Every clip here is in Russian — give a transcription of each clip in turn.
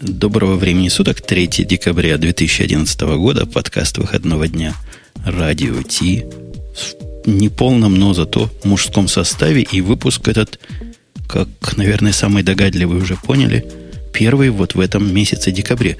Доброго времени суток, 3 декабря 2011 года, подкаст выходного дня. «Радио Ти» в неполном, но зато мужском составе, и выпуск этот, как, наверное, самые догадливые уже поняли, первый вот в этом месяце декабре.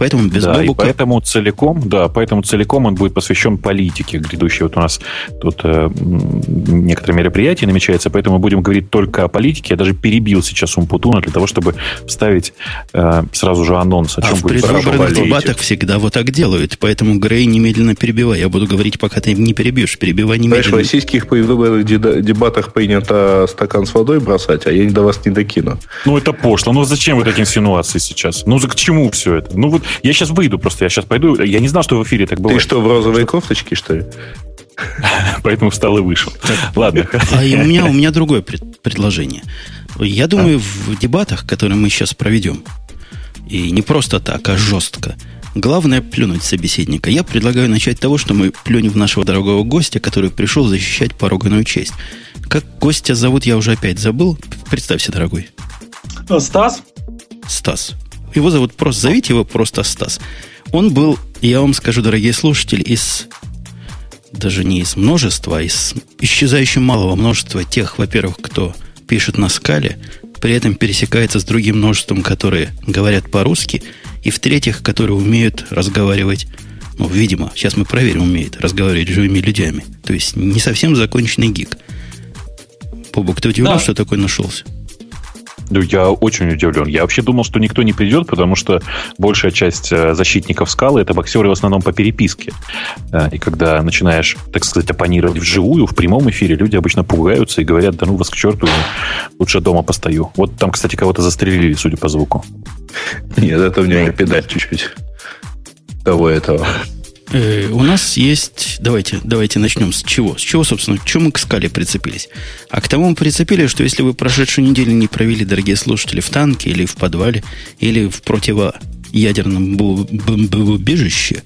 Поэтому без да, Бобука... и поэтому целиком, да, поэтому целиком он будет посвящен политике грядущей. Вот у нас тут э, некоторые мероприятия намечаются, поэтому мы будем говорить только о политике. Я даже перебил сейчас Умпутуна для того, чтобы вставить э, сразу же анонс. О чем а в предвыборных дебатах всегда вот так делают. Поэтому, Грей, немедленно перебивай. Я буду говорить, пока ты не перебьешь. Перебивай немедленно. Знаешь, в российских предвыборных дебатах принято стакан с водой бросать, а я до вас не докину. Ну, это пошло. Ну, зачем вы такие инсинуации сейчас? Ну, за к чему все это? Ну, вот я сейчас выйду просто, я сейчас пойду. Я не знал, что в эфире так бывает. Ты что, в розовой кофточке, что ли? Поэтому встал и вышел. Ладно. А у меня, у меня другое пред, предложение. Я думаю, а? в дебатах, которые мы сейчас проведем, и не просто так, а жестко, главное плюнуть собеседника. Я предлагаю начать с того, что мы плюнем в нашего дорогого гостя, который пришел защищать пороганую честь. Как гостя зовут, я уже опять забыл. Представься, дорогой. Стас. Стас. Его зовут просто, зовите его просто Стас. Он был, я вам скажу, дорогие слушатели, из даже не из множества, а из исчезающего малого множества тех, во-первых, кто пишет на скале, при этом пересекается с другим множеством, которые говорят по-русски, и в-третьих, которые умеют разговаривать, ну, видимо, сейчас мы проверим, умеет разговаривать с живыми людьми. То есть не совсем законченный гик. Бобок, ты удивлен, да. что такой нашелся? Ну, я очень удивлен. Я вообще думал, что никто не придет, потому что большая часть э, защитников скалы это боксеры в основном по переписке. Э, и когда начинаешь, так сказать, оппонировать вживую, в прямом эфире, люди обычно пугаются и говорят, да ну вас к черту, лучше дома постою. Вот там, кстати, кого-то застрелили, судя по звуку. Нет, это у меня педаль чуть-чуть того этого. Э, у нас есть... Давайте, давайте начнем с чего? С чего, собственно, к чему мы к скале прицепились? А к тому мы прицепили, что если вы прошедшую неделю не провели, дорогие слушатели, в танке или в подвале, или в противоядерном убежище,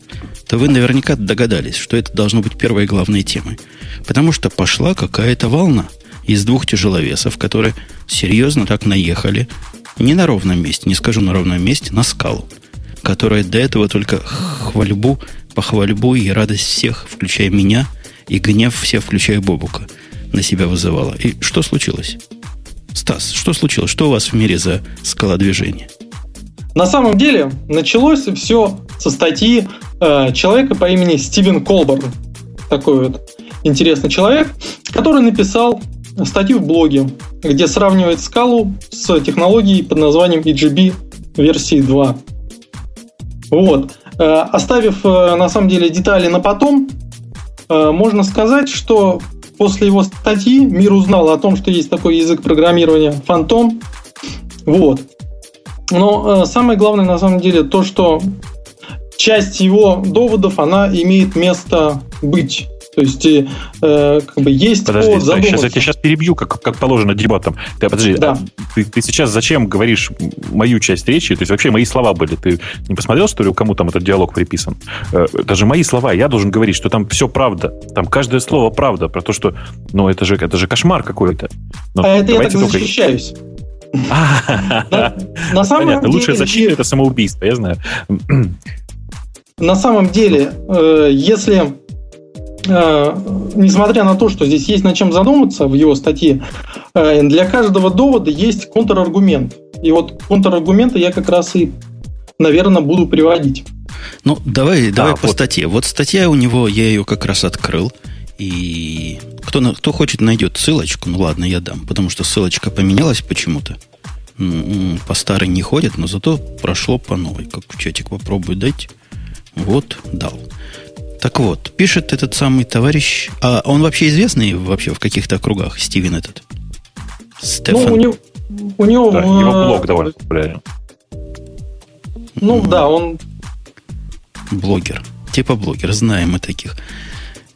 то вы наверняка догадались, что это должно быть первой главной темой. Потому что пошла какая-то волна из двух тяжеловесов, которые серьезно так наехали не на ровном месте, не скажу на ровном месте, на скалу, которая до этого только хвальбу похвальбу и радость всех, включая меня, и гнев всех, включая Бобука, на себя вызывала. И что случилось? Стас, что случилось? Что у вас в мире за скалодвижение? На самом деле началось все со статьи э, человека по имени Стивен Колборн. Такой вот интересный человек, который написал статью в блоге, где сравнивает скалу с технологией под названием EGB версии 2. Вот. Э, оставив э, на самом деле детали на потом, э, можно сказать, что после его статьи мир узнал о том, что есть такой язык программирования Фантом. Вот. Но самое главное на самом деле то, что часть его доводов, она имеет место быть. То есть, э, как бы есть Подожди, повод. Сейчас я тебя сейчас перебью, как, как положено дебатам. Ты, подожди, да. а ты, ты сейчас зачем говоришь мою часть речи? То есть, вообще мои слова были. Ты не посмотрел, что ли, кому там этот диалог приписан? Э, даже мои слова, я должен говорить, что там все правда. Там каждое слово правда. Про то, что, ну, это же, это же кошмар какой-то. Но а это я так только... защищаюсь. На самом деле... Лучшая защита – это самоубийство, я знаю. На самом деле, э, если несмотря на то, что здесь есть над чем задуматься в его статье, э, для каждого довода есть контраргумент. И вот контраргументы я как раз и, наверное, буду приводить. Ну, давай, да, давай вот. по статье. Вот статья у него, я ее как раз открыл. И кто, кто хочет, найдет ссылочку. Ну ладно, я дам, потому что ссылочка поменялась почему-то. По старой не ходит, но зато прошло по новой. Как в чатик попробую дать. Вот, дал. Так вот, пишет этот самый товарищ. А он вообще известный вообще в каких-то кругах, Стивен этот? Стефан. Ну, у него, у него да, его блог довольно популярен. Ну, mm. да, он... Блогер. Типа блогер, знаем мы таких.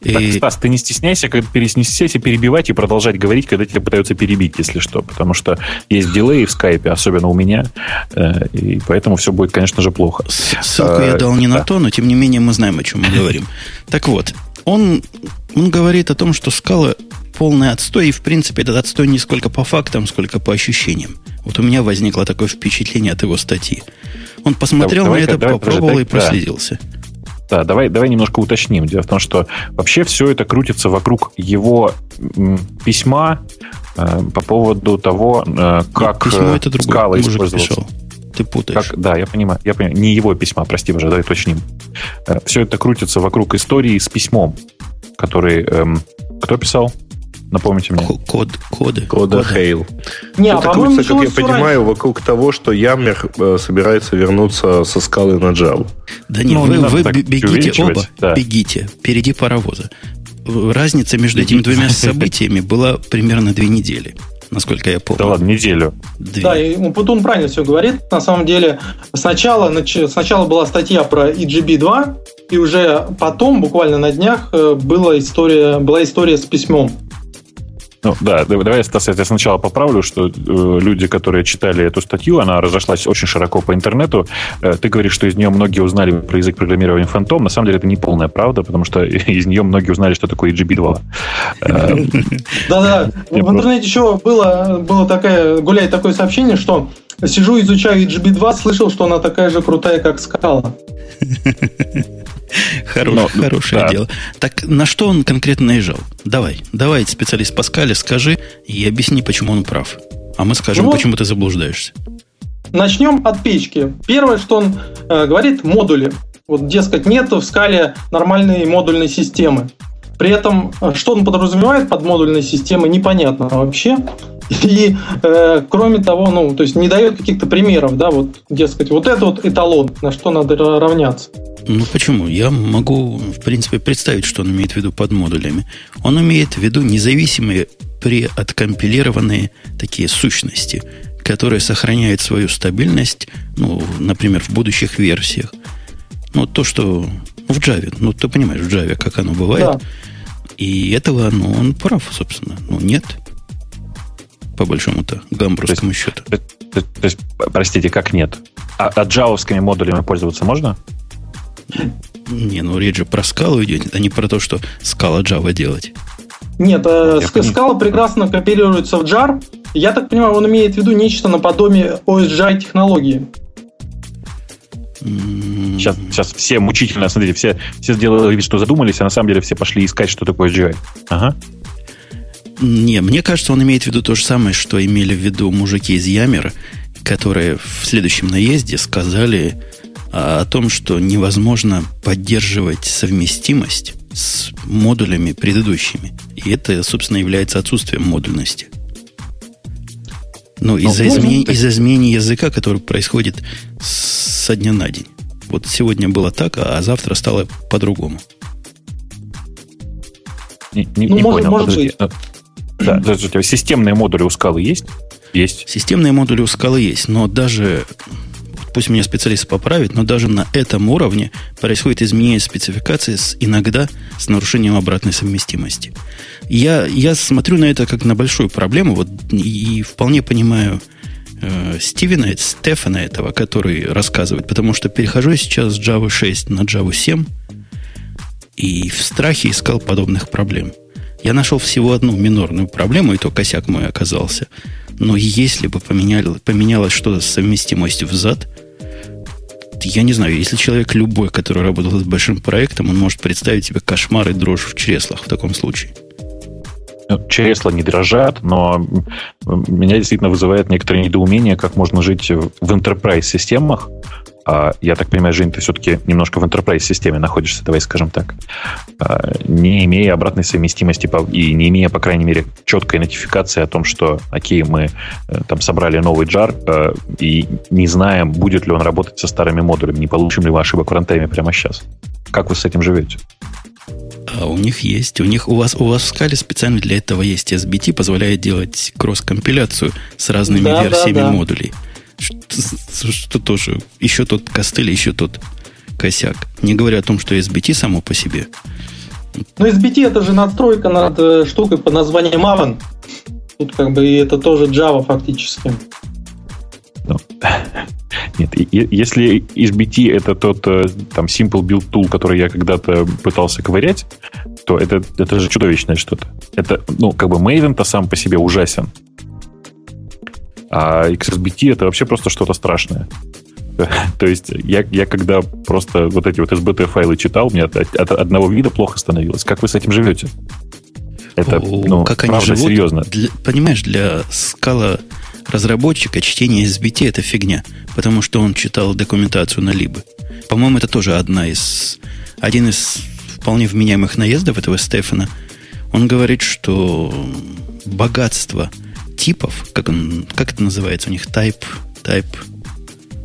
Так, и... Стас, ты не стесняйся, когда переснесися перебивать и продолжать говорить, когда тебя пытаются перебить, если что. Потому что есть дилей в скайпе, особенно у меня, э, и поэтому все будет, конечно же, плохо. Ссылку я дал не на то, но тем не менее мы знаем, о чем мы говорим. Так вот, он, он говорит о том, что скала полный отстой, и в принципе этот отстой не сколько по фактам, сколько по ощущениям. Вот у меня возникло такое впечатление от его статьи. Он посмотрел давай, на это, давай, попробовал и проследился. Да. Да, давай, давай немножко уточним. Дело в том, что вообще все это крутится вокруг его письма э, по поводу того, э, как Письмо это другое. скала использовался. Писал. Ты путаешь. Как, да, я понимаю, я понимаю. Не его письма, прости, пожалуйста, давай уточним. Э, все это крутится вокруг истории с письмом, который... Эм, кто писал? Напомните мне. Код, коды. Кода Хейл. Не, Это а крутится, как я понимаю, раньше. вокруг того, что Яммер э, собирается вернуться со скалы на Java. Да не, ну, вы, не вы бегите оба, да. бегите, впереди паровоза. Разница между этими двумя событиями была примерно две недели насколько я помню. Да ладно, неделю. Две. Да, и Путун правильно все говорит. На самом деле, сначала, сначала была статья про EGB 2, и уже потом, буквально на днях, э, была история, была история с письмом. Ну, да, давай я сначала поправлю, что э, люди, которые читали эту статью, она разошлась очень широко по интернету. Э, ты говоришь, что из нее многие узнали про язык программирования Phantom. На самом деле это не полная правда, потому что из нее многие узнали, что такое EGB2. Да-да, в интернете еще было, было такое, гуляет такое сообщение, что сижу, изучаю EGB2, слышал, что она такая же крутая, как скала. Хорош, Но, хорошее да. дело. Так на что он конкретно наезжал? Давай, давай, специалист Паскаля, скажи и объясни, почему он прав. А мы скажем, ну, почему ты заблуждаешься. Начнем от печки. Первое, что он э, говорит, модули. Вот, дескать, нет в скале нормальной модульной системы. При этом, э, что он подразумевает под модульной системой, непонятно вообще. И, э, кроме того, ну, то есть не дает каких-то примеров, да, вот, дескать, вот это вот эталон, на что надо равняться. Ну, почему? Я могу, в принципе, представить, что он имеет в виду под модулями. Он имеет в виду независимые преоткомпилированные такие сущности, которые сохраняют свою стабильность, ну, например, в будущих версиях. Ну, то, что в Java, ну, ты понимаешь, в Java, как оно бывает. Да. И этого, ну, он прав, собственно. Ну, нет по большому-то гамбургскому счету. То, то, то есть, простите, как нет? А, а джавовскими модулями пользоваться можно? Не, ну речь же про скалу идет, а не про то, что скала Java делать. Нет, э, скала прекрасно копируется в JAR. Я так понимаю, он имеет в виду нечто наподобие OSGI технологии. Сейчас, сейчас все мучительно, смотрите, все, все сделали вид, что задумались, а на самом деле все пошли искать, что такое GI. Ага. Не, мне кажется, он имеет в виду то же самое, что имели в виду мужики из Ямера, которые в следующем наезде сказали о том, что невозможно поддерживать совместимость с модулями предыдущими. И это, собственно, является отсутствием модульности. Ну, из-за измен... из изменения языка, который происходит со дня на день. Вот сегодня было так, а завтра стало по-другому. Не, не, ну, не может, понял. Может быть. Да, подождите, системные модули у скалы есть? Есть. Системные модули у скалы есть, но даже, пусть меня специалист поправит, но даже на этом уровне происходит изменение спецификации с, иногда с нарушением обратной совместимости. Я, я смотрю на это как на большую проблему, вот, и вполне понимаю э, Стивена, Стефана этого, который рассказывает, потому что перехожу сейчас с Java 6 на Java 7 и в страхе искал подобных проблем. Я нашел всего одну минорную проблему, и то косяк мой оказался. Но если бы поменяли, поменялось что-то с совместимостью взад, я не знаю, если человек любой, который работал с большим проектом, он может представить себе кошмар и дрожь в чреслах в таком случае. Ну, чресла не дрожат, но меня действительно вызывает некоторое недоумение, как можно жить в enterprise системах, а, я так понимаю, Жень, ты все-таки немножко в enterprise-системе находишься, давай скажем так, а, не имея обратной совместимости и не имея, по крайней мере, четкой нотификации о том, что, окей, мы э, там собрали новый джар э, и не знаем, будет ли он работать со старыми модулями, не получим ли мы ошибок в рантайме прямо сейчас. Как вы с этим живете? А у них есть, у них, у вас, у вас в скале специально для этого есть SBT, позволяет делать кросс-компиляцию с разными да, версиями да, да. модулей. Что, что тоже, еще тот костыль, еще тот косяк. Не говоря о том, что SBT само по себе. Ну, SBT это же надстройка над э, штукой под названием Maven. Тут как бы и это тоже Java фактически. Ну, нет, если SBT это тот э, там Simple Build Tool, который я когда-то пытался ковырять, то это, это же чудовищное что-то. Это, ну, как бы Maven-то сам по себе ужасен. А XSBT это вообще просто что-то страшное. То есть я, я когда просто вот эти вот SBT-файлы читал, мне от, от одного вида плохо становилось. Как вы с этим живете? Это, ну, как они правда, живут, серьезно. Для, понимаешь, для скала разработчика чтение SBT это фигня, потому что он читал документацию на либо. По-моему, это тоже одна из, один из вполне вменяемых наездов этого Стефана. Он говорит, что богатство типов, как, он, как это называется у них, type, type...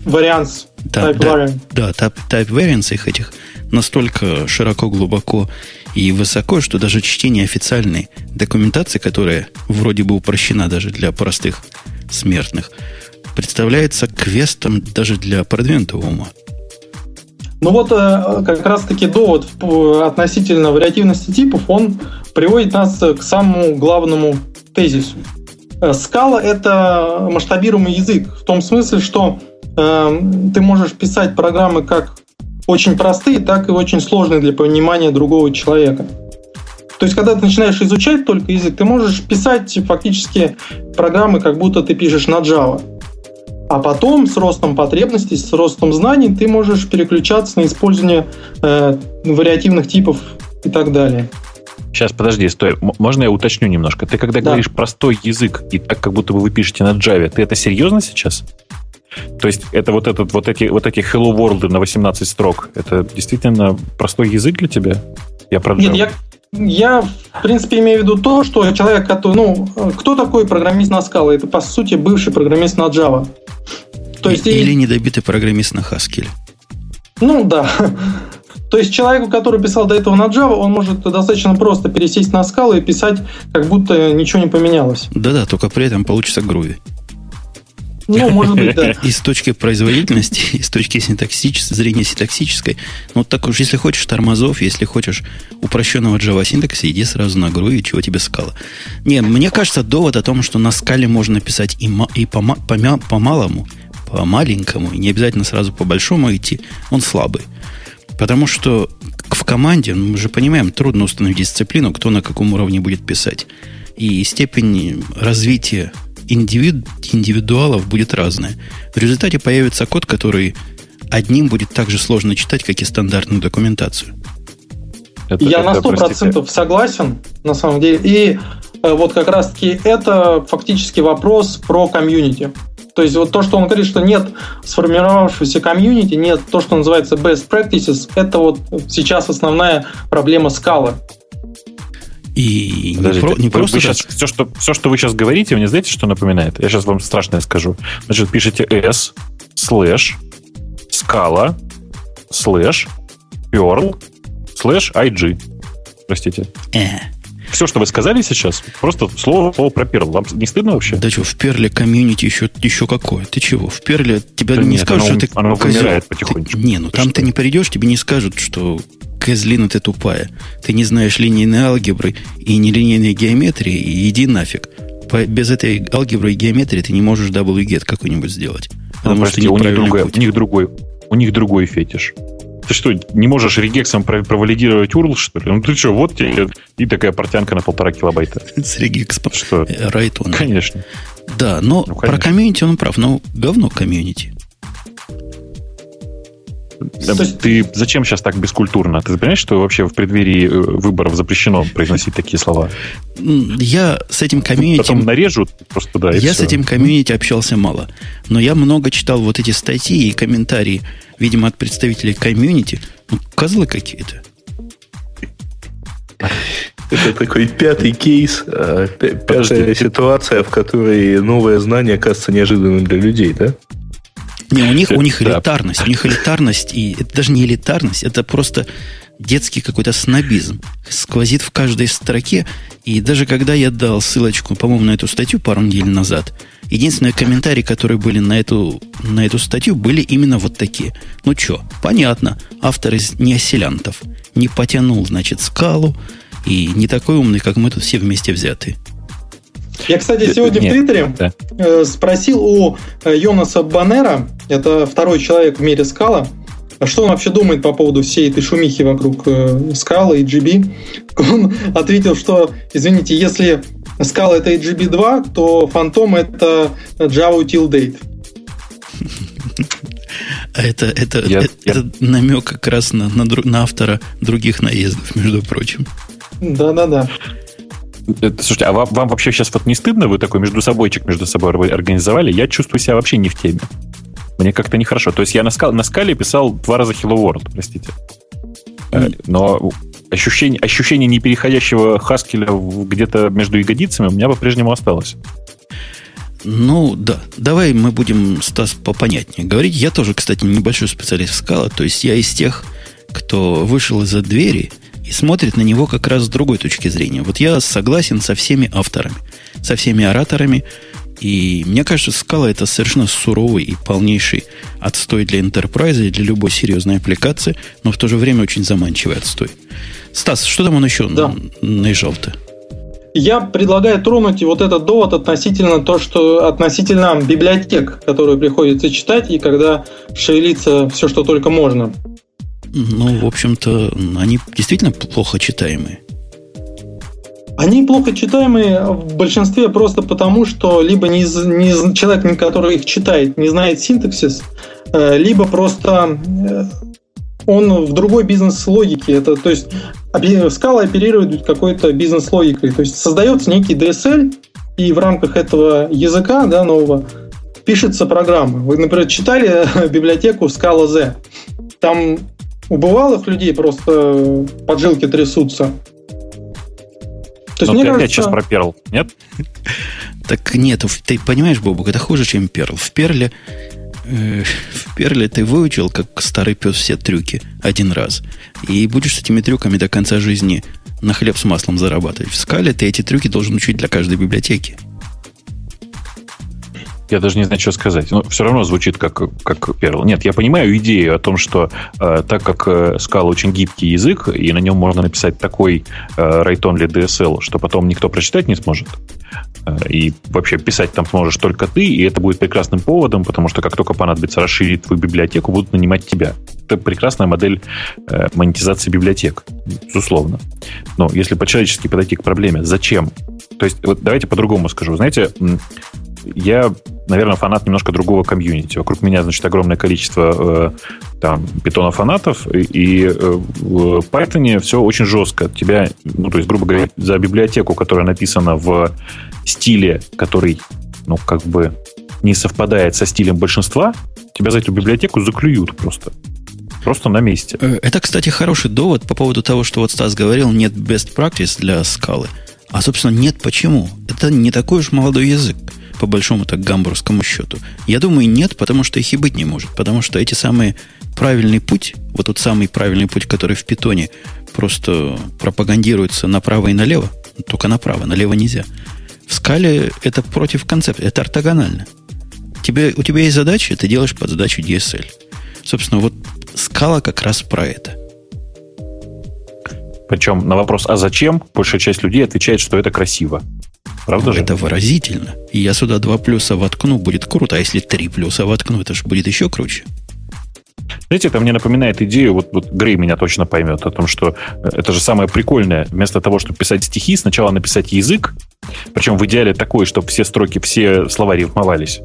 Variants. Да, type да, да type, type variants их этих настолько широко, глубоко и высоко, что даже чтение официальной документации, которая вроде бы упрощена даже для простых смертных, представляется квестом даже для продвинутого ума. Ну вот э, как раз-таки довод относительно вариативности типов, он приводит нас к самому главному тезису. Скала э, — это масштабируемый язык в том смысле, что э, ты можешь писать программы как очень простые, так и очень сложные для понимания другого человека. То есть, когда ты начинаешь изучать только язык, ты можешь писать фактически программы, как будто ты пишешь на Java. А потом, с ростом потребностей, с ростом знаний, ты можешь переключаться на использование э, вариативных типов и так далее. Сейчас, подожди, стой. Можно я уточню немножко? Ты когда да. говоришь простой язык, и так, как будто бы вы пишете на Java, ты это серьезно сейчас? То есть это вот, этот, вот, эти, вот эти Hello World на 18 строк, это действительно простой язык для тебя? Я про Нет, я, я, в принципе, имею в виду то, что человек, который, ну, кто такой программист на Scala? Это, по сути, бывший программист на Java. То есть, Или и... недобитый программист на Haskell. Ну, да. То есть человеку, который писал до этого на Java, он может достаточно просто пересесть на Scala и писать, как будто ничего не поменялось. Да-да, только при этом получится груви. Ну, может быть, да. И с точки производительности, и с точки синтаксической, зрения синтаксической, ну, так уж, если хочешь тормозов, если хочешь упрощенного Java синтакса, иди сразу на гру, и чего тебе скала. Не, мне кажется, довод о том, что на скале можно писать и, и по, по, по малому, по маленькому, и не обязательно сразу по большому идти, он слабый. Потому что в команде, ну, мы же понимаем, трудно установить дисциплину, кто на каком уровне будет писать. И степень развития индивид, индивидуалов будет разная. В результате появится код, который одним будет так же сложно читать, как и стандартную документацию. Это, Я это, на сто процентов согласен, на самом деле. И э, вот как раз-таки это фактически вопрос про комьюнити. То есть вот то, что он говорит, что нет сформировавшегося комьюнити, нет то, что называется best practices, это вот сейчас основная проблема скалы. И не, про, не вы, просто... Вы сейчас, все, что, все, что вы сейчас говорите, мне знаете, что напоминает? Я сейчас вам страшное скажу. Значит, пишите s, слэш, Scala, слэш, perl, слэш, ig. Простите. Э. Все, что вы сказали сейчас, просто слово, слово про Perl. Вам не стыдно вообще? Да что, в Perl е комьюнити еще, еще какое? Ты чего? В Перле тебя да не нет, скажут, оно, что ты оно козел. потихонечку. Ты, не, ну ты там что? ты не придешь, тебе не скажут, что козлина ты тупая. Ты не знаешь линейной алгебры и нелинейной геометрии, и иди нафиг. По, без этой алгебры и геометрии ты не можешь get какой-нибудь сделать. Потому ну, что прости, у них, другой, у них другой, у них другой фетиш. Ты что, не можешь регексом провалидировать URL, что ли? Ну ты что, вот тебе и такая портянка на полтора килобайта. С регексом. Что? Райт он. Конечно. Да, но ну, про комьюнити он прав. Но говно комьюнити. Ты зачем сейчас так бескультурно? Ты понимаешь, что вообще в преддверии э, выборов запрещено произносить такие слова? Я с этим комьюнити... Потом нарежут просто, да, Я с этим комьюнити общался мало. Но я много читал вот эти статьи и комментарии, видимо, от представителей комьюнити. Ну, козлы какие-то. Это такой пятый кейс, а, пятая ситуация, в которой новое знание кажется неожиданным для людей, да? Не, у них, у них элитарность. У них элитарность, и это даже не элитарность, это просто детский какой-то снобизм. Сквозит в каждой строке. И даже когда я дал ссылочку, по-моему, на эту статью пару недель назад, единственные комментарии, которые были на эту, на эту статью, были именно вот такие. Ну что, понятно, автор из неоселянтов не потянул, значит, скалу, и не такой умный, как мы тут все вместе взяты. Я, кстати, сегодня Нет, в Твиттере да. Э, спросил у э, Йонаса Баннера, это второй человек в мире скала, что он вообще думает по поводу всей этой шумихи вокруг э, скалы и GB. Он ответил, что, извините, если скала это GB 2, то фантом это Java Util Date. А это, это, я, это, я... это намек как раз на, на, на автора других наездов, между прочим. Да-да-да. Слушайте, а вам, вам вообще сейчас вот не стыдно? Вы такой между собойчик между собой организовали? Я чувствую себя вообще не в теме. Мне как-то нехорошо. То есть я на, скал, на скале писал два раза Hello World, простите. Mm. Но ощущение, ощущение непереходящего Хаскеля где-то между ягодицами у меня по-прежнему осталось. Ну, да. Давай мы будем, Стас, попонятнее говорить. Я тоже, кстати, небольшой специалист в скала. То есть я из тех, кто вышел из-за двери и смотрит на него как раз с другой точки зрения. Вот я согласен со всеми авторами, со всеми ораторами. И мне кажется, скала это совершенно суровый и полнейший отстой для enterprise и для любой серьезной аппликации, но в то же время очень заманчивый отстой. Стас, что там он еще да. наезжал-то? Я предлагаю тронуть вот этот довод относительно то, что относительно библиотек, которые приходится читать, и когда шевелится все, что только можно. Ну, в общем-то, они действительно плохо читаемые. Они плохо читаемые в большинстве просто потому, что либо не, не, человек, который их читает, не знает синтаксис, э, либо просто э, он в другой бизнес-логике. Это, то есть скала оперирует какой-то бизнес-логикой. То есть создается некий DSL, и в рамках этого языка да, нового пишется программа. Вы, например, читали библиотеку Scala Z. Там у бывалых людей просто поджилки трясутся. То есть, Но мне ты кажется... опять сейчас про Perl, нет? Так нет, ты понимаешь, Бобук, это хуже, чем Perl. В Перле Э, в Перле ты выучил, как старый пес, все трюки один раз. И будешь с этими трюками до конца жизни на хлеб с маслом зарабатывать. В скале ты эти трюки должен учить для каждой библиотеки. Я даже не знаю, что сказать. Но все равно звучит как, как Perl. Нет, я понимаю идею о том, что э, так как э, Scala очень гибкий язык, и на нем можно написать такой э, для DSL, что потом никто прочитать не сможет, э, и вообще писать там сможешь только ты, и это будет прекрасным поводом, потому что как только понадобится расширить твою библиотеку, будут нанимать тебя. Это прекрасная модель э, монетизации библиотек, безусловно. Но если по-человечески подойти к проблеме, зачем? То есть, вот давайте по-другому скажу. Знаете, я, наверное, фанат немножко другого комьюнити. Вокруг меня, значит, огромное количество э, там питона-фанатов, и, и э, Python все очень жестко. Тебя, ну, то есть, грубо говоря, за библиотеку, которая написана в стиле, который, ну, как бы не совпадает со стилем большинства, тебя за эту библиотеку заклюют просто. Просто на месте. Э, это, кстати, хороший довод по поводу того, что вот Стас говорил, нет best practice для скалы. А, собственно, нет почему. Это не такой уж молодой язык по большому так гамбургскому счету? Я думаю, нет, потому что их и быть не может. Потому что эти самые правильный путь, вот тот самый правильный путь, который в питоне просто пропагандируется направо и налево, только направо, налево нельзя. В скале это против концепта, это ортогонально. Тебе, у тебя есть задача, ты делаешь под задачу DSL. Собственно, вот скала как раз про это. Причем на вопрос «а зачем?» большая часть людей отвечает, что это красиво. Правда же? Это выразительно. И я сюда два плюса воткну, будет круто. А если три плюса воткну, это же будет еще круче. Знаете, это мне напоминает идею, вот, вот Грей меня точно поймет, о том, что э, это же самое прикольное. Вместо того, чтобы писать стихи, сначала написать язык, причем в идеале такой, чтобы все строки, все слова рифмовались.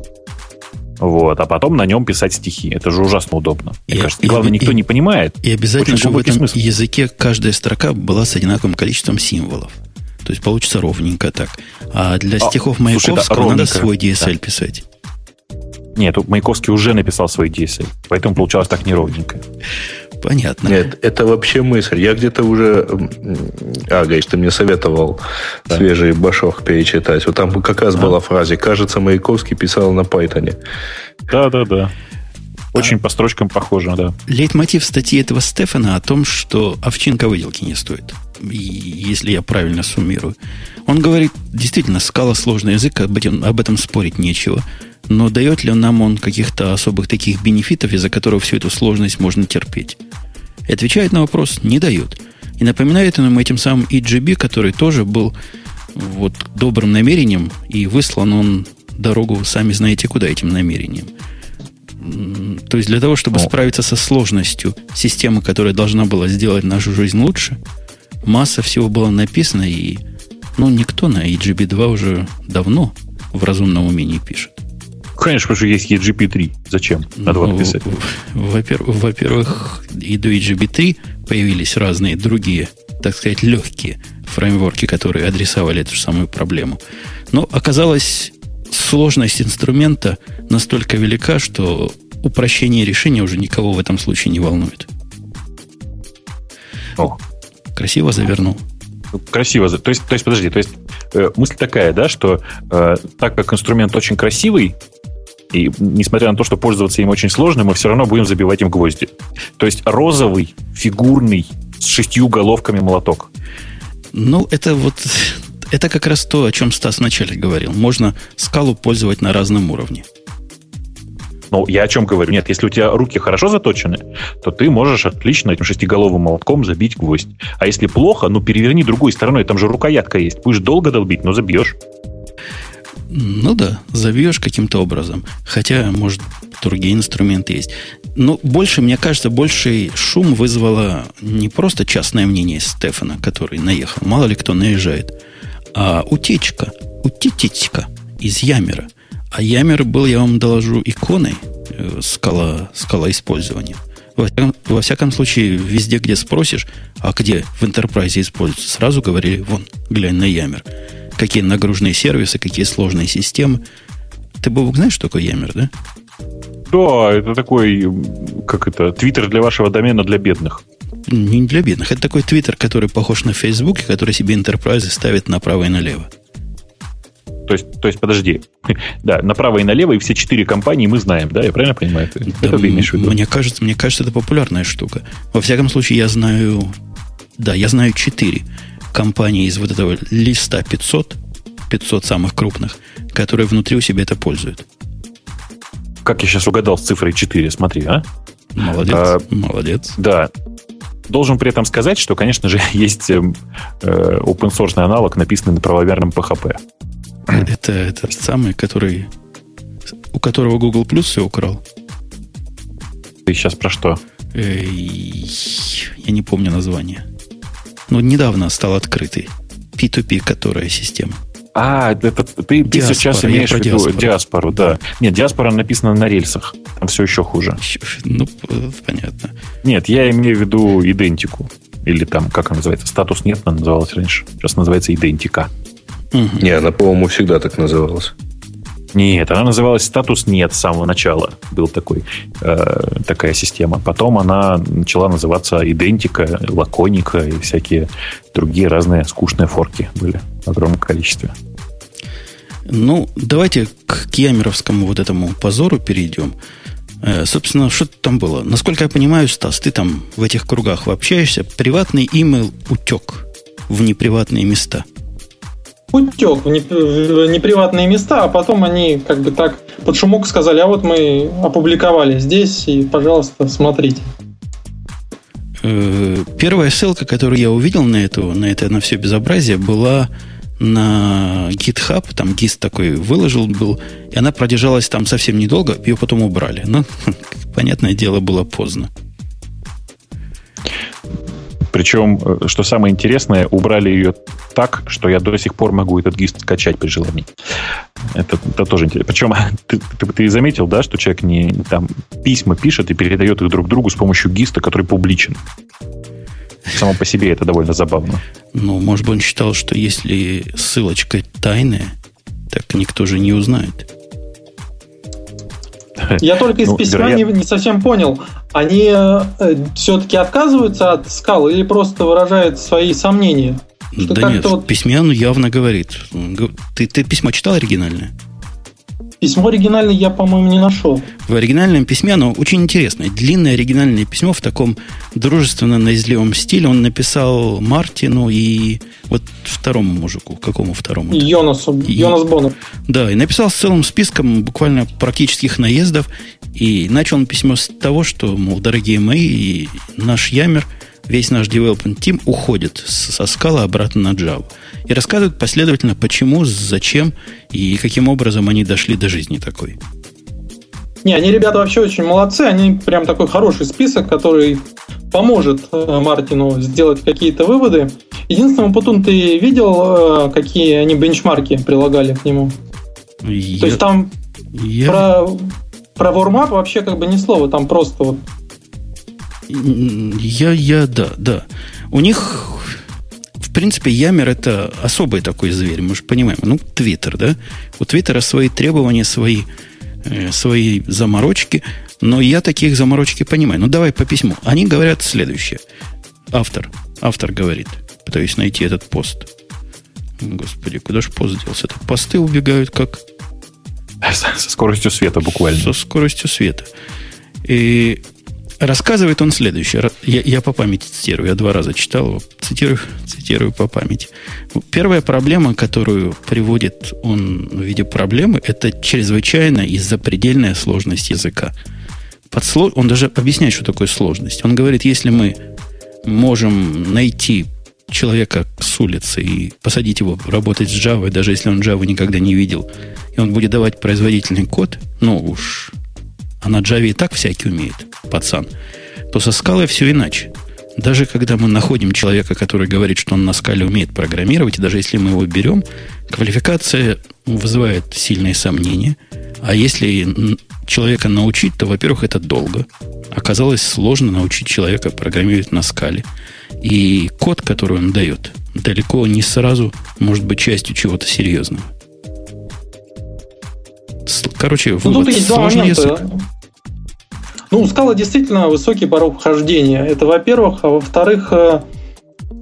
Вот, а потом на нем писать стихи. Это же ужасно удобно. И, Мне кажется, и, главное, и, никто и, не понимает. И обязательно, чтобы в этом смысл. языке каждая строка была с одинаковым количеством символов. То есть получится ровненько так. А для а, стихов Маяковского слушай, надо свой DSL да. писать. Нет, Маяковский уже написал свой DSL, поэтому получалось так неровненько. Понятно. Нет, это вообще мысль. Я где-то уже... А, Гайш, ты мне советовал да. свежий башок перечитать. Вот там как раз да. была фраза «Кажется, Маяковский писал на Пайтоне». Да-да-да. Очень а, по строчкам похоже, да. Лейтмотив статьи этого Стефана о том, что овчинка выделки не стоит если я правильно суммирую. Он говорит, действительно, скала сложный язык, об этом, об этом спорить нечего. Но дает ли нам он каких-то особых таких бенефитов, из-за которых всю эту сложность можно терпеть? И отвечает на вопрос, не дает. И напоминает нам этим самым EGB, который тоже был вот добрым намерением, и выслан он дорогу, сами знаете куда, этим намерением. То есть для того, чтобы справиться со сложностью системы, которая должна была сделать нашу жизнь лучше, масса всего было написано, и ну, никто на EGB2 уже давно в разумном уме не пишет. Конечно, потому что есть EGP3. Зачем? Надо ну, писать. Во-первых, во-первых, и до EGP3 появились разные другие, так сказать, легкие фреймворки, которые адресовали эту же самую проблему. Но оказалось, сложность инструмента настолько велика, что упрощение решения уже никого в этом случае не волнует. О. Красиво завернул. Красиво. То есть, то есть подожди, то есть э, мысль такая, да, что э, так как инструмент очень красивый, и несмотря на то, что пользоваться им очень сложно, мы все равно будем забивать им гвозди. То есть розовый, фигурный, с шестью головками молоток. Ну, это вот это как раз то, о чем Стас вначале говорил. Можно скалу пользовать на разном уровне. Ну, я о чем говорю? Нет, если у тебя руки хорошо заточены, то ты можешь отлично этим шестиголовым молотком забить гвоздь. А если плохо, ну, переверни другой стороной, там же рукоятка есть. Будешь долго долбить, но забьешь. Ну да, забьешь каким-то образом. Хотя, может, другие инструменты есть. Но больше, мне кажется, больший шум вызвало не просто частное мнение Стефана, который наехал. Мало ли кто наезжает. А утечка, утечка из Ямера. А Ямер был, я вам доложу, иконой э, скала, скала использования. Во всяком, во всяком случае, везде, где спросишь, а где в Enterprise используется, сразу говорили, вон, глянь на Ямер какие нагруженные сервисы, какие сложные системы. Ты, Бобок, знаешь, что такое Ямер, да? Да, это такой, как это, твиттер для вашего домена для бедных. Не для бедных. Это такой твиттер, который похож на Facebook, который себе Enterprise ставит направо и налево. То есть, то есть, подожди. Да, направо и налево, и все четыре компании мы знаем, да? Я правильно понимаю? Да, это ты имеешь в виду? Мне кажется, мне кажется, это популярная штука. Во всяком случае, я знаю... Да, я знаю четыре компании из вот этого листа 500, 500 самых крупных, которые внутри у себя это пользуют. Как я сейчас угадал с цифрой 4, смотри, а? Молодец, а, молодец. Да. Должен при этом сказать, что, конечно же, есть э, open source аналог, написанный на правоверном PHP. Это, это самый, который у которого Google Plus все украл. Ты сейчас про что? Я не помню название. Ну, недавно стал открытый. P2P, которая система. А, это ты, ты сейчас имеешь в виду диаспору. диаспору, да. Нет, диаспора написана на рельсах. Там все еще хуже. Ну, понятно. Нет, я имею в виду идентику. Или там, как она называется? Статус нет, она называлась раньше. Сейчас называется идентика. Угу. Не, она, по-моему, всегда так называлась. Нет, она называлась статус нет с самого начала. Был такой, э, такая система. Потом она начала называться идентика, лаконика и всякие другие разные скучные форки были в огромном количестве. Ну, давайте к Киамеровскому вот этому позору перейдем. Э, собственно, что там было? Насколько я понимаю, Стас, ты там в этих кругах общаешься. Приватный имейл утек в неприватные места – утек в неприватные места, а потом они как бы так под шумок сказали, а вот мы опубликовали здесь, и, пожалуйста, смотрите. Э, первая ссылка, которую я увидел на, эту, на это на все безобразие, была на GitHub, там гист такой выложил был, и она продержалась там совсем недолго, ее потом убрали. Но, понятное дело, было поздно. Причем, э, что самое интересное, убрали ее так, что я до сих пор могу этот гист скачать при желании. Это, это тоже интересно. Причем ты, ты, ты заметил, да, что человек не там письма пишет и передает их друг другу с помощью гиста, который публичен. Само по себе это довольно забавно. Ну, может быть, он считал, что если ссылочка тайная, так никто же не узнает. Я только из ну, письма вероятно... не, не совсем понял. Они э, все-таки отказываются от скал или просто выражают свои сомнения? Что да нет, вот... письме он явно говорит. Ты, ты письмо читал оригинальное? Письмо оригинальное я, по-моему, не нашел. В оригинальном письме оно очень интересное. Длинное оригинальное письмо в таком дружественно-наизливом стиле. Он написал Мартину и вот второму мужику. Какому второму? Йонасу. И, Йонас Боннер. Да, и написал с целым списком буквально практических наездов. И начал он письмо с того, что, мол, дорогие мои, наш Ямер – весь наш development team уходит со скала обратно на Java. И рассказывают последовательно, почему, зачем и каким образом они дошли до жизни такой. Не, они, ребята, вообще очень молодцы. Они прям такой хороший список, который поможет э, Мартину сделать какие-то выводы. Единственное, Путун, ты видел, э, какие они бенчмарки прилагали к нему? Я... То есть там Я... Про, про warm вообще как бы ни слова, там просто вот... Я, я, да, да. У них, в принципе, Ямер это особый такой зверь, мы же понимаем. Ну, Твиттер, да? У Твиттера свои требования, свои, э, свои заморочки, но я таких заморочки понимаю. Ну, давай по письму. Они говорят следующее. Автор, автор говорит, пытаюсь найти этот пост. Господи, куда же пост делся? Это посты убегают как... Со скоростью света буквально. Со скоростью света. И рассказывает он следующее. Я, я по памяти цитирую, я два раза читал, цитирую, цитирую по памяти. Первая проблема, которую приводит он в виде проблемы, это чрезвычайно и запредельная сложность языка. Под сло... Он даже объясняет, что такое сложность. Он говорит, если мы можем найти человека с улицы и посадить его работать с Java, даже если он Java никогда не видел, и он будет давать производительный код, ну уж, а на Java и так всякий умеет, пацан, то со скалой все иначе. Даже когда мы находим человека, который говорит, что он на скале умеет программировать, и даже если мы его берем, квалификация вызывает сильные сомнения. А если человека научить, то, во-первых, это долго. Оказалось сложно научить человека программировать на скале. И код, который он дает, далеко не сразу может быть частью чего-то серьезного. Короче, ну, тут есть сложный язык. Ну, у скала действительно высокий порог вхождения. Это, во-первых. А во-вторых, э,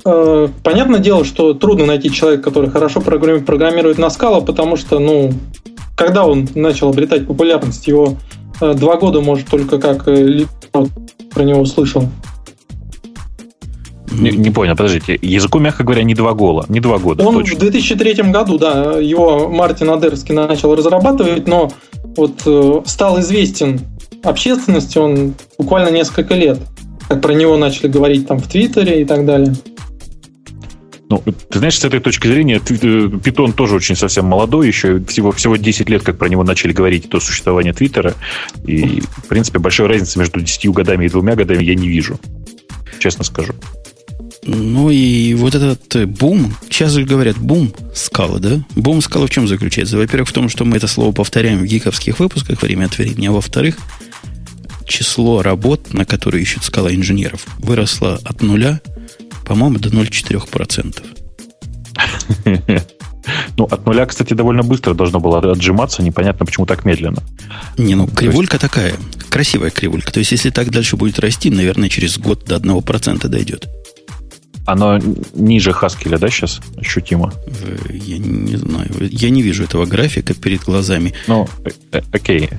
э, понятное дело, что трудно найти человека, который хорошо программирует на скала, потому что, ну, когда он начал обретать популярность, его э, два года, может, только как э, про него слышал. Не, не понял, подождите. Языку, мягко говоря, не два года. Не два года. Он точно. в 2003 году, да, его Мартин Адерский начал разрабатывать, но вот э, стал известен общественности он буквально несколько лет. Как про него начали говорить там в Твиттере и так далее. Ну, ты знаешь, с этой точки зрения, Питон тоже очень совсем молодой, еще всего, всего 10 лет, как про него начали говорить до существования Твиттера. И, в принципе, большой разницы между 10 годами и двумя годами я не вижу. Честно скажу. Ну и вот этот э, бум, сейчас же говорят бум скалы, да? Бум скалы в чем заключается? Во-первых, в том, что мы это слово повторяем в гиковских выпусках время от времени, а во-вторых, число работ, на которые ищут скала инженеров, выросло от нуля, по-моему, до 0,4%. Ну, от нуля, кстати, довольно быстро должно было отжиматься. Непонятно, почему так медленно. Не, ну, кривулька такая. Красивая кривулька. То есть, если так дальше будет расти, наверное, через год до 1% дойдет. Оно ниже Хаскеля, да, сейчас ощутимо? Я не знаю. Я не вижу этого графика перед глазами. Ну, э, э, окей.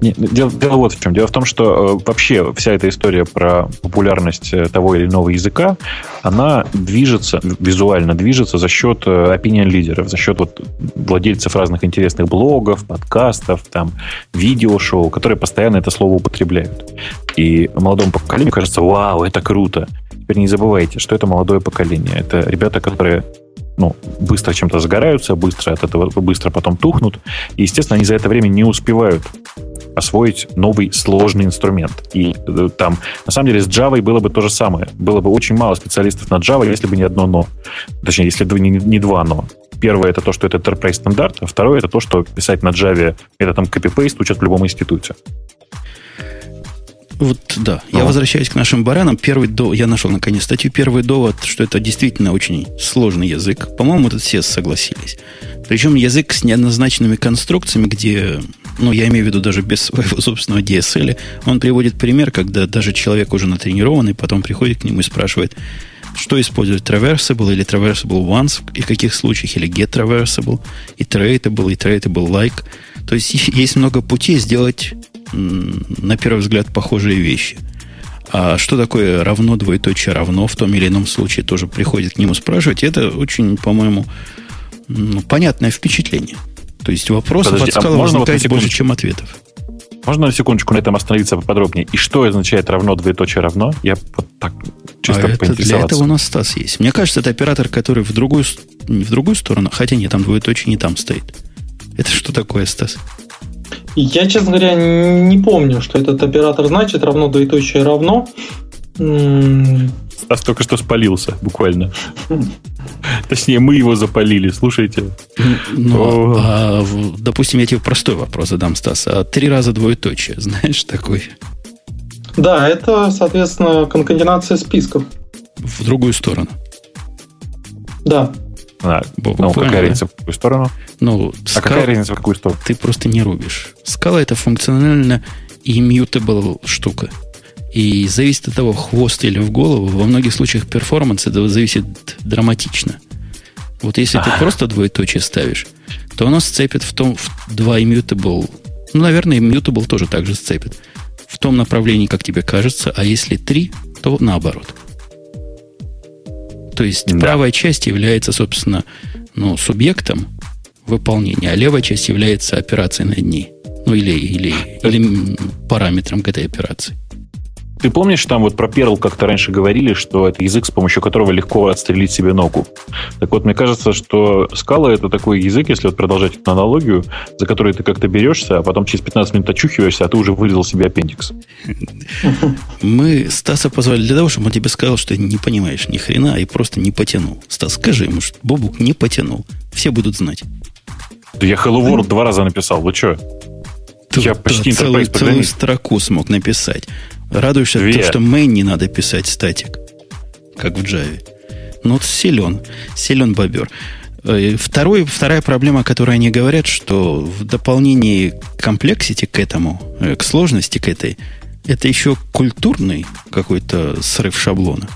Не, дело, дело вот в чем. Дело в том, что э, вообще вся эта история про популярность того или иного языка, она движется, визуально движется за счет opinion лидеров, за счет вот владельцев разных интересных блогов, подкастов, там, видеошоу, которые постоянно это слово употребляют. И молодому поколению кажется, вау, это круто. Не забывайте, что это молодое поколение. Это ребята, которые ну, быстро чем-то загораются, быстро от этого быстро потом тухнут. И, естественно, они за это время не успевают освоить новый сложный инструмент. И э, там, на самом деле, с Java было бы то же самое. Было бы очень мало специалистов на Java, если бы не одно но. Точнее, если бы не, не два но. Первое это то, что это enterprise стандарт, а второе это то, что писать на Java методом copy-paste учат в любом институте. Вот да, а. я возвращаюсь к нашим баранам. Первый довод, я нашел наконец статью. Первый довод, что это действительно очень сложный язык. По-моему, тут все согласились. Причем язык с неоднозначными конструкциями, где, ну, я имею в виду даже без своего собственного DSL, он приводит пример, когда даже человек уже натренированный, потом приходит к нему и спрашивает, что использовать, traversable или traversable once, и в каких случаях, или get traversable, и tradeable, и tradeable like. То есть есть много путей сделать на первый взгляд, похожие вещи. А что такое равно, двоеточие равно в том или ином случае тоже приходит к нему спрашивать. Это очень, по-моему, понятное впечатление. То есть вопросов Подожди, а возникает вот больше, чем ответов. Можно на секундочку на этом остановиться поподробнее? И что означает равно, двоеточие равно? Я вот так чисто а это, Для этого у нас Стас есть. Мне кажется, это оператор, который в другую, не в другую сторону, хотя нет, там двоеточие не там стоит. Это что такое, Стас? Я, честно говоря, не помню, что этот оператор значит, равно двоеточие равно. Стас только что спалился, буквально. Точнее, мы его запалили, слушайте. Ну, а, допустим, я тебе простой вопрос задам, Стас. А три раза двоеточие, знаешь такой? Да, это, соответственно, конкатенация списков. В другую сторону. Да. А, Бог, ну, какая разница в какую сторону? Ну, а скал... какая разница в какую сторону? Ты просто не рубишь. Скала это функционально immutable штука. И зависит от того, хвост или в голову, во многих случаях перформанс это зависит драматично. Вот если ты просто двоеточие ставишь, то оно сцепит в том, в два immutable, ну, наверное, immutable тоже так же сцепит, в том направлении, как тебе кажется, а если три, то наоборот. То есть да. правая часть является, собственно, ну, субъектом выполнения, а левая часть является операцией над ней. Ну, или, или, или параметром к этой операции. Ты помнишь, там вот про Perl как-то раньше говорили, что это язык, с помощью которого легко отстрелить себе ногу. Так вот, мне кажется, что скала это такой язык, если вот продолжать эту аналогию, за который ты как-то берешься, а потом через 15 минут очухиваешься, а ты уже вырезал себе аппендикс. Мы Стаса позвали для того, чтобы он тебе сказал, что не понимаешь ни хрена и просто не потянул. Стас, скажи ему, что Бобук не потянул. Все будут знать. Да я Hello World два раза написал, вы что? Я почти целую, целую строку смог написать. Радуешься, то, что main не надо писать статик, как в Java. Ну, вот силен, силен бобер. Э, второй, вторая проблема, о которой они говорят, что в дополнении комплексити к этому, э, к сложности к этой, это еще культурный какой-то срыв шаблона.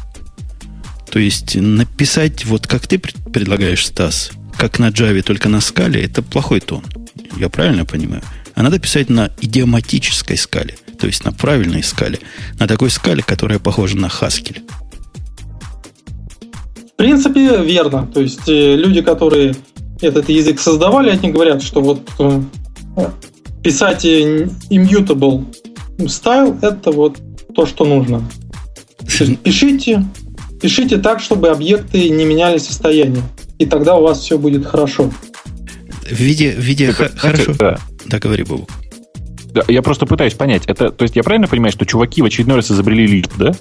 То есть написать, вот как ты предлагаешь, Стас, как на Java, только на скале, это плохой тон. Я правильно понимаю? А надо писать на идиоматической скале то есть на правильной скале, на такой скале, которая похожа на Haskell. В принципе, верно. То есть э, люди, которые этот язык создавали, они говорят, что вот э, писать immutable style это вот то, что нужно. То есть пишите, пишите так, чтобы объекты не меняли состояние. И тогда у вас все будет хорошо. В виде, в виде х- хорошо. Да. Да, говори, Бобу. Я просто пытаюсь понять. Это, то есть я правильно понимаю, что чуваки в очередной раз изобрели лип, да?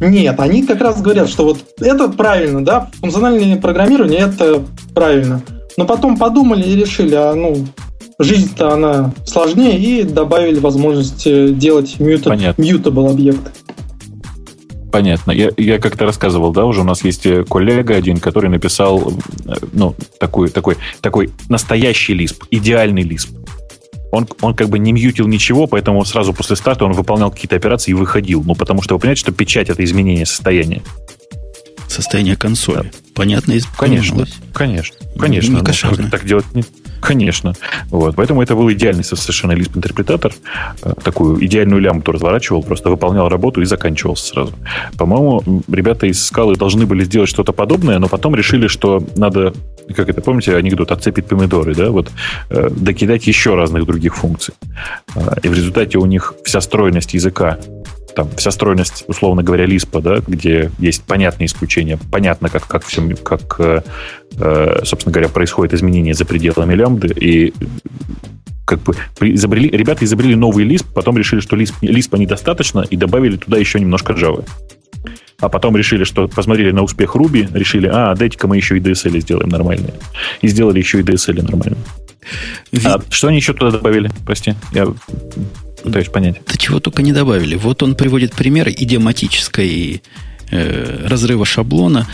Нет, они как раз говорят, что вот это правильно, да, функциональное программирование это правильно. Но потом подумали и решили, а ну, жизнь-то она сложнее, и добавили возможность э, делать muta- mutable объект. Понятно. Я, я как-то рассказывал, да, уже у нас есть э, коллега один, который написал, э, ну, такой, такой, такой настоящий лисп, идеальный лисп он, он как бы не мьютил ничего, поэтому сразу после старта он выполнял какие-то операции и выходил. Ну, потому что вы понимаете, что печать это изменение состояния. Состояние консоли. Да. Понятно. Конечно, конечно, конечно. Не ну, так делать не, Конечно. Вот. Поэтому это был идеальный совершенно Lisp-интерпретатор. Э, такую идеальную лямбду разворачивал, просто выполнял работу и заканчивался сразу. По-моему, ребята из скалы должны были сделать что-то подобное, но потом решили, что надо, как это, помните, анекдот, отцепить помидоры, да, вот, э, докидать еще разных других функций. Э, и в результате у них вся стройность языка там вся стройность, условно говоря, Лиспа, да, где есть понятные исключения, понятно, как, как, все, как э, э, собственно говоря, происходит изменение за пределами лямбды, и как бы изобрели, ребята изобрели новый Lisp, потом решили, что Lisp, Lisp недостаточно, и добавили туда еще немножко Java. А потом решили, что посмотрели на успех Ruby, решили, а, дайте-ка мы еще и DSL сделаем нормальные. И сделали еще и DSL нормальные. Ведь... А что они еще туда добавили? Прости, я пытаюсь понять. Да чего только не добавили. Вот он приводит пример идиоматической э, разрыва шаблона.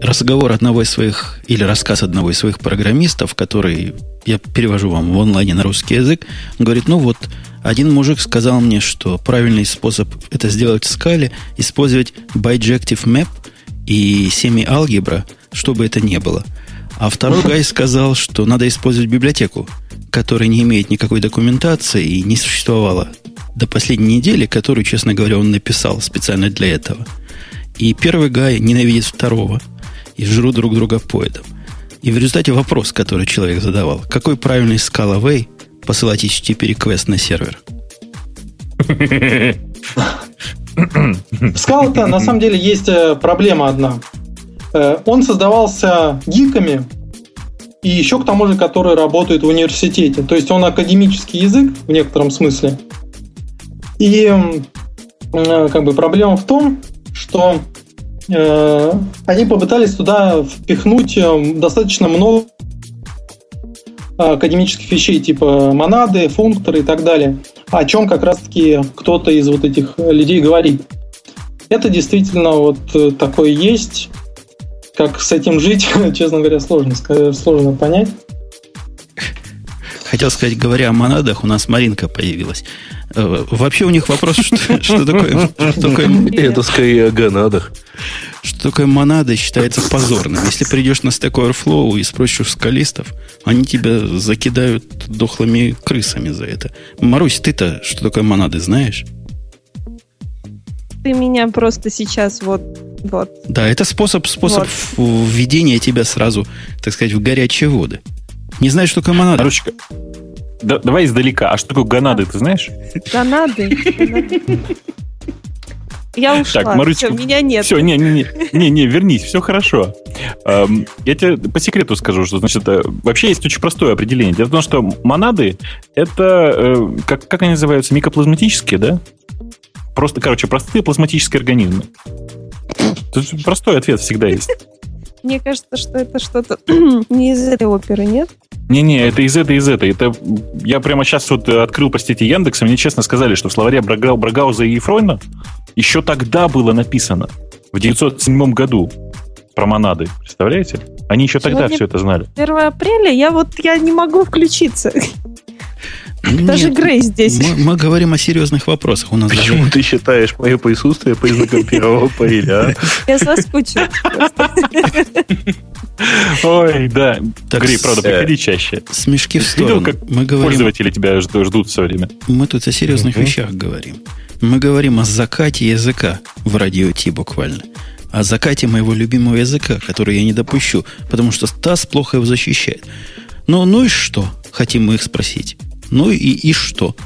Разговор одного из своих, или рассказ одного из своих программистов, который я перевожу вам в онлайне на русский язык. Говорит, ну вот, один мужик сказал мне, что правильный способ это сделать в скале, использовать bijective map и semi-алгебра, чтобы это не было. А второй гай сказал, что надо использовать библиотеку которая не имеет никакой документации и не существовала до последней недели, которую, честно говоря, он написал специально для этого. И первый гай ненавидит второго и жрут друг друга поедом. И в результате вопрос, который человек задавал, какой правильный Scala Way посылать HTTP request на сервер? В Scala на самом деле есть э, проблема одна. Э, он создавался гиками, и еще к тому же, который работает в университете. То есть он академический язык в некотором смысле. И э, как бы проблема в том, что э, они попытались туда впихнуть э, достаточно много академических вещей, типа монады, функторы и так далее, о чем как раз-таки кто-то из вот этих людей говорит. Это действительно вот такое есть. Как с этим жить, честно говоря, сложно, сложно понять. Хотел сказать, говоря о монадах, у нас Маринка появилась. Э, вообще у них вопрос, что, что такое... Что такое Это скорее о гонадах. Что такое монада считается позорным. Если придешь на Stack Overflow и спросишь у скалистов, они тебя закидают дохлыми крысами за это. Марусь, ты-то что такое монады знаешь? Ты меня просто сейчас вот вот. Да, это способ, способ вот. введения тебя сразу, так сказать, в горячие воды. Не знаешь, что такое монада? Ручка. Да, давай издалека. А что такое гонады, ты знаешь? Гонады? Я ушла. Так, Марусечка, все, меня нет. Все, не, не, не, не, вернись, все хорошо. Эм, я тебе по секрету скажу, что, значит, э, вообще есть очень простое определение. Дело в том, что монады это, э, как, как они называются, микоплазматические, да? Просто, короче, простые плазматические организмы. Тут простой ответ всегда есть. Мне кажется, что это что-то не из этой оперы, нет? Не-не, это из этой, из этой. Это я прямо сейчас вот открыл, простите, Яндекс, и мне честно сказали, что в словаре Брагау, Брагауза и Ефройна еще тогда было написано, в 907 году, про монады. Представляете? Они еще Сегодня тогда все это знали. 1 апреля я вот я не могу включиться. Даже Грей здесь. Мы, мы говорим о серьезных вопросах. У нас Почему даже... ты считаешь мое присутствие признаком 1 апреля? А? Я соскучилась. Ой, да. Грей, правда, приходи чаще. Смешки в сторону. Видел, как мы говорим... пользователи тебя ждут все время? Мы тут о серьезных вещах говорим. Мы говорим о закате языка в радио Ти буквально. О закате моего любимого языка, который я не допущу, потому что Стас плохо его защищает. Ну, ну и что? Хотим мы их спросить. Ну и, и что?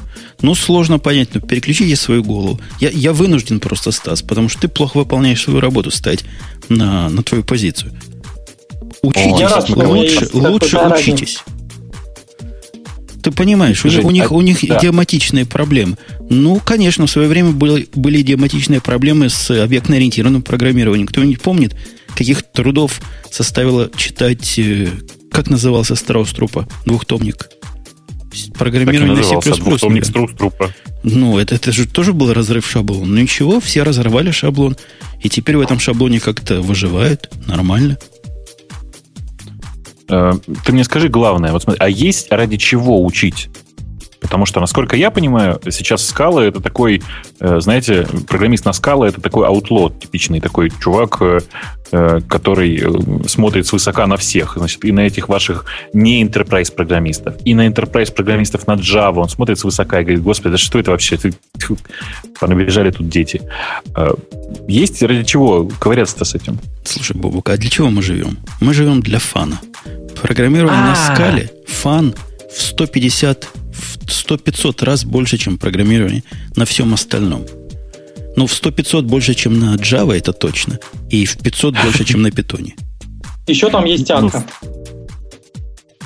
Ну, сложно понять, но переключите свою голову. Я, я вынужден просто, Стас, потому что ты плохо выполняешь свою работу, стать на, на твою позицию. Учитесь, О, рад, лучше, лучше учитесь. Ты понимаешь, у, них, у них, у них да. идиоматичные проблемы. Ну, конечно, в свое время были, были идиоматичные проблемы с объектно-ориентированным программированием. Кто-нибудь помнит, каких трудов составило читать, э, как назывался Страус-трупа, двухтомник? Программирование C++. Двухтомник Ну, это, это же тоже был разрыв шаблона. Ну ничего, все разорвали шаблон. И теперь в этом шаблоне как-то выживают. Нормально. Э, ты мне скажи главное, вот смотри, а есть ради чего учить? Потому что, насколько я понимаю, сейчас скала это такой, э, знаете, программист на скала это такой аутлот, типичный такой чувак, э, э, который смотрит свысока на всех. Значит, и на этих ваших не enterprise программистов, и на enterprise программистов на Java. Он смотрит свысока и говорит, господи, да что это вообще? Ты, понабежали тут дети. Есть ради чего ковыряться-то с этим? Слушай, Бобука, а для чего мы живем? Мы живем для фана. Программирование на а. скале, фан в 150 в 100-500 раз больше, чем программирование на всем остальном. Ну, в 100-500 больше, чем на Java, это точно. И в 500 больше, чем на Python. Еще там есть ну, Акка.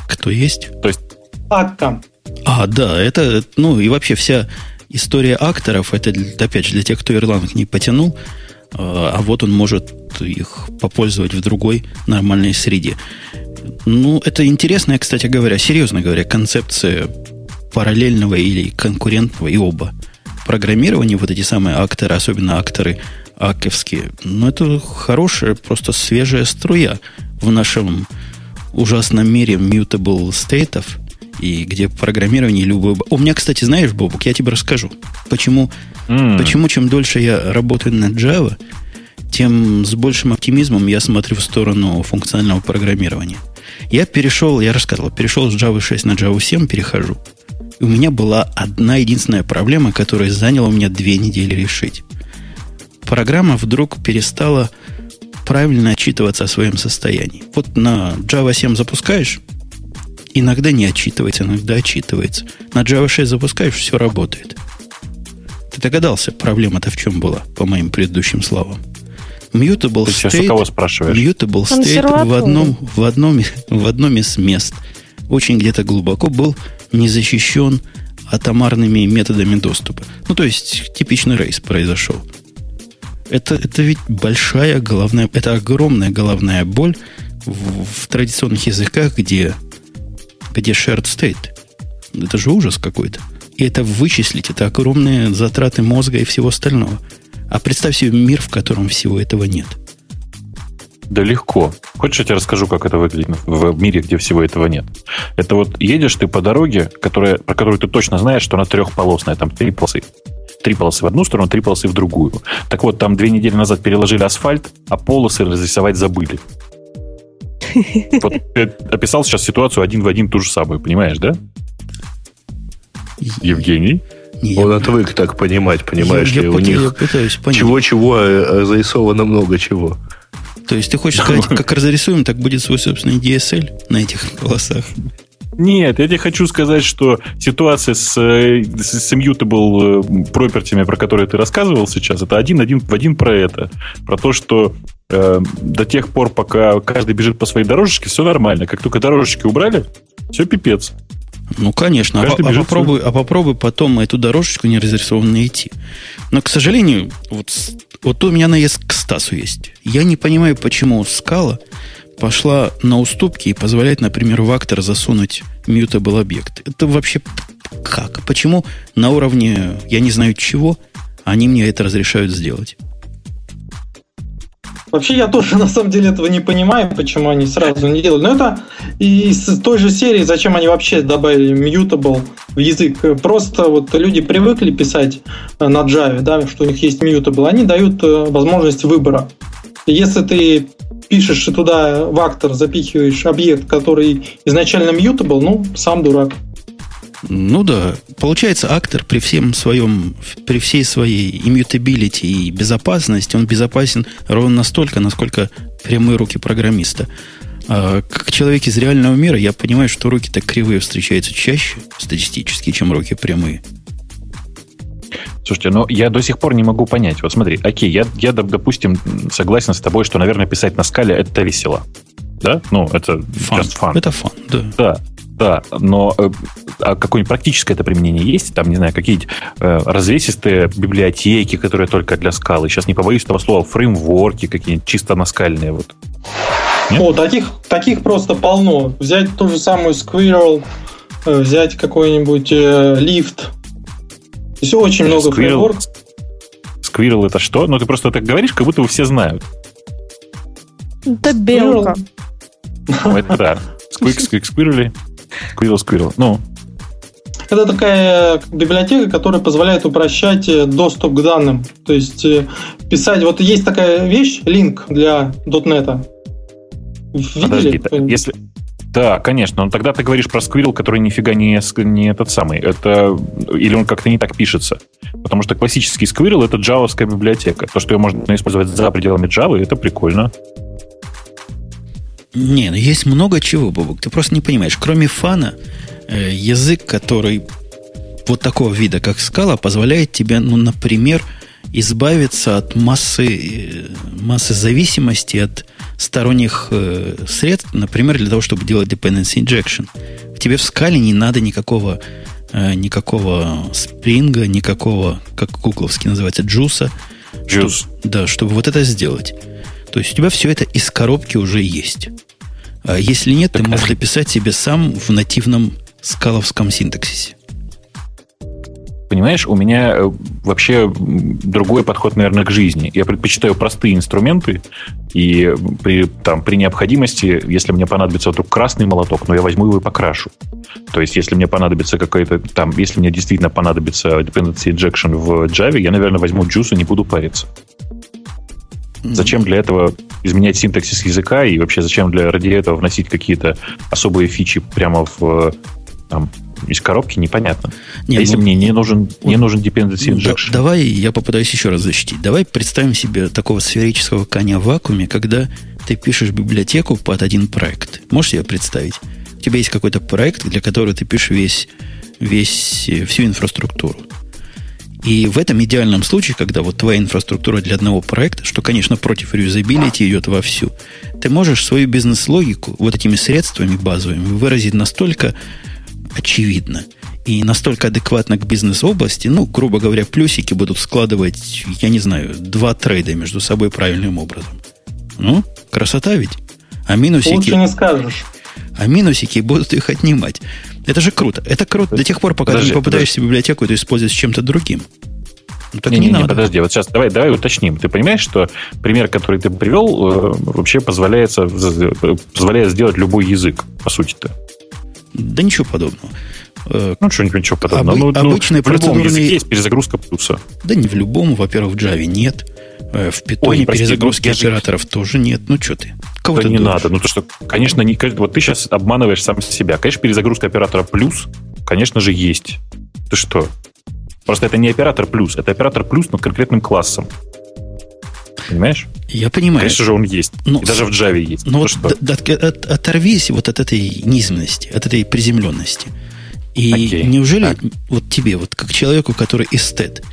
Кто есть? То есть... Акка. А, да, это, ну, и вообще вся история акторов, это, опять же, для тех, кто Ирланд не потянул, а, а вот он может их попользовать в другой нормальной среде. Ну, это интересная, кстати говоря, серьезно говоря, концепция параллельного или конкурентного, и оба. Программирование, вот эти самые акторы, особенно акторы аковские, ну, это хорошая, просто свежая струя в нашем ужасном мире mutable стейтов, и где программирование любое... У меня, кстати, знаешь, Бобук, я тебе расскажу, почему, mm. почему чем дольше я работаю на Java, тем с большим оптимизмом я смотрю в сторону функционального программирования. Я перешел, я рассказывал, перешел с Java 6 на Java 7, перехожу у меня была одна единственная проблема, которая заняла у меня две недели решить. Программа вдруг перестала правильно отчитываться о своем состоянии. Вот на Java 7 запускаешь, иногда не отчитывается, иногда отчитывается. На Java 6 запускаешь, все работает. Ты догадался, проблема-то в чем была, по моим предыдущим словам? Mutable Ты state, кого спрашиваешь? Mutable state в одном, в, одном, в одном из мест, очень где-то глубоко был не защищен атомарными методами доступа. Ну, то есть, типичный рейс произошел. Это, это ведь большая головная, это огромная головная боль в, в традиционных языках, где, где shared state. Это же ужас какой-то. И это вычислить, это огромные затраты мозга и всего остального. А представь себе мир, в котором всего этого нет. Да легко. Хочешь, я тебе расскажу, как это выглядит в мире, где всего этого нет? Это вот едешь ты по дороге, которая, про которую ты точно знаешь, что она трехполосная, там три полосы. Три полосы в одну сторону, три полосы в другую. Так вот, там две недели назад переложили асфальт, а полосы разрисовать забыли. Вот ты описал сейчас ситуацию один в один ту же самую, понимаешь, да? Евгений? Не, Он я... отвык так понимать, понимаешь я, ли, я у них пытаюсь чего-чего а зарисовано много чего. То есть ты хочешь сказать, как разрисуем, так будет свой собственный DSL на этих полосах? Нет, я тебе хочу сказать, что ситуация с, э, с immutable э, property, про которые ты рассказывал сейчас, это один-один в один про это. Про то, что э, до тех пор, пока каждый бежит по своей дорожечке, все нормально. Как только дорожечки убрали, все пипец. Ну, конечно. А, а, попробуй, а попробуй потом эту дорожечку неразрисованно найти. Но, к сожалению, вот, вот у меня наезд к Стасу есть. Я не понимаю, почему скала пошла на уступки и позволяет, например, в актор засунуть mutable объект. Это вообще как? Почему на уровне, я не знаю чего, они мне это разрешают сделать? Вообще я тоже на самом деле этого не понимаю, почему они сразу не делают. Но это из той же серии, зачем они вообще добавили mutable в язык. Просто вот люди привыкли писать на Java, да, что у них есть mutable, они дают э, возможность выбора. Если ты пишешь туда в актор, запихиваешь объект, который изначально mutable, ну, сам дурак. Ну да, получается, актор при всем своем, при всей своей immutability и безопасности, он безопасен ровно настолько, насколько прямые руки программиста. А как человек из реального мира, я понимаю, что руки так кривые встречаются чаще статистически, чем руки прямые. Слушайте, но я до сих пор не могу понять. Вот смотри, окей, я, я допустим, согласен с тобой, что, наверное, писать на скале это весело. Да? Ну, это fun. just fun. Это фан, да. Да, да, но э, а какое-нибудь практическое это применение есть? Там, не знаю, какие-нибудь э, развесистые библиотеки, которые только для скалы. Сейчас не побоюсь этого слова, фреймворки какие-нибудь чисто наскальные. Вот. Нет? О, таких, таких просто полно. Взять ту же самую Squirrel, э, взять какой-нибудь э, лифт. Все очень много Squirrel, фреймворков. Squirrel это что? Ну, ты просто так говоришь, как будто вы все знают. Это белка. Ну, это да. Squeak, squeak, squirrely. Squirrel, Squirrel. Ну, это такая библиотека, которая позволяет упрощать э, доступ к данным. То есть э, писать... Вот есть такая вещь, линк для .NET. Видели? Подожди, если... Да, конечно. Но тогда ты говоришь про Squirrel, который нифига не, не этот самый. Это... Или он как-то не так пишется. Потому что классический Squirrel — это джавовская библиотека. То, что ее можно использовать за пределами Java, это прикольно. Не, ну есть много чего, Бобок. Ты просто не понимаешь. Кроме фана, э, язык, который вот такого вида, как скала, позволяет тебе, ну, например, избавиться от массы, э, массы зависимости от сторонних э, средств, например, для того, чтобы делать dependency injection. Тебе в скале не надо никакого, э, никакого спринга, никакого, как кукловски называется, джуса. Джус. Чтобы, да, чтобы вот это сделать. То есть у тебя все это из коробки уже есть. А если нет, так, ты можешь написать себе сам в нативном скаловском синтаксисе. Понимаешь, у меня э, вообще другой подход, наверное, к жизни. Я предпочитаю простые инструменты, и при, там, при необходимости, если мне понадобится вдруг красный молоток, но ну, я возьму его и покрашу. То есть, если мне понадобится какой-то там, если мне действительно понадобится dependency injection в Java, я, наверное, возьму Juice и не буду париться. Зачем для этого изменять синтаксис языка и вообще зачем для ради этого вносить какие-то особые фичи прямо в там, из коробки, непонятно. Нет, а если ну, мне не нужен, вот, не нужен dependency injection? Да, давай я попытаюсь еще раз защитить. Давай представим себе такого сферического коня в вакууме, когда ты пишешь библиотеку под один проект. Можешь себе представить? У тебя есть какой-то проект, для которого ты пишешь весь, весь, э, всю инфраструктуру. И в этом идеальном случае, когда вот твоя инфраструктура для одного проекта, что, конечно, против реюзабилити идет вовсю, ты можешь свою бизнес-логику вот этими средствами базовыми выразить настолько очевидно и настолько адекватно к бизнес-области, ну, грубо говоря, плюсики будут складывать, я не знаю, два трейда между собой правильным образом. Ну, красота ведь. А минусики... Лучше не скажешь. А минусики будут их отнимать. Это же круто. Это круто до тех пор, пока подожди, ты не попытаешься подожди. библиотеку эту использовать с чем-то другим. Ну, так не, не, не, надо. подожди, вот сейчас давай, давай уточним. Ты понимаешь, что пример, который ты привел, э, вообще позволяет, позволяет сделать любой язык, по сути-то. Да ничего подобного. Э, ну, что-нибудь ничего подобного. Обы- ну, обычные ну, в любом языке есть перезагрузка плюса. Да не в любом. Во-первых, в Java нет. Э, в питоне перезагрузки прости, операторов тоже нет. Ну, что ты? Кого да ты не думаешь? надо. Ну, то, что, конечно, не, вот ты сейчас обманываешь сам себя. Конечно, перезагрузка оператора плюс, конечно же, есть. Ты что? Просто это не оператор плюс, это оператор плюс над конкретным классом. Понимаешь? Я понимаю. Конечно же, он есть. Но, И даже в Java есть. Но ну, вот д- д- от, оторвись вот от этой низменности, от этой приземленности. И Окей. неужели так. вот тебе, вот как человеку, который эстет,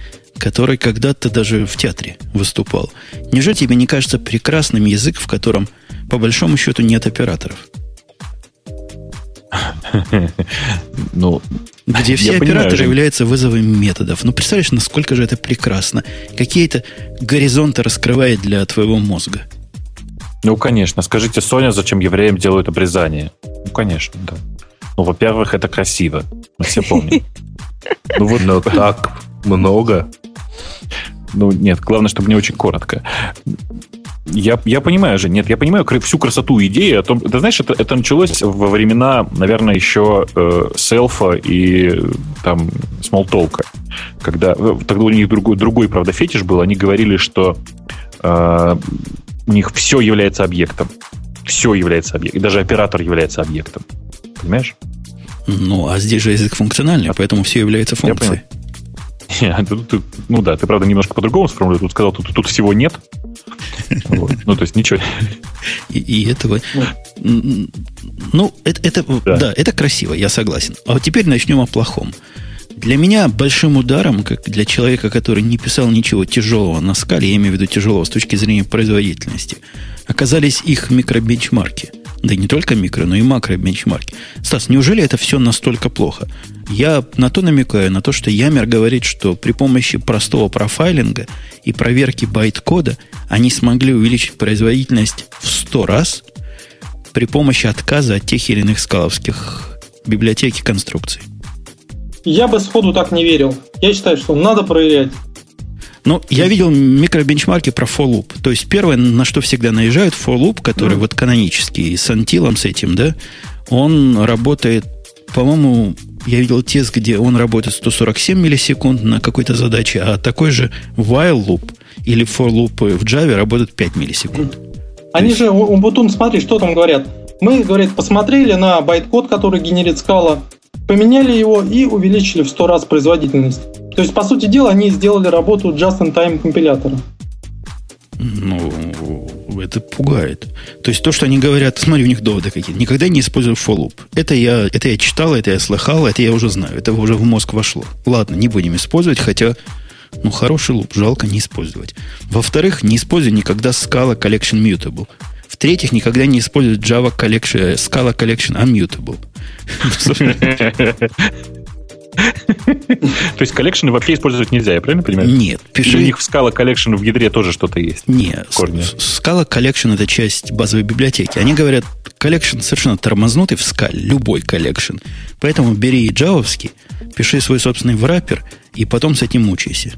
который когда-то даже в театре выступал, неужели тебе не кажется прекрасным язык, в котором, по большому счету, нет операторов? Ну, где все операторы понимаю, являются вызовами методов. Ну, представляешь, насколько же это прекрасно. Какие-то горизонты раскрывает для твоего мозга. Ну, конечно. Скажите, Соня, зачем евреям делают обрезание? Ну, конечно, да. Ну, во-первых, это красиво. Мы все помним. Ну, вот Но так много. Ну, нет, главное, чтобы не очень коротко. Я, я понимаю же, нет, я понимаю всю красоту идеи о том, ты знаешь, это, это началось во времена, наверное, еще э, селфа и там смолтолка, когда э, тогда у них другой, другой, правда, фетиш был, они говорили, что э, у них все является объектом, все является объектом, и даже оператор является объектом, понимаешь? Ну, а здесь же язык функциональный, а поэтому все является функцией. ну да, ты, правда, немножко по-другому сформулировал. Тут сказал, тут, тут всего нет. Вот. Ну, то есть ничего. И, и этого... Ну, это, это, да. да, это красиво, я согласен. А вот теперь начнем о плохом. Для меня большим ударом, как для человека, который не писал ничего тяжелого на скале, я имею в виду тяжелого с точки зрения производительности, оказались их микробенчмарки. Да и не только микро, но и макро бенчмарки. Стас, неужели это все настолько плохо? Я на то намекаю, на то, что Ямер говорит, что при помощи простого профайлинга и проверки байт-кода они смогли увеличить производительность в 100 раз при помощи отказа от тех или иных скаловских библиотек и конструкций. Я бы сходу так не верил. Я считаю, что надо проверять. Ну, я видел микробенчмарки про for loop. То есть первое, на что всегда наезжают, for loop, который mm. вот канонический, с антилом с этим, да, он работает, по-моему, я видел тест, где он работает 147 миллисекунд на какой-то задаче, а такой же while loop или for loop в Java работает 5 миллисекунд. Они есть... же, Ubuntu, смотри, что там говорят. Мы, говорит, посмотрели на байт-код, который генерит Scala, поменяли его и увеличили в 100 раз производительность. То есть, по сути дела, они сделали работу just-in-time компилятора. Ну, это пугает. То есть то, что они говорят, смотри, у них доводы какие. Никогда не использую for Это я, это я читал, это я слыхал, это я уже знаю. Это уже в мозг вошло. Ладно, не будем использовать, хотя, ну, хороший loop, жалко не использовать. Во-вторых, не используй никогда Scala Collection Mutable. В-третьих, никогда не используй Java Collection, Scala Collection Unmutable. То есть collection ы вообще использовать нельзя, я правильно понимаю? Нет. Пиши... Или у них в Scala Collection в ядре тоже что-то есть? Нет. Scala Collection это часть базовой библиотеки. Они говорят, collection совершенно тормознутый в Scala, любой collection. Поэтому бери джавовский, пиши свой собственный враппер, и потом с этим мучайся.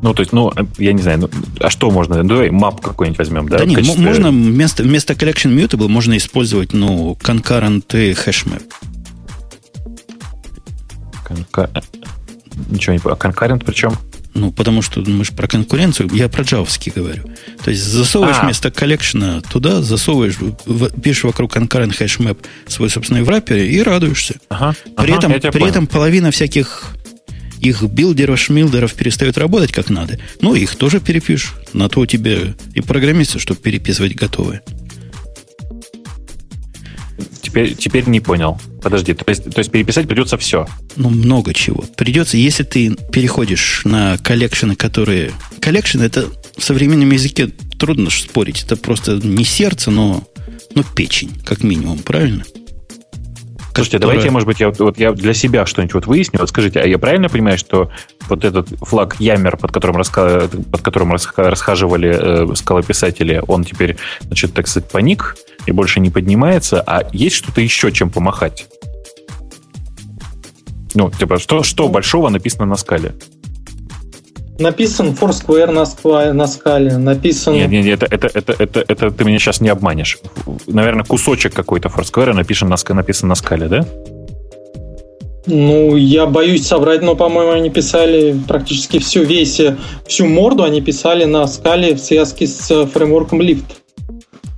Ну, то есть, ну, я не знаю, ну, а что можно? Ну, давай мап какой-нибудь возьмем, да? Да нет, качестве... можно вместо, вместо collection mutable можно использовать, ну, concurrent hashmap. Конка... Ничего не понял. А конкурент причем? Ну, потому что мы же про конкуренцию, я про джавовский говорю. То есть засовываешь а. вместо коллекшена туда, засовываешь, пишешь вокруг concurrent hashmap свой собственный wrapper и радуешься. Ага, при ага, этом, при этом половина всяких их builder ов, шмилдеров перестает работать как надо. Ну, их тоже перепишешь. На то у тебя и программисты, чтобы переписывать готовые. Теперь, теперь не понял. Подожди, то есть, то есть переписать придется все? Ну, много чего. Придется, если ты переходишь на collection ы, которые... Collection это в современном языке трудно спорить. Это просто не сердце, но, но печень, как минимум, правильно? Слушайте, которая... давайте, может быть, я, вот, я для себя что-нибудь вот выясню. Вот скажите, а я правильно понимаю, что вот этот флаг Ямер, под которым, раска... под которым расхаживали э, скалописатели, он теперь, значит, так сказать, паник и больше не поднимается, а есть что-то еще, чем помахать? Ну, типа, что, что большого написано на скале? Написан Foursquare на, на скале, написан... Нет, нет, нет, это, это, это, это, это ты меня сейчас не обманешь. Наверное, кусочек какой-то Foursquare написан на, написан на скале, да? Ну, я боюсь соврать, но, по-моему, они писали практически всю весь, всю морду они писали на скале в связке с фреймворком Lift.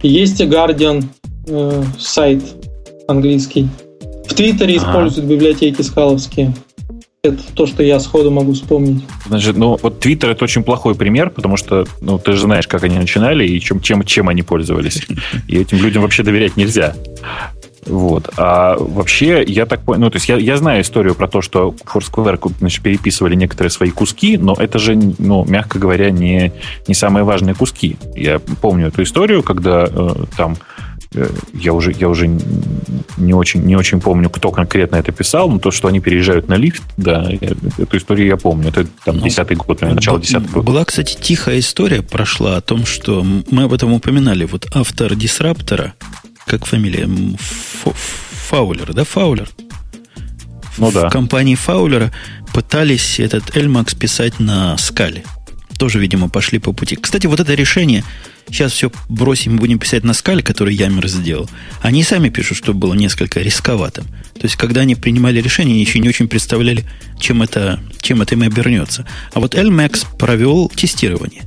Есть и Guardian э, сайт английский. В Твиттере ага. используют библиотеки скаловские. Это то, что я сходу могу вспомнить. Значит, ну вот Твиттер это очень плохой пример, потому что, ну, ты же знаешь, как они начинали и чем, чем, чем они пользовались. И этим людям вообще доверять нельзя. Вот. А вообще, я так понял, ну, то есть я, я знаю историю про то, что Foursquare значит, переписывали некоторые свои куски, но это же, ну, мягко говоря, не, не самые важные куски. Я помню эту историю, когда э, там я уже, я уже не очень, не очень помню, кто конкретно это писал, но то, что они переезжают на лифт, да, эту историю я помню. Это там ну, десятый год, начало десятого года. Была, кстати, тихая история прошла о том, что мы об этом упоминали. Вот автор дисраптора, как фамилия? Фаулер, да, Фаулер? Ну да. В компании Фаулера пытались этот Эльмакс писать на скале. Тоже, видимо, пошли по пути. Кстати, вот это решение сейчас все бросим и будем писать на скале, который Ямер сделал, они сами пишут, что было несколько рисковатым. То есть, когда они принимали решение, они еще не очень представляли, чем это, чем это им обернется. А вот LMAX провел тестирование.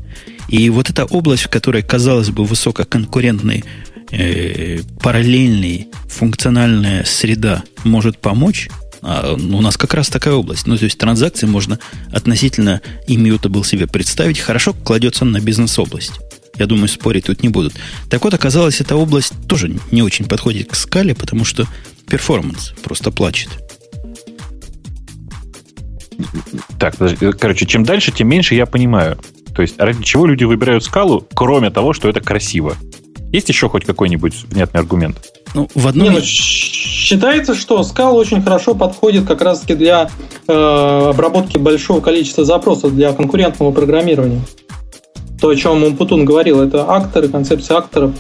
И вот эта область, в которой, казалось бы, высококонкурентный, э, параллельный, функциональная среда может помочь, а у нас как раз такая область. Ну, то есть транзакции можно относительно immutable себе представить, хорошо кладется на бизнес-область. Я думаю, спорить тут не будут. Так вот, оказалось, эта область тоже не очень подходит к скале, потому что перформанс просто плачет. Так, короче, чем дальше, тем меньше я понимаю. То есть, ради чего люди выбирают скалу, кроме того, что это красиво? Есть еще хоть какой-нибудь внятный аргумент? Ну, в одном... Не, ну, считается, что скала очень хорошо подходит как раз-таки для э, обработки большого количества запросов для конкурентного программирования то, о чем Умпутун говорил, это акторы, концепция акторов.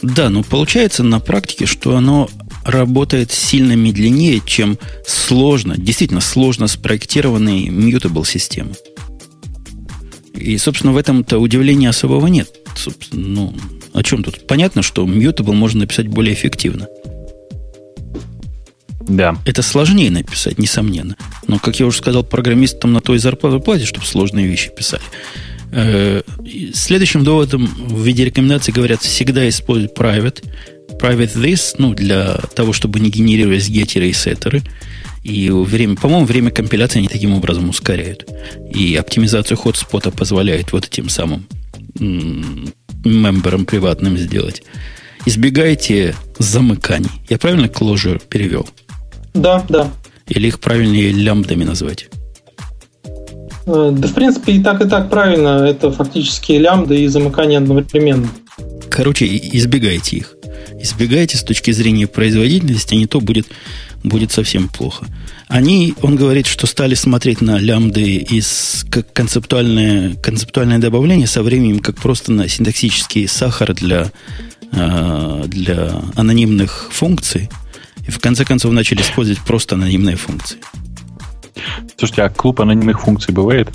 Да, но получается на практике, что оно работает сильно медленнее, чем сложно, действительно сложно спроектированные mutable системы. И, собственно, в этом-то удивления особого нет. Собственно, ну, о чем тут? Понятно, что mutable можно написать более эффективно. Да. Это сложнее написать, несомненно. Но, как я уже сказал, программистам на то и зарплату платят, чтобы сложные вещи писали. Э, следующим доводом в виде рекомендаций говорят, всегда использовать private. Private this, ну, для того, чтобы не генерировать геттеры и сеттеры. И время, по-моему, время компиляции они таким образом ускоряют. И оптимизацию хотспота позволяет вот этим самым мемберам приватным сделать. Избегайте замыканий. Я правильно closure перевел? Да, да. Или их правильнее лямбдами назвать? Э, да, в принципе, и так, и так правильно. Это фактически лямбда и замыкание одновременно. Короче, избегайте их. Избегайте с точки зрения производительности, не то будет, будет совсем плохо. Они, он говорит, что стали смотреть на лямбды из как концептуальное, концептуальное добавление со временем как просто на синтаксический сахар для, э, для анонимных функций. И в конце концов начали использовать просто анонимные функции. Слушайте, а клуб анонимных функций бывает?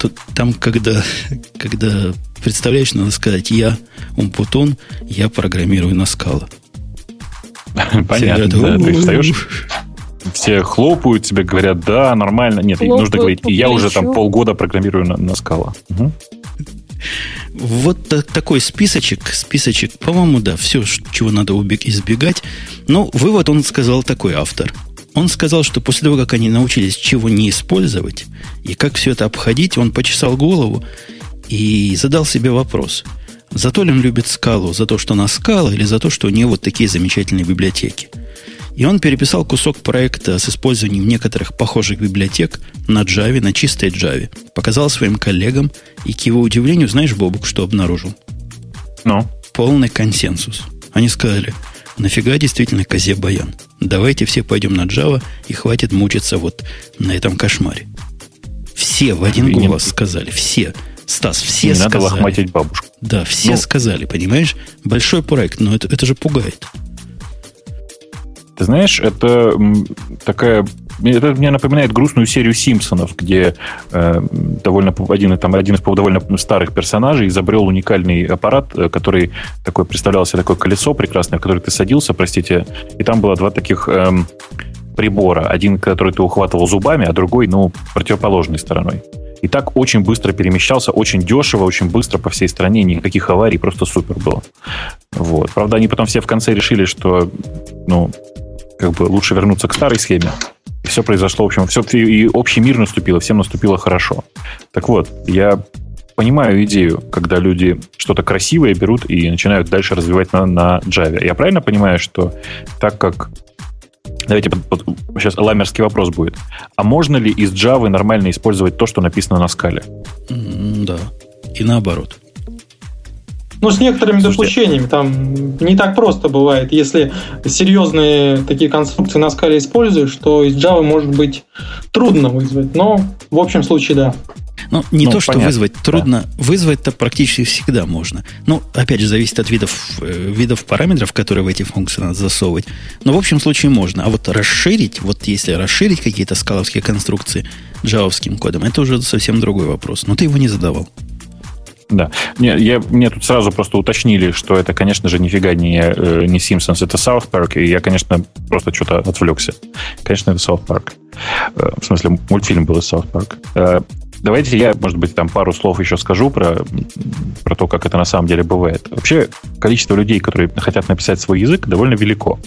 Тут, там, когда, когда представляешь, надо сказать, я Умпутун, я программирую на скала. Понятно, да. Ты встаешь, все хлопают тебе, говорят, да, нормально. Нет, нужно говорить, я уже там полгода программирую на, на скала. Угу. Вот такой списочек, списочек, по-моему, да, все, чего надо избегать. Но вывод он сказал такой автор. Он сказал, что после того, как они научились чего не использовать и как все это обходить, он почесал голову и задал себе вопрос. За то ли он любит скалу, за то, что она скала, или за то, что у нее вот такие замечательные библиотеки. И он переписал кусок проекта с использованием некоторых похожих библиотек на Java, на чистой Java. Показал своим коллегам, и к его удивлению, знаешь, Бобук, что обнаружил? Ну? Полный консенсус. Они сказали, нафига действительно козе баян? Давайте все пойдем на Java и хватит мучиться вот на этом кошмаре. Все в один и голос не... сказали, все. Стас, все не сказали. надо лохматить бабушку. Да, все ну, сказали, понимаешь? Большой проект, но это, это же пугает. Ты знаешь, это такая это мне напоминает грустную серию Симпсонов, где э, довольно один, там, один из довольно старых персонажей изобрел уникальный аппарат, э, который такой представлял себе такое колесо прекрасное, в которое ты садился, простите, и там было два таких э, прибора. Один, который ты ухватывал зубами, а другой, ну, противоположной стороной. И так очень быстро перемещался, очень дешево, очень быстро по всей стране, никаких аварий, просто супер было. Вот. Правда, они потом все в конце решили, что, ну, как бы лучше вернуться к старой схеме. И все произошло, в общем, все, и общий мир наступил, всем наступило хорошо. Так вот, я понимаю идею, когда люди что-то красивое берут и начинают дальше развивать на, на Java. Я правильно понимаю, что так как Давайте вот, сейчас ламерский вопрос будет. А можно ли из Java нормально использовать то, что написано на скале? Да. И наоборот. Ну, с некоторыми Слушайте, допущениями. Там не так просто бывает. Если серьезные такие конструкции на скале используешь, то из Java может быть трудно вызвать. Но в общем случае, да. Ну, не ну, то, что понятно. вызвать трудно, да. вызвать-то практически всегда можно. Ну, опять же, зависит от видов, э, видов параметров, которые в эти функции надо засовывать. Но в общем случае можно. А вот расширить, вот если расширить какие-то скаловские конструкции джавовским кодом, это уже совсем другой вопрос. Но ты его не задавал. Да. Не, я, мне тут сразу просто уточнили, что это, конечно же, нифига не, э, не Simpsons, это South Park, и я, конечно, просто что-то отвлекся. Конечно, это South Park. Э, в смысле, мультфильм был из South Park. Э, давайте я, может быть, там пару слов еще скажу про, про то, как это на самом деле бывает. Вообще, количество людей, которые хотят написать свой язык, довольно велико.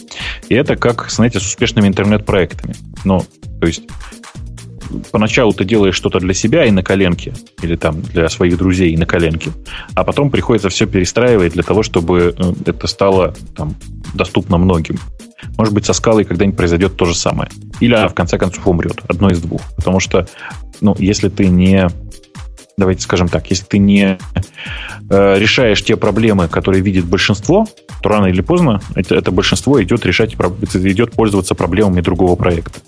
И это как, знаете, с успешными интернет-проектами. Ну, то есть поначалу ты делаешь что-то для себя и на коленке, или там для своих друзей и на коленке, а потом приходится все перестраивать для того, чтобы э, это стало там, доступно многим. Может быть, со скалой когда-нибудь произойдет то же самое. Или она, в конце концов, умрет. Одно из двух. Потому что, ну, если ты не... Давайте скажем так, если ты не э, решаешь те проблемы, которые видит большинство, то рано или поздно это, это большинство идет решать, идет пользоваться проблемами другого проекта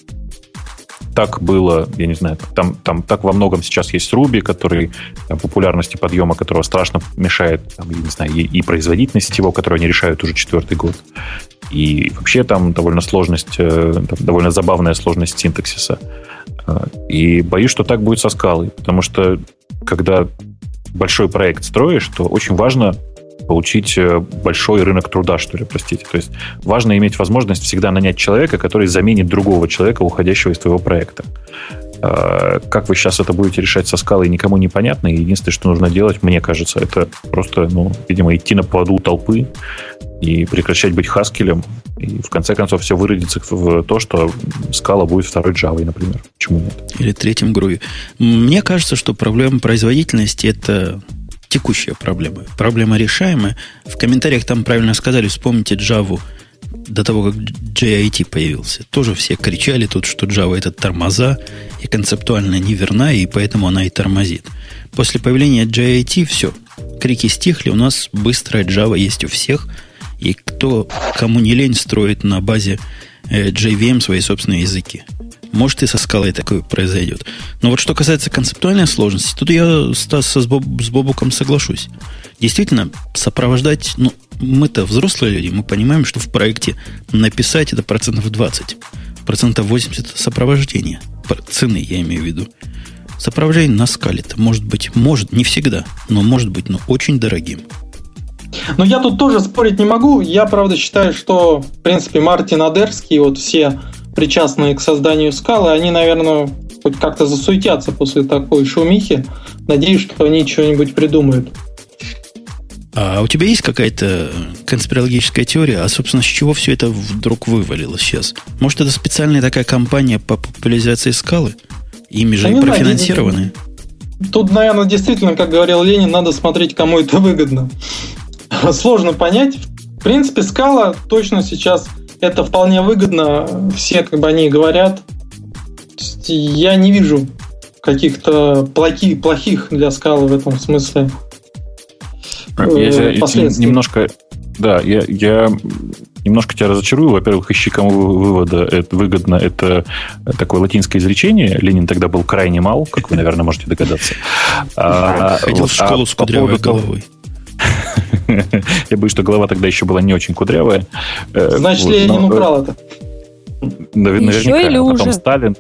так было, я не знаю, там, там так во многом сейчас есть Ruby, который там, популярности подъема которого страшно мешает, там, я не знаю, и, и производительность его, которую они решают уже четвертый год. И вообще там довольно сложность, э, там, довольно забавная сложность синтаксиса. Э, и боюсь, что так будет со скалой, потому что когда большой проект строишь, то очень важно получить э, большой рынок труда, что ли, простите. То есть важно иметь возможность всегда нанять человека, который заменит другого человека, уходящего из твоего проекта. А, как вы сейчас это будете решать со скалой, никому не понятно. Единственное, что нужно делать, мне кажется, это просто, ну, видимо, идти на поводу толпы и прекращать быть хаскелем. И в конце концов все выродится в то, что скала будет второй Java, например. Почему нет? Или третьим груви. Мне кажется, что проблема производительности это текущая проблема. Проблема решаемая. В комментариях там правильно сказали, вспомните Java до того, как JIT появился. Тоже все кричали тут, что Java это тормоза и концептуально неверна, и поэтому она и тормозит. После появления JIT все. Крики стихли, у нас быстрая Java есть у всех, и кто, кому не лень, строит на базе э, JVM свои собственные языки. Может, и со скалой такое произойдет. Но вот что касается концептуальной сложности, тут я Стас, с, Боб, с Бобуком соглашусь. Действительно, сопровождать, ну, мы-то взрослые люди, мы понимаем, что в проекте написать это процентов 20, процентов 80 это сопровождение. Цены, я имею в виду. Сопровождение на скале-то может быть, может, не всегда, но может быть, но очень дорогим. Но я тут тоже спорить не могу. Я, правда, считаю, что, в принципе, Мартин Адерский, вот все причастные к созданию скалы, они, наверное, хоть как-то засуетятся после такой шумихи. Надеюсь, что они что-нибудь придумают. А у тебя есть какая-то конспирологическая теория, а, собственно, с чего все это вдруг вывалилось сейчас? Может, это специальная такая компания по популяризации скалы? Ими же и профинансированы? Тут, наверное, действительно, как говорил Ленин, надо смотреть, кому это выгодно. Сложно понять. В принципе, скала точно сейчас это вполне выгодно. Все как бы они говорят. Я не вижу каких-то плохих, плохих для скалы в этом смысле я, я немножко Да, я, я немножко тебя разочарую. Во-первых, ищи, кому вывода это выгодно. Это такое латинское изречение. Ленин тогда был крайне мал, как вы, наверное, можете догадаться. А, Ходил в школу с кудрявой головой. Я боюсь, что голова тогда еще была не очень кудрявая. Э, Значит, вот, Ленин но... украл это. Наверняка. Еще или а потом уже? Сталин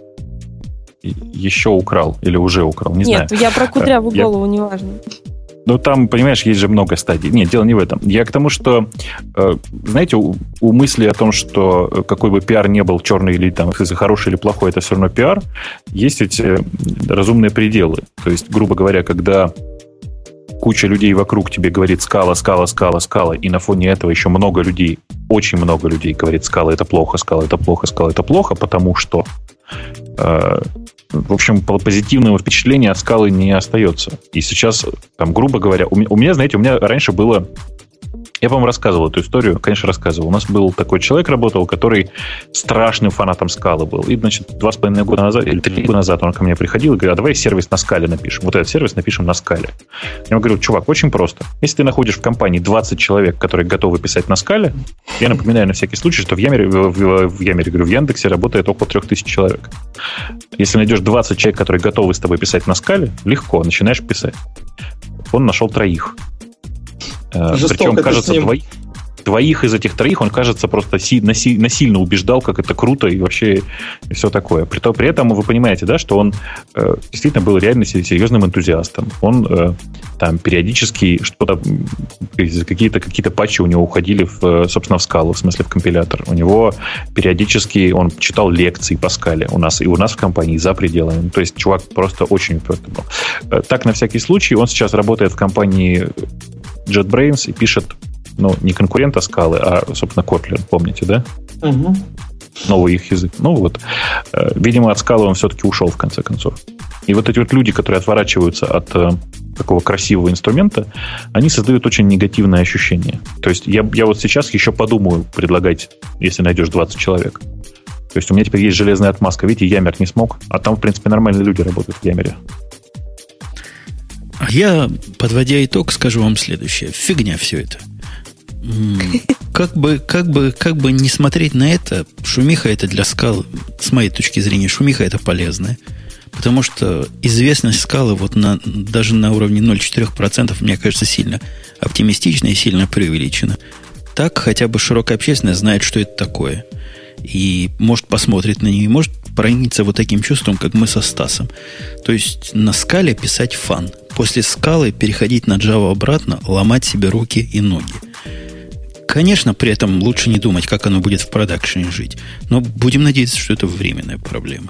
еще украл или уже украл, не Нет, знаю. я про кудрявую я... голову, неважно. Ну, там, понимаешь, есть же много стадий. Нет, дело не в этом. Я к тому, что, э, знаете, у, у мысли о том, что какой бы пиар не был, черный или там, хороший или плохой, это все равно пиар, есть эти разумные пределы. То есть, грубо говоря, когда куча людей вокруг тебе говорит скала, скала, скала, скала, и на фоне этого еще много людей, очень много людей говорит скала это плохо, скала это плохо, скала это плохо, потому что э, в общем, позитивного впечатления от скалы не остается. И сейчас, там, грубо говоря, у у меня знаете, у меня раньше было я, по-моему, рассказывал эту историю, конечно, рассказывал. У нас был такой человек работал, который страшным фанатом скалы был. И, значит, два с половиной года назад, или три года назад он ко мне приходил и говорил, а давай сервис на скале напишем. Вот этот сервис напишем на скале. Я ему говорю, чувак, очень просто. Если ты находишь в компании 20 человек, которые готовы писать на скале, я напоминаю на всякий случай, что в Ямере, в, в, в Ямере, говорю, в Яндексе работает около 3000 человек. Если найдешь 20 человек, которые готовы с тобой писать на скале, легко, начинаешь писать. Он нашел троих. Э, Жестоко Причем, кажется, двоих, двоих из этих троих он, кажется, просто си, наси, насильно убеждал, как это круто и вообще и все такое. При, то, при этом вы понимаете, да, что он э, действительно был реально серьезным энтузиастом. Он э, там периодически что-то, какие-то какие патчи у него уходили, в, собственно, в скалу, в смысле в компилятор. У него периодически он читал лекции по скале у нас и у нас в компании за пределами. То есть чувак просто очень упертый был. Э, так, на всякий случай, он сейчас работает в компании JetBrains и пишет, ну, не конкурента скалы, а, собственно, Kotlin, помните, да? Угу. Новый их язык. Ну вот, э, видимо, от скалы он все-таки ушел в конце концов. И вот эти вот люди, которые отворачиваются от э, такого красивого инструмента, они создают очень негативное ощущение. То есть я, я вот сейчас еще подумаю предлагать, если найдешь 20 человек. То есть у меня теперь есть железная отмазка. Видите, Ямер не смог, а там, в принципе, нормальные люди работают в Ямере. А я, подводя итог, скажу вам следующее. Фигня все это. Как бы, как бы, как бы не смотреть на это, шумиха это для скал, с моей точки зрения, шумиха это полезная. Потому что известность скалы вот на, даже на уровне 0,4% мне кажется сильно оптимистична и сильно преувеличена. Так хотя бы широкая общественность знает, что это такое. И может посмотреть на нее, и может проникнется вот таким чувством, как мы со Стасом. То есть на скале писать фан – после скалы переходить на Java обратно, ломать себе руки и ноги. Конечно, при этом лучше не думать, как оно будет в продакшене жить. Но будем надеяться, что это временная проблема.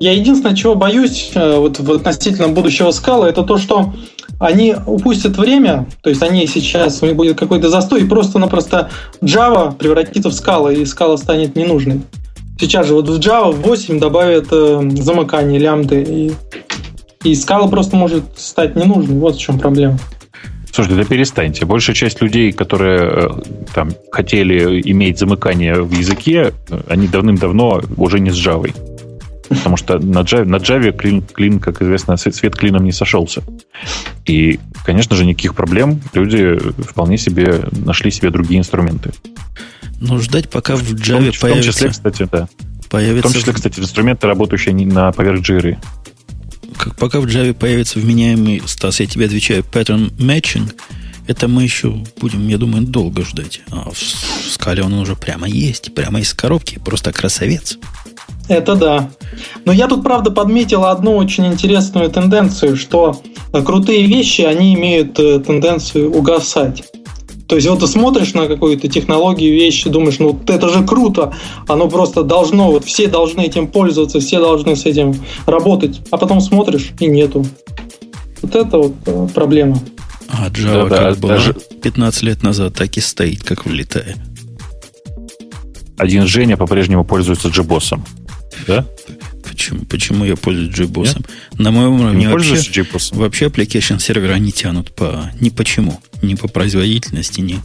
Я единственное, чего боюсь э, вот относительно будущего скалы, это то, что они упустят время, то есть они сейчас, у них будет какой-то застой, и просто-напросто Java превратится в скала, и скала станет ненужной. Сейчас же вот в Java 8 добавят э, замыкание лямбды, и и скала просто может стать ненужной. Вот в чем проблема. Слушайте, да перестаньте. Большая часть людей, которые э, там хотели иметь замыкание в языке, они давным-давно уже не с Java. Потому что на Java, на Java клин, клин, как известно, свет клином не сошелся. И, конечно же, никаких проблем. Люди вполне себе нашли себе другие инструменты. Но ждать, пока в Java в том, появится... В том числе, кстати, да. Появится... В том числе, кстати, инструменты, работающие на поверх Jira как, пока в Java появится вменяемый, Стас, я тебе отвечаю, pattern matching, это мы еще будем, я думаю, долго ждать. А в, скале он уже прямо есть, прямо из коробки, просто красавец. Это да. Но я тут, правда, подметил одну очень интересную тенденцию, что крутые вещи, они имеют э, тенденцию угасать. То есть вот ты смотришь на какую-то технологию, вещи, думаешь, ну вот это же круто, оно просто должно, вот все должны этим пользоваться, все должны с этим работать, а потом смотришь и нету. Вот это вот э, проблема. А Java да, как да, была даже... 15 лет назад, так и стоит, как влетая. Один Женя по-прежнему пользуется джибосом. Да? Почему, почему я пользуюсь JBoss? На моем уровне вообще, вообще application сервера не тянут по ни почему. Ни по производительности, ни,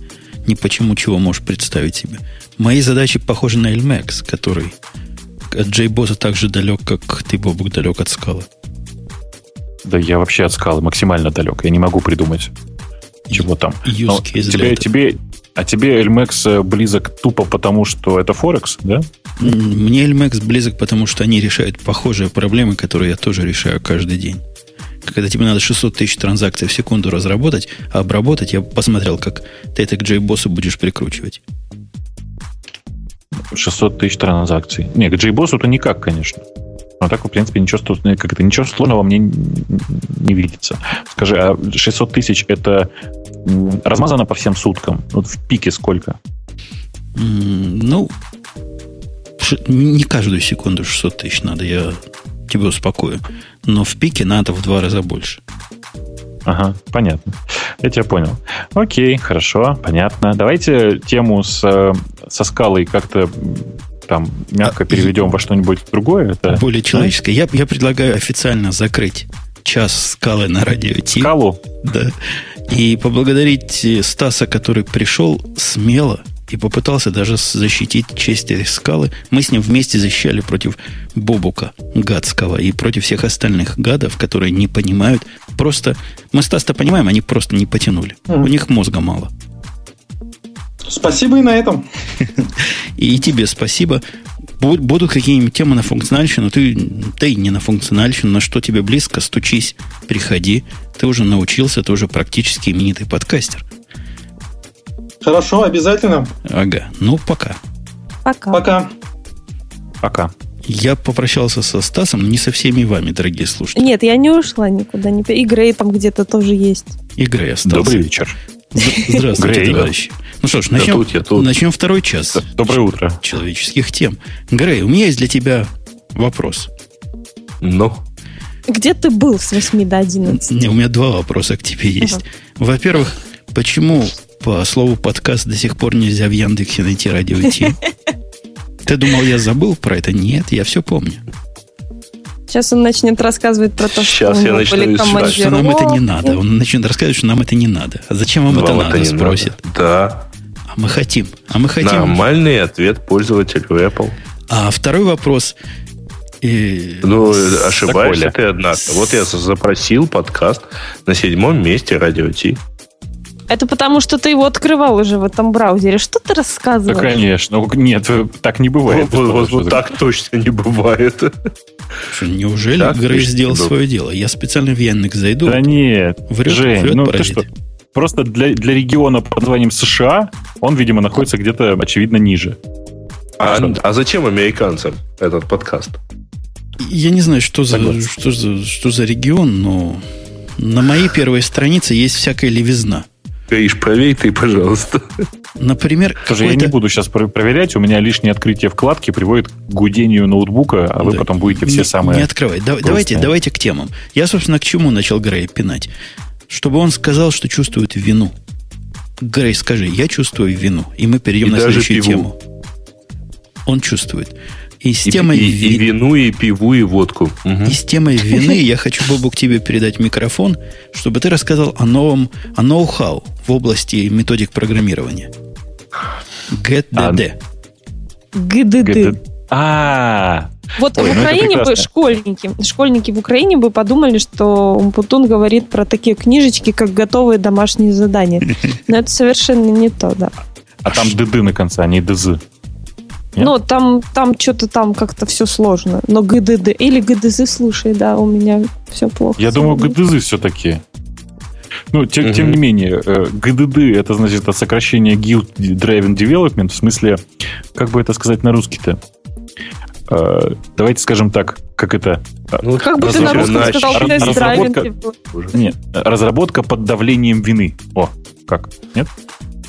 ни почему чего можешь представить себе. Мои задачи похожи на LMAX, который от JBoss так же далек, как ты, Бобук, далек от скалы. Да я вообще от скалы максимально далек. Я не могу придумать. чего там. Но тебе, тебе, а тебе LMAX близок тупо потому, что это Форекс, да? Мне LMAX близок, потому что они решают похожие проблемы, которые я тоже решаю каждый день. Когда тебе надо 600 тысяч транзакций в секунду разработать, а обработать, я посмотрел, как ты это к JBoss будешь прикручивать. 600 тысяч транзакций. Не, к JBoss это никак, конечно. Но так, в принципе, ничего, как это, ничего сложного мне не видится. Скажи, а 600 тысяч это размазано по всем суткам? Вот в пике сколько? Ну, не каждую секунду 600 тысяч надо, я тебя успокою. Но в пике надо в два раза больше. Ага, понятно. Я тебя понял. Окей, хорошо, понятно. Давайте тему с, э, со скалой как-то там мягко а, переведем во что-нибудь другое. Это... Более человеческое. Я, я предлагаю официально закрыть час скалы на радио Ти. Скалу? Да. И поблагодарить Стаса, который пришел смело и попытался даже защитить честь этой скалы. Мы с ним вместе защищали против Бобука гадского и против всех остальных гадов, которые не понимают. Просто мы Стас-то понимаем, они просто не потянули. Mm. У них мозга мало. Спасибо и на этом. И тебе спасибо. Будут какие-нибудь темы на функциональщину, ты, ты не на функциональщину, на что тебе близко, стучись, приходи. Ты уже научился, ты уже практически именитый подкастер. Хорошо, обязательно. Ага, ну пока. Пока. Пока. Пока. Я попрощался со Стасом, но не со всеми вами, дорогие слушатели. Нет, я не ушла никуда. Не... И Грей там где-то тоже есть. И Грей остался. Добрый вечер. Здравствуйте, Грей. товарищи. Ну что ж, начнем, да тут я, тут. начнем второй час. Доброе утро. Человеческих тем. Грей, у меня есть для тебя вопрос. Ну? Где ты был с 8 до 11? Не, у меня два вопроса к тебе есть. Ага. Во-первых, почему по слову подкаст до сих пор нельзя в Яндексе найти радио Ти? Ты думал, я забыл про это? Нет, я все помню. Сейчас он начнет рассказывать про то, Сейчас что, я начну что нам это не надо. Он начнет рассказывать, что нам это не надо. А зачем вам, вам это, это надо, спросит. Надо. Да. А мы хотим. А мы хотим. Нормальный ответ пользователю Apple. А второй вопрос. И... Ну, ошибаешься ты, однако. Вот я запросил подкаст на седьмом месте радио Ти. Это потому, что ты его открывал уже в этом браузере. Что ты рассказываешь? Да, конечно. Нет, так не бывает. Вот, вот, вот так точно не бывает. Что, неужели так Грей сделал свое дело? Я специально в Яндекс зайду. Да нет, врет, Жень, врет ну ты что? Просто для, для региона под названием США он, видимо, находится где-то, очевидно, ниже. А, а зачем американцам этот подкаст? Я не знаю, что за, что, за, что за регион, но на моей первой странице есть всякая левизна. Гаиш, проверь ты, пожалуйста. Например, Тоже я не буду сейчас проверять, у меня лишнее открытие вкладки приводит к гудению ноутбука, а вы потом будете все самые... Не открывай. Да, давайте, давайте к темам. Я, собственно, к чему начал Грей пинать? Чтобы он сказал, что чувствует вину. Грей, скажи, я чувствую вину. И мы перейдем и на следующую пиву. тему. Он чувствует. И с темой... И, и, и вину, и пиву, и водку. Угу. И с темой вины я хочу, Бобу, к тебе передать микрофон, чтобы ты рассказал о новом, о ноу-хау в области методик программирования. GetDD. GDD. А, вот Ой, в ну Украине бы школьники, школьники в Украине бы подумали, что Умпутун говорит про такие книжечки, как готовые домашние задания. Но это совершенно не то, да. А там ДД на конце, а не ДЗ. Нет? Ну, там, там что-то там как-то все сложно. Но ГДД или ГДЗ, слушай, да, у меня все плохо. Я думаю, ГДЗ все-таки. Ну, тем, угу. тем не менее, э, ГДД это значит это сокращение Guild Driven Development, в смысле, как бы это сказать на русский-то? Э, давайте скажем так, как это... Э, ну, как бы ты на русском сказал, разработка, нет, разработка под давлением вины. О, как? Нет?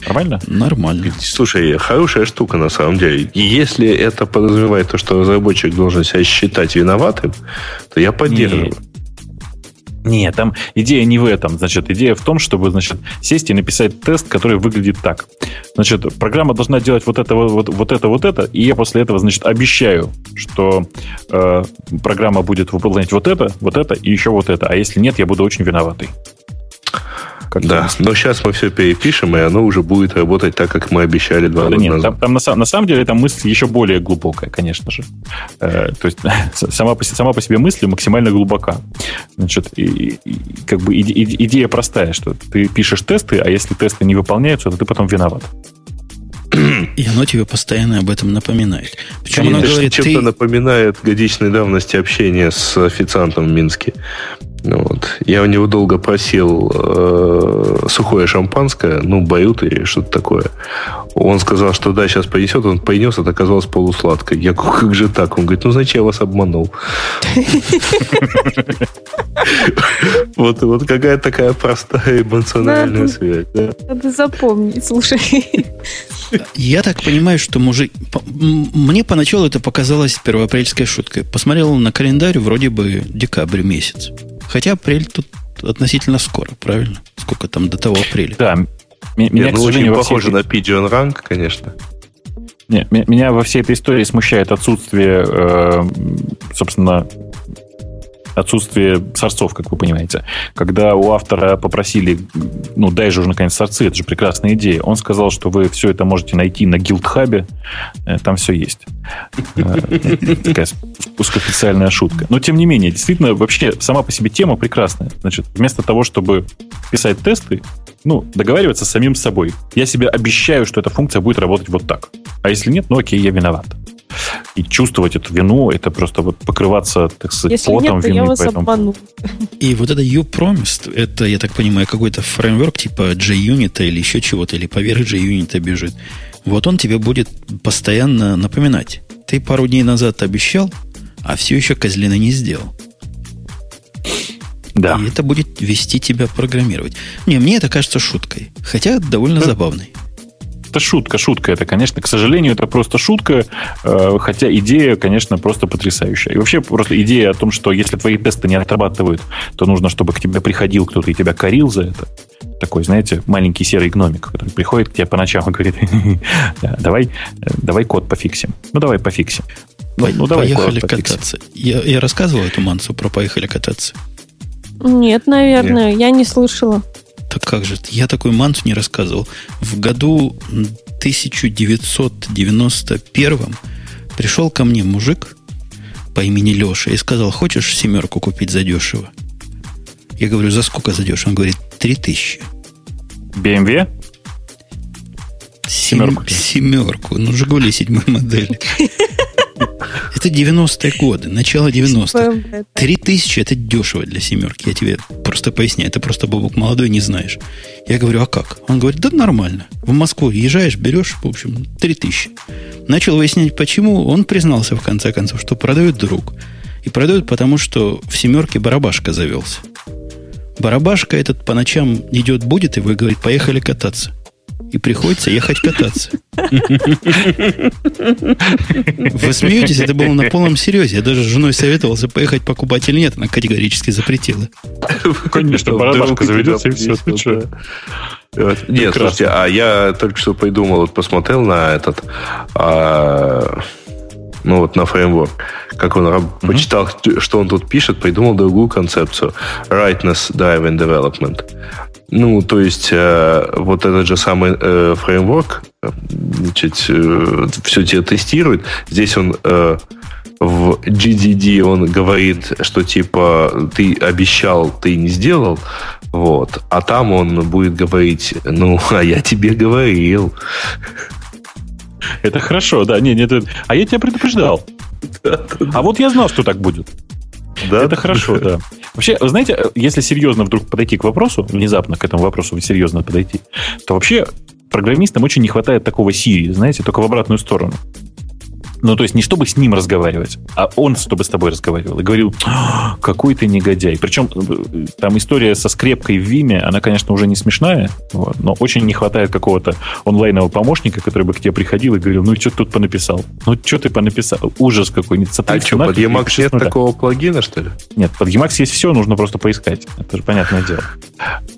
Нормально? Нормально. Слушай, хорошая штука на самом деле. И если это подразумевает то, что разработчик должен себя считать виноватым, то я поддерживаю. Нет. Нет, там идея не в этом. Значит, идея в том, чтобы, значит, сесть и написать тест, который выглядит так. Значит, программа должна делать вот это, вот, вот это, вот это, и я после этого, значит, обещаю, что э, программа будет выполнять вот это, вот это и еще вот это. А если нет, я буду очень виноватый. Как да, но сейчас мы все перепишем, и оно уже будет работать так, как мы обещали два года нет, назад. Там, там на, на самом деле там мысль еще более глубокая, конечно же. Э, то есть сама по, сама по себе мысль максимально глубока. Значит, и, и, как бы иде, идея простая, что ты пишешь тесты, а если тесты не выполняются, то ты потом виноват. И оно тебе постоянно об этом напоминает. Причем оно говорит, чем-то ты... напоминает годичной давности общения с официантом в Минске. Ну вот. Я у него долго просил э, сухое шампанское, ну, бают или что-то такое. Он сказал, что да, сейчас принесет. Он принес, это оказалось полусладкое. Я говорю, как же так? Он говорит, ну, значит, я вас обманул. Вот, вот какая такая простая эмоциональная связь. Надо запомнить, слушай. Я так понимаю, что мужик... Мне поначалу это показалось первоапрельской шуткой. Посмотрел на календарь, вроде бы декабрь месяц. Хотя апрель тут относительно скоро, правильно? Сколько там до того апреля? Да. Меня, Нет, ну, очень похоже на Pigeon Rank, конечно. Не, меня во всей этой истории смущает отсутствие, э, собственно, отсутствие сорцов, как вы понимаете. Когда у автора попросили, ну, дай же уже наконец сорцы, это же прекрасная идея, он сказал, что вы все это можете найти на гилдхабе, э, там все есть. Э, такая узкоофициальная шутка. Но, тем не менее, действительно, вообще сама по себе тема прекрасная. Значит, вместо того, чтобы писать тесты, ну, договариваться с самим собой. Я себе обещаю, что эта функция будет работать вот так. А если нет, ну окей, я виноват. И чувствовать эту вину, это просто вот покрываться, так сказать, Если потом нет, вины. Я вас поэтому... И вот это You Promised, это, я так понимаю, какой-то фреймворк типа JUnit или еще чего-то, или поверх JUnit бежит. Вот он тебе будет постоянно напоминать. Ты пару дней назад обещал, а все еще козлина не сделал. Да. И это будет вести тебя программировать. Не, мне это кажется шуткой. Хотя довольно да. забавной это шутка, шутка это, конечно, к сожалению, это просто шутка, э, хотя идея, конечно, просто потрясающая. И вообще просто идея о том, что если твои тесты не отрабатывают, то нужно, чтобы к тебе приходил кто-то и тебя корил за это. Такой, знаете, маленький серый гномик, который приходит к тебе по ночам и говорит, давай, давай код пофиксим. Ну, давай пофиксим. Ну, ну давай поехали кататься. Я, я рассказывал эту мансу про поехали кататься? Нет, наверное, Нет. я не слышала. Так как же, я такой манту не рассказывал. В году 1991 пришел ко мне мужик по имени Леша и сказал, хочешь семерку купить задешево? Я говорю, за сколько задешево? Он говорит, три тысячи. BMW? Семерку. Семерку. Ну, Жигули седьмой модели. Это 90-е годы, начало 90-х. Три тысячи это дешево для семерки. Я тебе просто поясняю. Это просто бабок молодой не знаешь. Я говорю, а как? Он говорит, да нормально. В Москву езжаешь, берешь, в общем, три тысячи. Начал выяснять, почему. Он признался, в конце концов, что продает друг. И продает потому, что в семерке барабашка завелся. Барабашка этот по ночам идет, будет, и вы говорит, поехали кататься и приходится ехать кататься. Вы смеетесь, это было на полном серьезе. Я даже с женой советовался поехать покупать или нет, она категорически запретила. Конечно, барабашка заведется и все. Нет, слушайте, а я только что придумал, вот посмотрел на этот, а, ну вот на фреймворк, как он mm-hmm. почитал, что он тут пишет, придумал другую концепцию. Rightness Driven Development. Ну, то есть, э, вот этот же самый э, фреймворк, значит, э, все тебе тестирует. Здесь он э, в GDD он говорит, что типа ты обещал, ты не сделал, вот. А там он будет говорить, ну, а я тебе говорил. Это хорошо, да. Не, не, это... А я тебя предупреждал. А вот я знал, что так будет. Да? Это хорошо, да. Вообще, знаете, если серьезно вдруг подойти к вопросу, внезапно к этому вопросу серьезно подойти, то вообще программистам очень не хватает такого Siri, знаете, только в обратную сторону. Ну, то есть не чтобы с ним разговаривать, а он чтобы с тобой разговаривал и говорил, «А, какой ты негодяй. Причем э, там история со скрепкой в Виме, она, конечно, уже не смешная, вот, но очень не хватает какого-то онлайнового помощника, который бы к тебе приходил и говорил, ну, что ты тут понаписал? Ну, что ты понаписал? Ужас какой-нибудь. А что, под Emacs нет такого плагина, что ли? Нет, под Emacs есть все, нужно просто поискать. Это же понятное дело.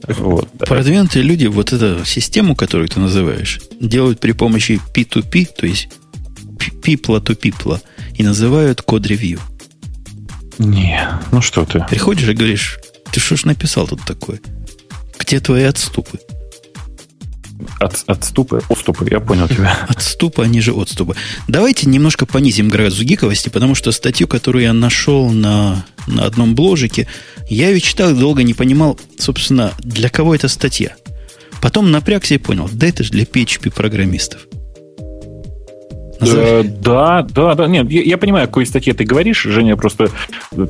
Вот. Продвинутые люди вот эту систему, которую ты называешь, делают при помощи P2P, то есть пипла то пипла и называют код-ревью. Не, ну что ты. Приходишь и говоришь, ты что ж написал тут такое? Где твои отступы? От, отступы, отступы, я понял тебя. Отступы, они же отступы. Давайте немножко понизим градус гиковости, потому что статью, которую я нашел на, на одном бложике, я ее читал и долго не понимал, собственно, для кого эта статья. Потом напрягся и понял, да это же для PHP-программистов. Э, да, да, да. Нет, я, я понимаю, о какой статье ты говоришь. Женя просто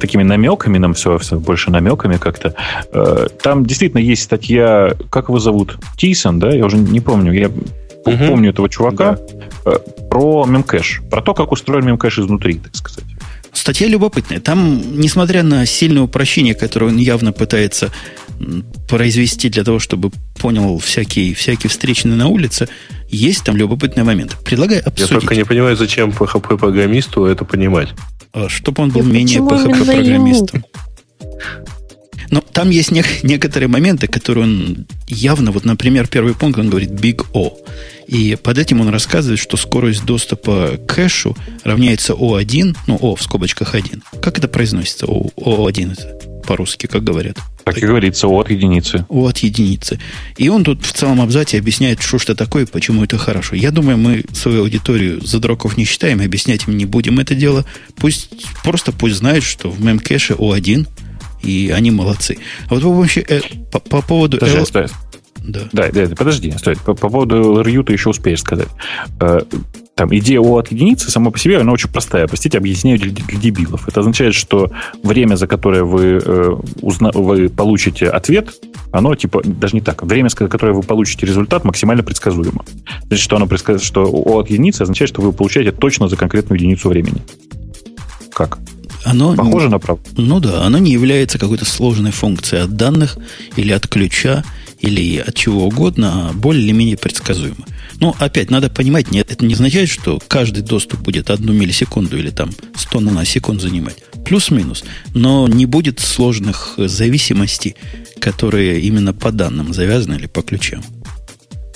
такими намеками нам все, все больше намеками как-то. Э, там действительно есть статья, как его зовут? Тисон, да? Я уже не помню. Я угу. помню этого чувака. Да. Э, про мемкэш. Про то, как устроен мемкэш изнутри, так сказать. Статья любопытная. Там, несмотря на сильное упрощение, которое он явно пытается произвести для того, чтобы понял всякие, всякие встречные на улице, есть там любопытный момент. Предлагаю обсудить. Я только не понимаю, зачем PHP-программисту это понимать. А, чтобы он был И менее PHP-программистом. Но там есть не, некоторые моменты, которые он явно, вот, например, первый пункт, он говорит Big O. И под этим он рассказывает, что скорость доступа к кэшу равняется O1, ну, O в скобочках 1. Как это произносится? O, O1 это по-русски, как говорят. Так и говорится, от единицы. От единицы. И он тут в целом абзаце объясняет, что что такое, почему это хорошо. Я думаю, мы свою аудиторию за дураков не считаем, объяснять им не будем это дело. Пусть, просто пусть знают, что в мемкэше О1, и они молодцы. А вот по, помощи, э, по, по поводу... Подожди, L... стой. Да. Да, да, подожди, стой. По, по поводу LRU ты еще успеешь сказать. Там идея О от единицы сама по себе, она очень простая. Простите, объясняю для, для дебилов. Это означает, что время, за которое вы, э, узна, вы получите ответ, оно типа, даже не так, время, за которое вы получите результат, максимально предсказуемо. Значит, что оно предсказывает, что О от единицы означает, что вы получаете точно за конкретную единицу времени. Как? Оно, Похоже на правду? Ну да, оно не является какой-то сложной функцией от данных или от ключа, или от чего угодно, более или менее предсказуемо. Но опять надо понимать, нет, это не означает, что каждый доступ будет одну миллисекунду или там 100 наносекунд занимать. Плюс-минус. Но не будет сложных зависимостей, которые именно по данным завязаны или по ключам.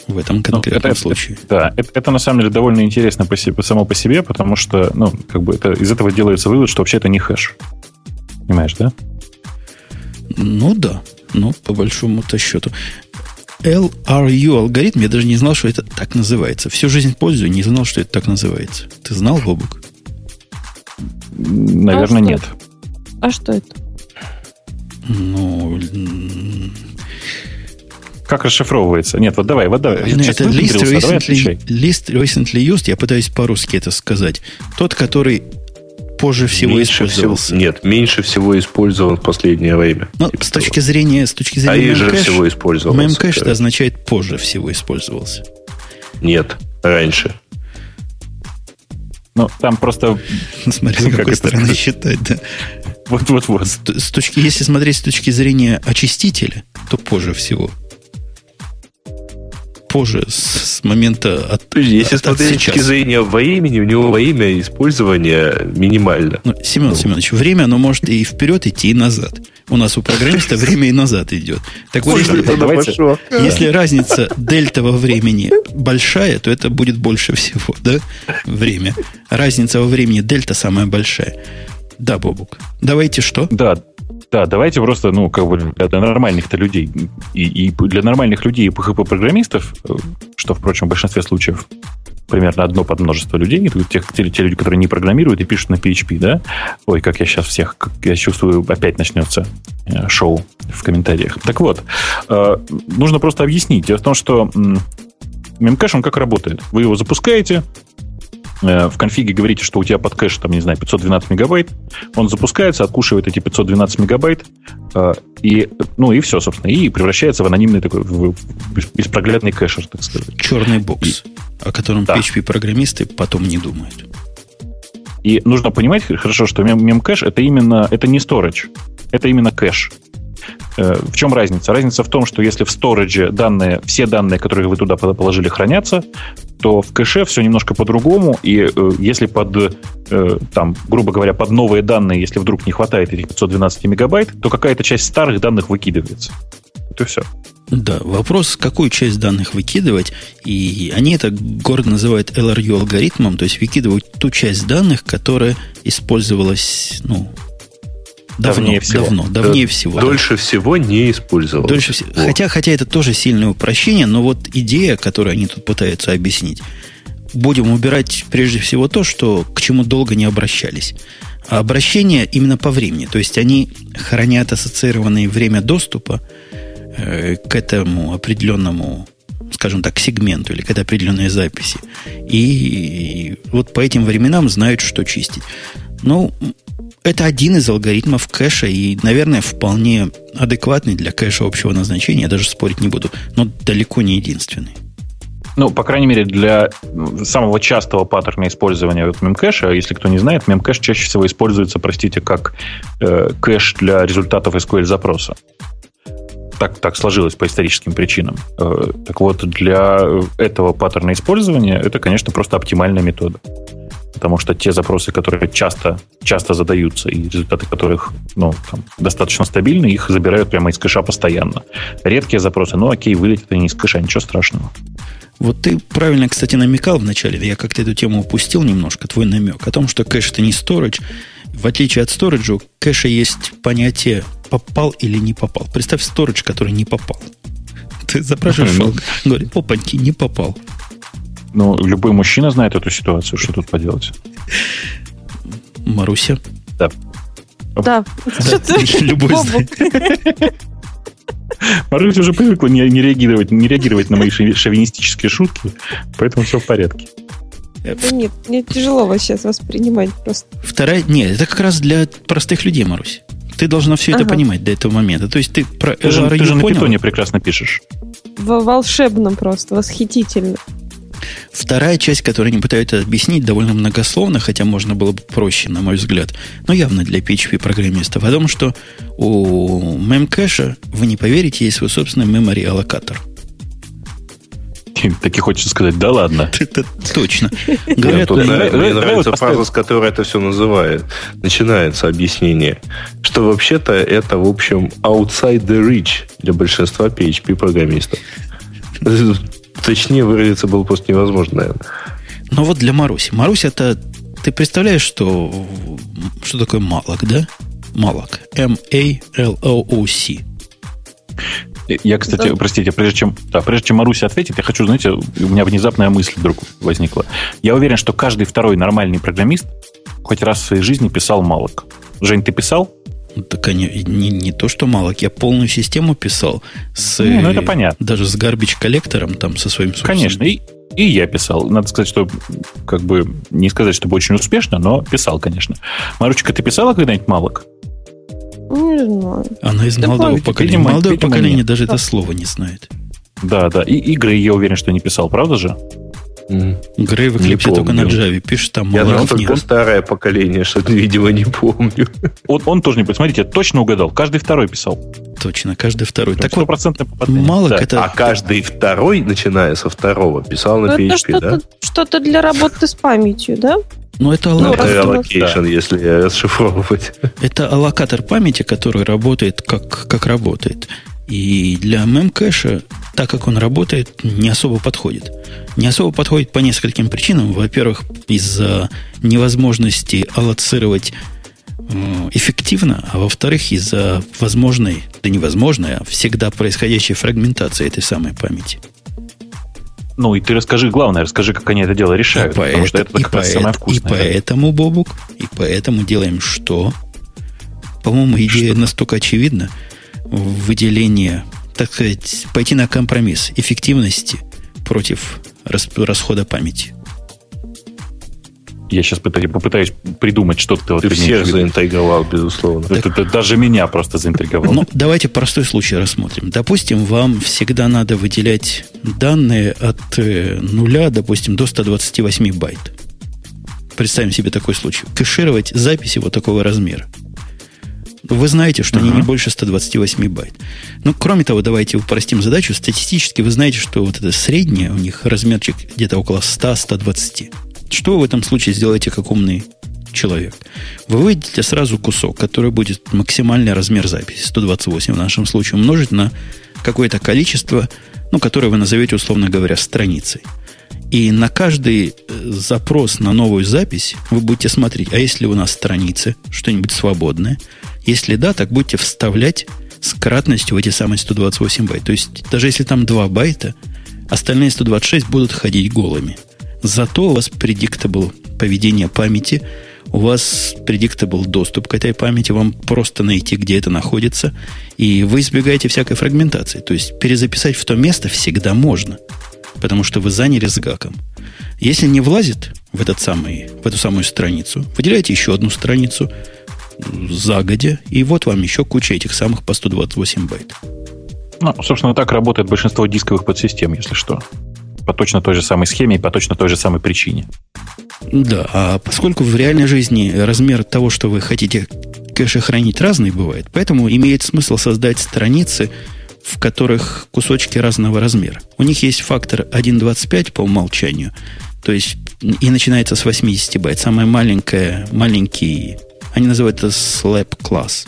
В этом ну, конкретном ну, это, случае. Да, это, это на самом деле довольно интересно по себе, само по себе, потому что, ну, как бы это, из этого делается вывод, что вообще это не хэш. Понимаешь, да? Ну да. Ну, по большому-то счету. LRU алгоритм, я даже не знал, что это так называется. Всю жизнь пользую, не знал, что это так называется. Ты знал, Бобук? Наверное, а нет. А что это? Ну, как расшифровывается? Нет, вот давай, вот давай. Ну, это list recently, list recently used, я пытаюсь по-русски это сказать. Тот, который позже всего меньше использовался. Всего, нет, меньше всего использован в последнее время. Ну, типа с точки зрения, с точки зрения а же всего использовался. Мемкэш это означает позже всего использовался. Нет, раньше. Ну, там просто... Смотри, с какой стороны считать, да. Вот-вот-вот. С, с точки, если смотреть с точки зрения очистителя, то позже всего позже, с, с момента от Если от, смотреть с точки зрения времени, у него время использования минимально. Ну, Семен ну. Семенович, время, оно может и вперед идти, и назад. У нас у программиста время и назад идет. Так вот, если, давайте, если разница дельта во времени большая, то это будет больше всего, да? Время. Разница во времени дельта самая большая. Да, Бобук. Давайте что? Да, да, давайте просто, ну, как бы для нормальных-то людей и, и для нормальных людей и PHP-программистов, э, что, впрочем, в большинстве случаев примерно одно под множество людей, тех, те, те люди, которые не программируют и пишут на PHP, да? Ой, как я сейчас всех, как я чувствую, опять начнется э, шоу в комментариях. Так вот, э, нужно просто объяснить. Дело в том, что мемкэш, он как работает? Вы его запускаете, в конфиге говорите, что у тебя под кэш, там, не знаю, 512 мегабайт, он запускается, откушивает эти 512 мегабайт, э, и, ну, и все, собственно, и превращается в анонимный такой, в беспроглядный кэшер, так сказать. Черный бокс, и, о котором да. PHP-программисты потом не думают. И нужно понимать хорошо, что мемкэш это именно, это не storage, это именно кэш. Э, в чем разница? Разница в том, что если в storage данные, все данные, которые вы туда положили, хранятся, то в кэше все немножко по-другому, и э, если под, э, там, грубо говоря, под новые данные, если вдруг не хватает этих 512 мегабайт, то какая-то часть старых данных выкидывается. Это все. Да, вопрос, какую часть данных выкидывать, и они это гордо называют LRU алгоритмом, то есть выкидывают ту часть данных, которая использовалась, ну, Давно, давнее всего. Давно, давнее да, всего. Дольше всего не использовал. Дольше всего. Хотя, хотя это тоже сильное упрощение, но вот идея, которую они тут пытаются объяснить, будем убирать прежде всего то, что к чему долго не обращались. А обращение именно по времени. То есть они хранят ассоциированное время доступа э, к этому определенному скажем так, сегменту или какая-то определенная записи. И, и вот по этим временам знают, что чистить. Ну, это один из алгоритмов кэша и, наверное, вполне адекватный для кэша общего назначения. Я даже спорить не буду, но далеко не единственный. Ну, по крайней мере, для самого частого паттерна использования вот мемкэша, если кто не знает, мемкэш чаще всего используется, простите, как э, кэш для результатов SQL-запроса так, так сложилось по историческим причинам. Э, так вот, для этого паттерна использования это, конечно, просто оптимальная метода. Потому что те запросы, которые часто, часто задаются, и результаты которых ну, там, достаточно стабильны, их забирают прямо из кэша постоянно. Редкие запросы, ну окей, вылетят они из кэша, ничего страшного. Вот ты правильно, кстати, намекал вначале, я как-то эту тему упустил немножко, твой намек, о том, что кэш это не storage. В отличие от сториджа, у кэша есть понятие попал или не попал. Представь сторож, который не попал. Ты запрашиваешь, говорит, опаньки, не попал. Ну, любой мужчина знает эту ситуацию, что тут поделать. Маруся? Да. Да. Любой знает. Маруся уже привыкла не, не, реагировать, не реагировать на мои шовинистические шутки, поэтому все в порядке. Да нет, мне тяжело вас сейчас воспринимать просто. Вторая, нет, это как раз для простых людей, Марусь. Ты должна все ага. это понимать до этого момента. То есть ты про ты же, ты же на питоне прекрасно пишешь. В волшебном просто, восхитительно. Вторая часть, которую они пытаются объяснить, довольно многословно, хотя можно было бы проще, на мой взгляд, но явно для PHP-программистов, о том, что у мемкэша, вы не поверите, есть свой собственный memory аллокатор. Так и хочется сказать, да ладно. Это точно. Говорят, мне нравится фраза, с которой это все называет. Начинается объяснение, что вообще-то это, в общем, outside the reach для большинства PHP-программистов. Точнее выразиться было просто невозможно, наверное. Но вот для Маруси. Марусь это... Ты представляешь, что, что такое малок, да? Малок. M-A-L-O-O-C. Я, кстати, да. простите, прежде чем, да, прежде чем Маруся ответит, я хочу, знаете, у меня внезапная мысль вдруг возникла. Я уверен, что каждый второй нормальный программист хоть раз в своей жизни писал малок. Жень, ты писал? Ну, так они, не, не то, что малок, я полную систему писал с... Ну, ну это понятно. Даже с гарбич коллектором там, со своим собственным. Конечно, и, и я писал. Надо сказать, что как бы не сказать, чтобы очень успешно, но писал, конечно. Маручка, ты писала когда-нибудь малок? Не знаю. Она из да молодого поколения. Видимо, молодое видимо, поколение нет. даже это слово не знает. Да, да. И игры я уверен, что не писал, правда же? Mm. Грей в Eclipse только на Java пишет, там Я знал только старое поколение, что видимо, не помню. Он, он тоже не помнит. Смотрите, я точно угадал. Каждый второй писал. Точно, каждый второй. Так вот, мало да. это... А каждый второй, начиная со второго, писал на PHP, это да? Что-то для работы с памятью, да? Ну, это аллокатор. Ну, allocation, да. если расшифровывать. Это аллокатор памяти, который работает как, как работает. И для мемкэша, так как он работает, не особо подходит. Не особо подходит по нескольким причинам. Во-первых, из-за невозможности аллоцировать э, эффективно, а во-вторых, из-за возможной, да невозможной, а всегда происходящей фрагментации этой самой памяти. Ну, и ты расскажи, главное, расскажи, как они это дело решают. И потому поэт, что это как раз поэт, самое вкусное. И поэтому, Бобук, и поэтому делаем что? По-моему, идея что? настолько очевидна. Выделение, так сказать, пойти на компромисс эффективности против расхода памяти. Я сейчас пытаюсь, попытаюсь придумать что-то. Ты, вот ты всех заинтриговал, безусловно. Так, это, это даже меня просто заинтриговал. Ну, давайте простой случай рассмотрим. Допустим, вам всегда надо выделять данные от э, нуля, допустим, до 128 байт. Представим себе такой случай. Кэшировать записи вот такого размера. Вы знаете, что uh-huh. они не больше 128 байт. Ну, кроме того, давайте упростим задачу. Статистически вы знаете, что вот это среднее, у них размерчик где-то около 100-120. Что вы в этом случае сделаете как умный человек? Вы выйдете сразу кусок, который будет максимальный размер записи, 128 в нашем случае, умножить на какое-то количество, ну, которое вы назовете, условно говоря, страницей. И на каждый э, запрос на новую запись вы будете смотреть, а если у нас страницы, что-нибудь свободное, Если да, так будете вставлять с кратностью в эти самые 128 байт. То есть, даже если там 2 байта, остальные 126 будут ходить голыми. Зато у вас predictable поведение памяти, у вас predictable доступ к этой памяти, вам просто найти, где это находится, и вы избегаете всякой фрагментации. То есть перезаписать в то место всегда можно, потому что вы заняли с гаком. Если не влазит в, этот самый, в эту самую страницу, выделяете еще одну страницу загодя, и вот вам еще куча этих самых по 128 байт. Ну, собственно, так работает большинство дисковых подсистем, если что. По точно той же самой схеме и по точно той же самой причине. Да, а поскольку в реальной жизни размер того, что вы хотите кэше хранить, разный бывает, поэтому имеет смысл создать страницы, в которых кусочки разного размера. У них есть фактор 1.25 по умолчанию, то есть и начинается с 80 байт. Самая маленькая, маленький, они называют это slab класс.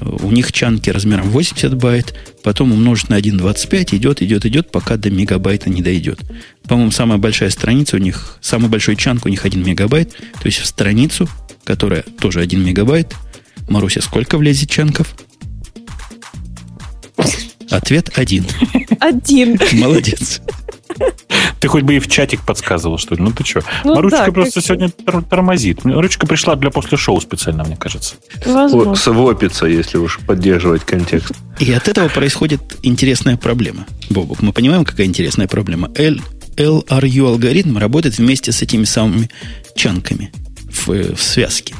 У них chunk и размером 80 байт, потом умножить на 1.25, идет, идет, идет, пока до мегабайта не дойдет. По-моему, самая большая страница у них, самый большой chunk у них 1 мегабайт, то есть в страницу, которая тоже 1 мегабайт. Маруся, сколько влезет чанков? Ответ один. Один. Молодец. Ты хоть бы и в чатик подсказывал, что ли? Ну ты что? Ну, Маручка да, просто сегодня тормозит. Маручка пришла для после шоу специально, мне кажется. Возможно. Свопится, если уж поддерживать контекст. И от этого происходит интересная проблема. Бобок, мы понимаем, какая интересная проблема? L, LRU алгоритм работает вместе с этими самыми чанками в, в связке.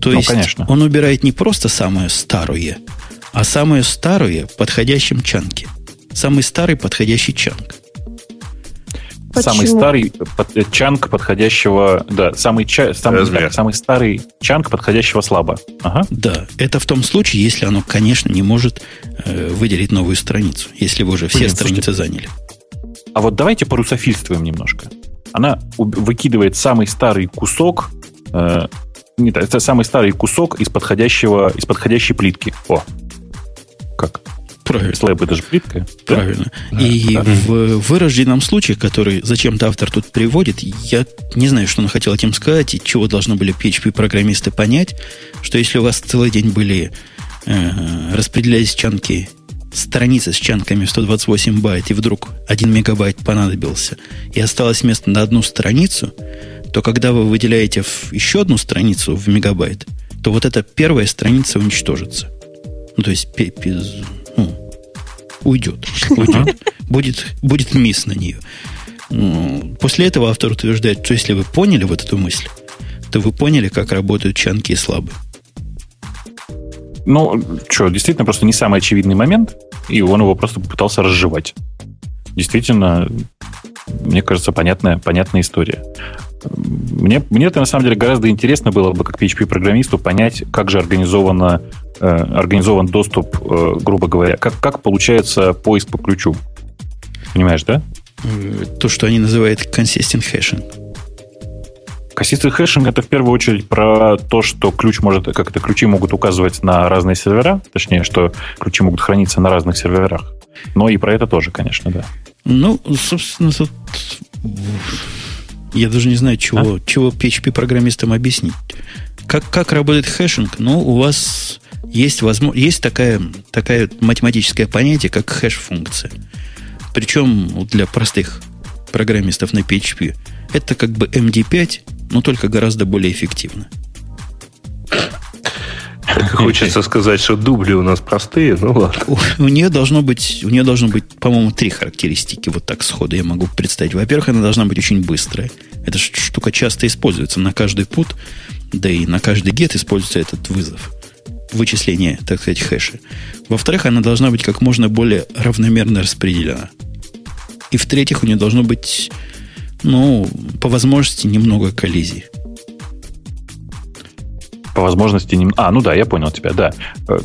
То ну, есть конечно. он убирает не просто самое старое, а самое старое подходящем чанке. Самый старый подходящий чанк. Почему? Самый старый под, э, чанк подходящего, да, самый, ча, самый, самый старый чанк подходящего слабо. Ага. Да, это в том случае, если оно, конечно, не может э, выделить новую страницу, если вы уже все Блин, страницы слушайте, заняли. А вот давайте порусофильствуем немножко. Она выкидывает самый старый кусок, э, нет, это самый старый кусок из подходящего, из подходящей плитки. О, как? Правильно. Слэб это же плитка. Правильно. Да? И да. в вырожденном случае, который зачем-то автор тут приводит, я не знаю, что он хотел этим сказать, и чего должны были PHP-программисты понять, что если у вас целый день были э, распределялись чанки, страницы с чанками 128 байт, и вдруг 1 мегабайт понадобился, и осталось место на одну страницу, то когда вы выделяете в еще одну страницу в мегабайт, то вот эта первая страница уничтожится. Ну, то есть ну, уйдет. уйдет. Будет, будет мисс на нее. После этого автор утверждает, что если вы поняли вот эту мысль, то вы поняли, как работают чанки и слабые. Ну, что, действительно, просто не самый очевидный момент, и он его просто попытался разжевать. Действительно, мне кажется, понятная, понятная история. Мне, мне это на самом деле гораздо интересно было бы, как PHP-программисту, понять, как же организовано, э, организован доступ, э, грубо говоря, как, как получается поиск по ключу. Понимаешь, да? Э, то, что они называют consistent hashing. Consistent hashing это в первую очередь про то, что ключ может, как это ключи могут указывать на разные сервера, точнее, что ключи могут храниться на разных серверах. Но и про это тоже, конечно, да. Ну, собственно, тут я даже не знаю, чего, а? чего PHP-программистам объяснить. Как, как работает hashing? Ну, у вас есть, возможно, есть такая, такая математическое понятие, как хэш-функция. Причем для простых программистов на PHP. Это как бы MD5, но только гораздо более эффективно. Хочется сказать, что дубли у нас простые, ну ладно. У, нее должно быть, у нее должно быть, по-моему, три характеристики. Вот так сходу я могу представить. Во-первых, она должна быть очень быстрая. Эта штука часто используется на каждый пут, да и на каждый гет используется этот вызов. Вычисление, так сказать, хэша. Во-вторых, она должна быть как можно более равномерно распределена. И в-третьих, у нее должно быть, ну, по возможности, немного коллизий по возможности... Не... А, ну да, я понял тебя, да. Э,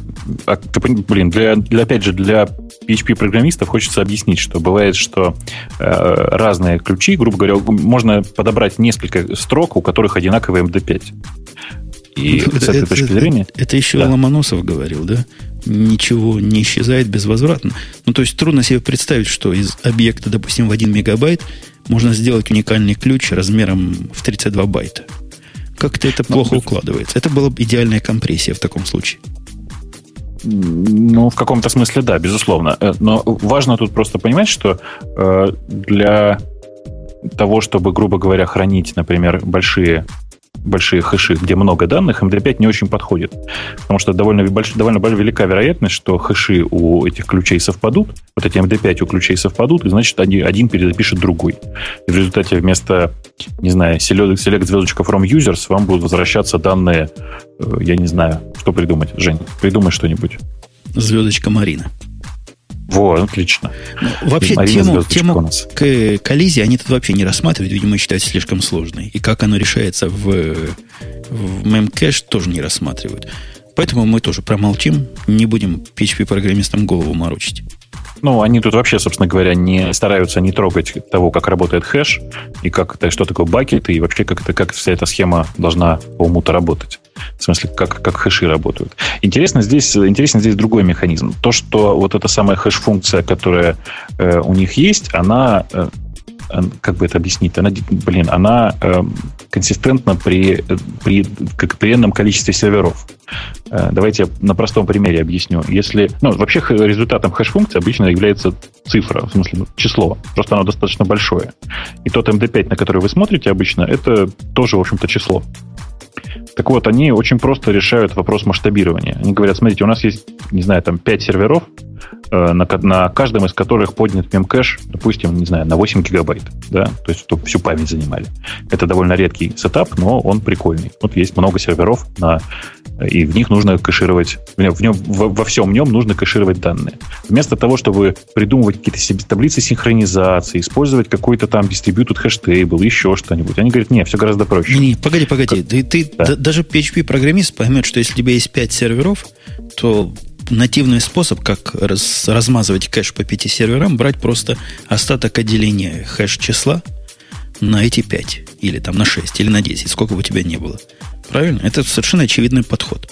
а, ты, блин, для, для, опять же, для PHP-программистов хочется объяснить, что бывает, что э, разные ключи, грубо говоря, можно подобрать несколько строк, у которых одинаковый MD5. И это, с этой это, точки зрения... Это, это еще да. Ломоносов говорил, да? Ничего не исчезает безвозвратно. Ну, то есть трудно себе представить, что из объекта, допустим, в 1 мегабайт можно сделать уникальный ключ размером в 32 байта. Как-то это плохо Но, укладывается. Это была бы идеальная компрессия в таком случае. Ну, в каком-то смысле, да, безусловно. Э, но важно тут просто понимать, что э, для того, чтобы, грубо говоря, хранить, например, большие большие хэши, где много данных, MD5 не очень подходит. Потому что довольно, больш, довольно велика вероятность, что хэши у этих ключей совпадут, вот эти MD5 у ключей совпадут, и значит один, один перезапишет другой. И в результате вместо, не знаю, select, select звездочка from users вам будут возвращаться данные, э, я не знаю, что придумать. Жень, придумай что-нибудь. Звездочка Марина. Отлично. Ну, вообще, тему, тему к коллизии они тут вообще не рассматривают, видимо, считают слишком сложной. И как оно решается в, в memcache, тоже не рассматривают. Поэтому мы тоже промолчим, не будем PHP-программистам голову морочить. Ну, они тут вообще, собственно говоря, не стараются не трогать того, как работает хэш, и как это, что такое бакет, и вообще как, это, как вся эта схема должна по уму-то работать. В смысле, как, как хэши работают. Интересно здесь, интересно здесь другой механизм. То, что вот эта самая хэш-функция, которая э, у них есть, она э, как бы это объяснить, она, блин, она э, консистентна при, при, как, при энном количестве серверов. Э, давайте я на простом примере объясню. Если, ну, вообще результатом хэш-функции обычно является цифра, в смысле ну, число. Просто оно достаточно большое. И тот MD5, на который вы смотрите обычно, это тоже, в общем-то, число. Так вот, они очень просто решают вопрос масштабирования. Они говорят, смотрите, у нас есть, не знаю, там 5 серверов, на, на каждом из которых поднят memcache, допустим, не знаю, на 8 гигабайт, да, то есть чтобы всю память занимали. Это довольно редкий setup, но он прикольный. Вот есть много серверов, на, и в них нужно кэшировать, в нем, во, во всем нем нужно кэшировать данные. Вместо того, чтобы придумывать какие-то себе таблицы синхронизации, использовать какой-то там distributed hash table, еще что-нибудь, они говорят, не, все гораздо проще. Не, не погоди, погоди, как... ты, ты да. даже PHP-программист поймет, что если у тебя есть 5 серверов, то нативный способ, как раз, размазывать кэш по пяти серверам, брать просто остаток отделения хэш числа на эти 5, или там на 6, или на 10, сколько бы у тебя не было. Правильно? Это совершенно очевидный подход,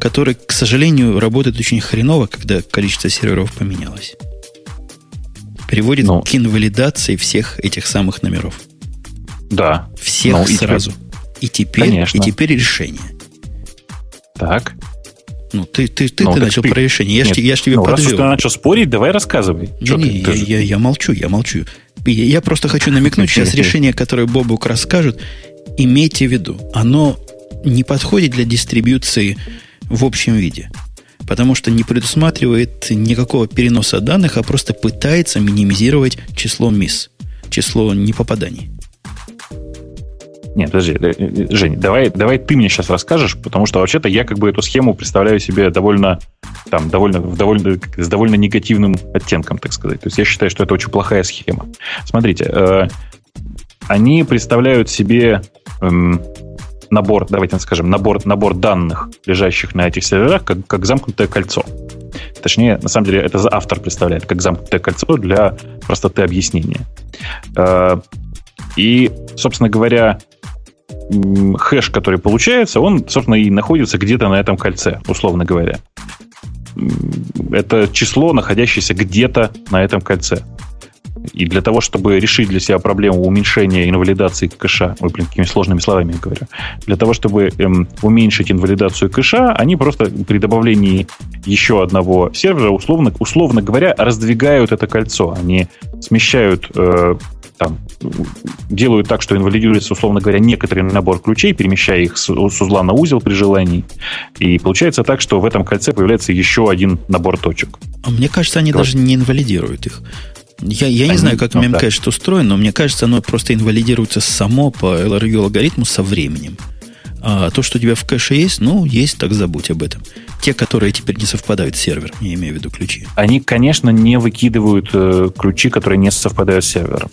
который, к сожалению, работает очень хреново, когда количество серверов поменялось. Приводит ну, к инвалидации всех этих самых номеров. Да. Всех ну, сразу. И теперь, и теперь, и теперь решение. Так. Ну, ты, ты, ты, ну, ты начал ты... про решение. Я, Нет, ж, я ж тебе ну, подвел. Раз уж ты начал спорить, давай рассказывай. Не, не, ты, я, я, я молчу, я молчу. Я, я просто хочу намекнуть сейчас решение, которое Бобук расскажет. Имейте в виду, оно не подходит для дистрибьюции в общем виде. Потому что не предусматривает никакого переноса данных, а просто пытается минимизировать число мисс, число непопаданий. Нет, подожди, э, э, Жень, давай, давай ты мне сейчас расскажешь, потому что вообще-то я как бы эту схему представляю себе довольно, там, довольно, довольно, с довольно негативным оттенком, так сказать. То есть я считаю, что это очень плохая схема. Смотрите, э, они представляют себе э, набор, давайте скажем, набор, набор данных, лежащих на этих серверах, как, как замкнутое кольцо. Точнее, на самом деле, это автор представляет как замкнутое кольцо для простоты объяснения. Э, и, собственно говоря, хэш, который получается, он, собственно, и находится где-то на этом кольце, условно говоря. Это число, находящееся где-то на этом кольце. И для того, чтобы решить для себя проблему уменьшения инвалидации кэша, ой, блин, какими сложными словами я говорю, для того, чтобы эм, уменьшить инвалидацию кэша, они просто при добавлении еще одного сервера, условно, условно говоря, раздвигают это кольцо. Они смещают э, там, делают так, что инвалидируется, условно говоря, некоторый набор ключей, перемещая их с, с узла на узел при желании. И получается так, что в этом кольце появляется еще один набор точек. А мне кажется, они вот. даже не инвалидируют их. Я, я не знаю, как ну, Memcache да. устроен, но мне кажется, оно просто инвалидируется само по LRU алгоритму со временем. А то, что у тебя в кэше есть, ну, есть, так забудь об этом. Те, которые теперь не совпадают с сервером, я имею в виду ключи. Они, конечно, не выкидывают э, ключи, которые не совпадают с сервером.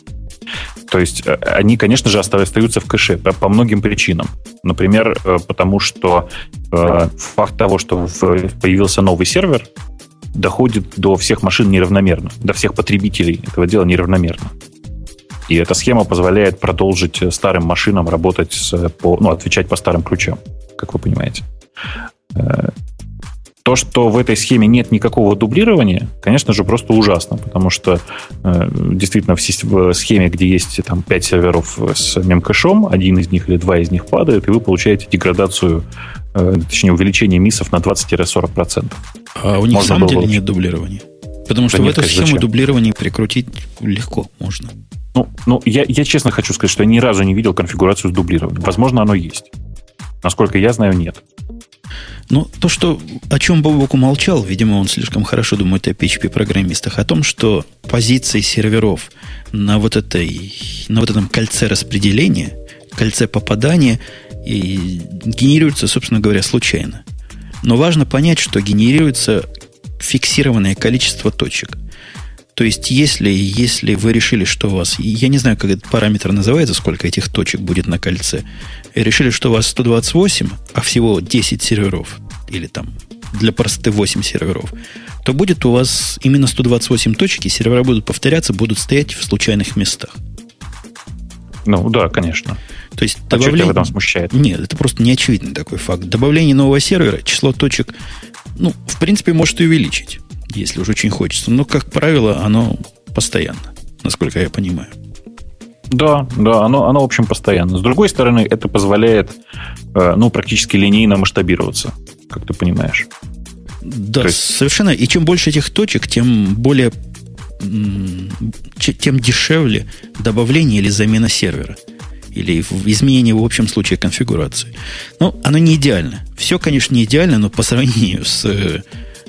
То есть э, они, конечно же, остаются в кэше по, многим причинам. Например, э, потому что э, факт того, что появился новый сервер, доходит до всех машин неравномерно, до всех потребителей этого дела неравномерно. И эта схема позволяет продолжить старым машинам работать с, по, ну, отвечать по старым ключам, как вы понимаете. То, что в этой схеме нет никакого дублирования, конечно же, просто ужасно, потому что э, действительно в, схеме, где есть там 5 серверов с мемкэшом, один из них или два из них падает, и вы получаете деградацию, э, точнее, увеличение миссов на 20-40%. А у них на самом деле нет дублирования? Потому что да в нет, эту схему зачем? дублирование прикрутить легко можно. Ну, ну я, я честно хочу сказать, что я ни разу не видел конфигурацию с дублированием. Возможно, оно есть. Насколько я знаю, нет. Ну, то, что, о чем Бобок умолчал, видимо, он слишком хорошо думает о PHP-программистах, о том, что позиции серверов на вот, этой, на вот этом кольце распределения, кольце попадания и генерируются, собственно говоря, случайно. Но важно понять, что генерируется фиксированное количество точек. То есть, если, если вы решили, что у вас... Я не знаю, как этот параметр называется, сколько этих точек будет на кольце. И решили, что у вас 128, а всего 10 серверов, или там для простоты 8 серверов, то будет у вас именно 128 точек, и сервера будут повторяться, будут стоять в случайных местах. Ну, да, конечно. То есть а добавление... что тебя в этом смущает? Нет, это просто неочевидный такой факт. Добавление нового сервера, число точек, ну, в принципе, может и увеличить если уж очень хочется. Но, как правило, оно постоянно, насколько я понимаю. Да, да, оно, оно в общем, постоянно. С другой стороны, это позволяет, э, ну, практически линейно масштабироваться, как ты понимаешь. Да, есть... совершенно. И чем больше этих точек, тем более тем дешевле добавление или замена сервера. Или изменение в общем случае конфигурации. Ну, оно не идеально. Все, конечно, не идеально, но по сравнению с э,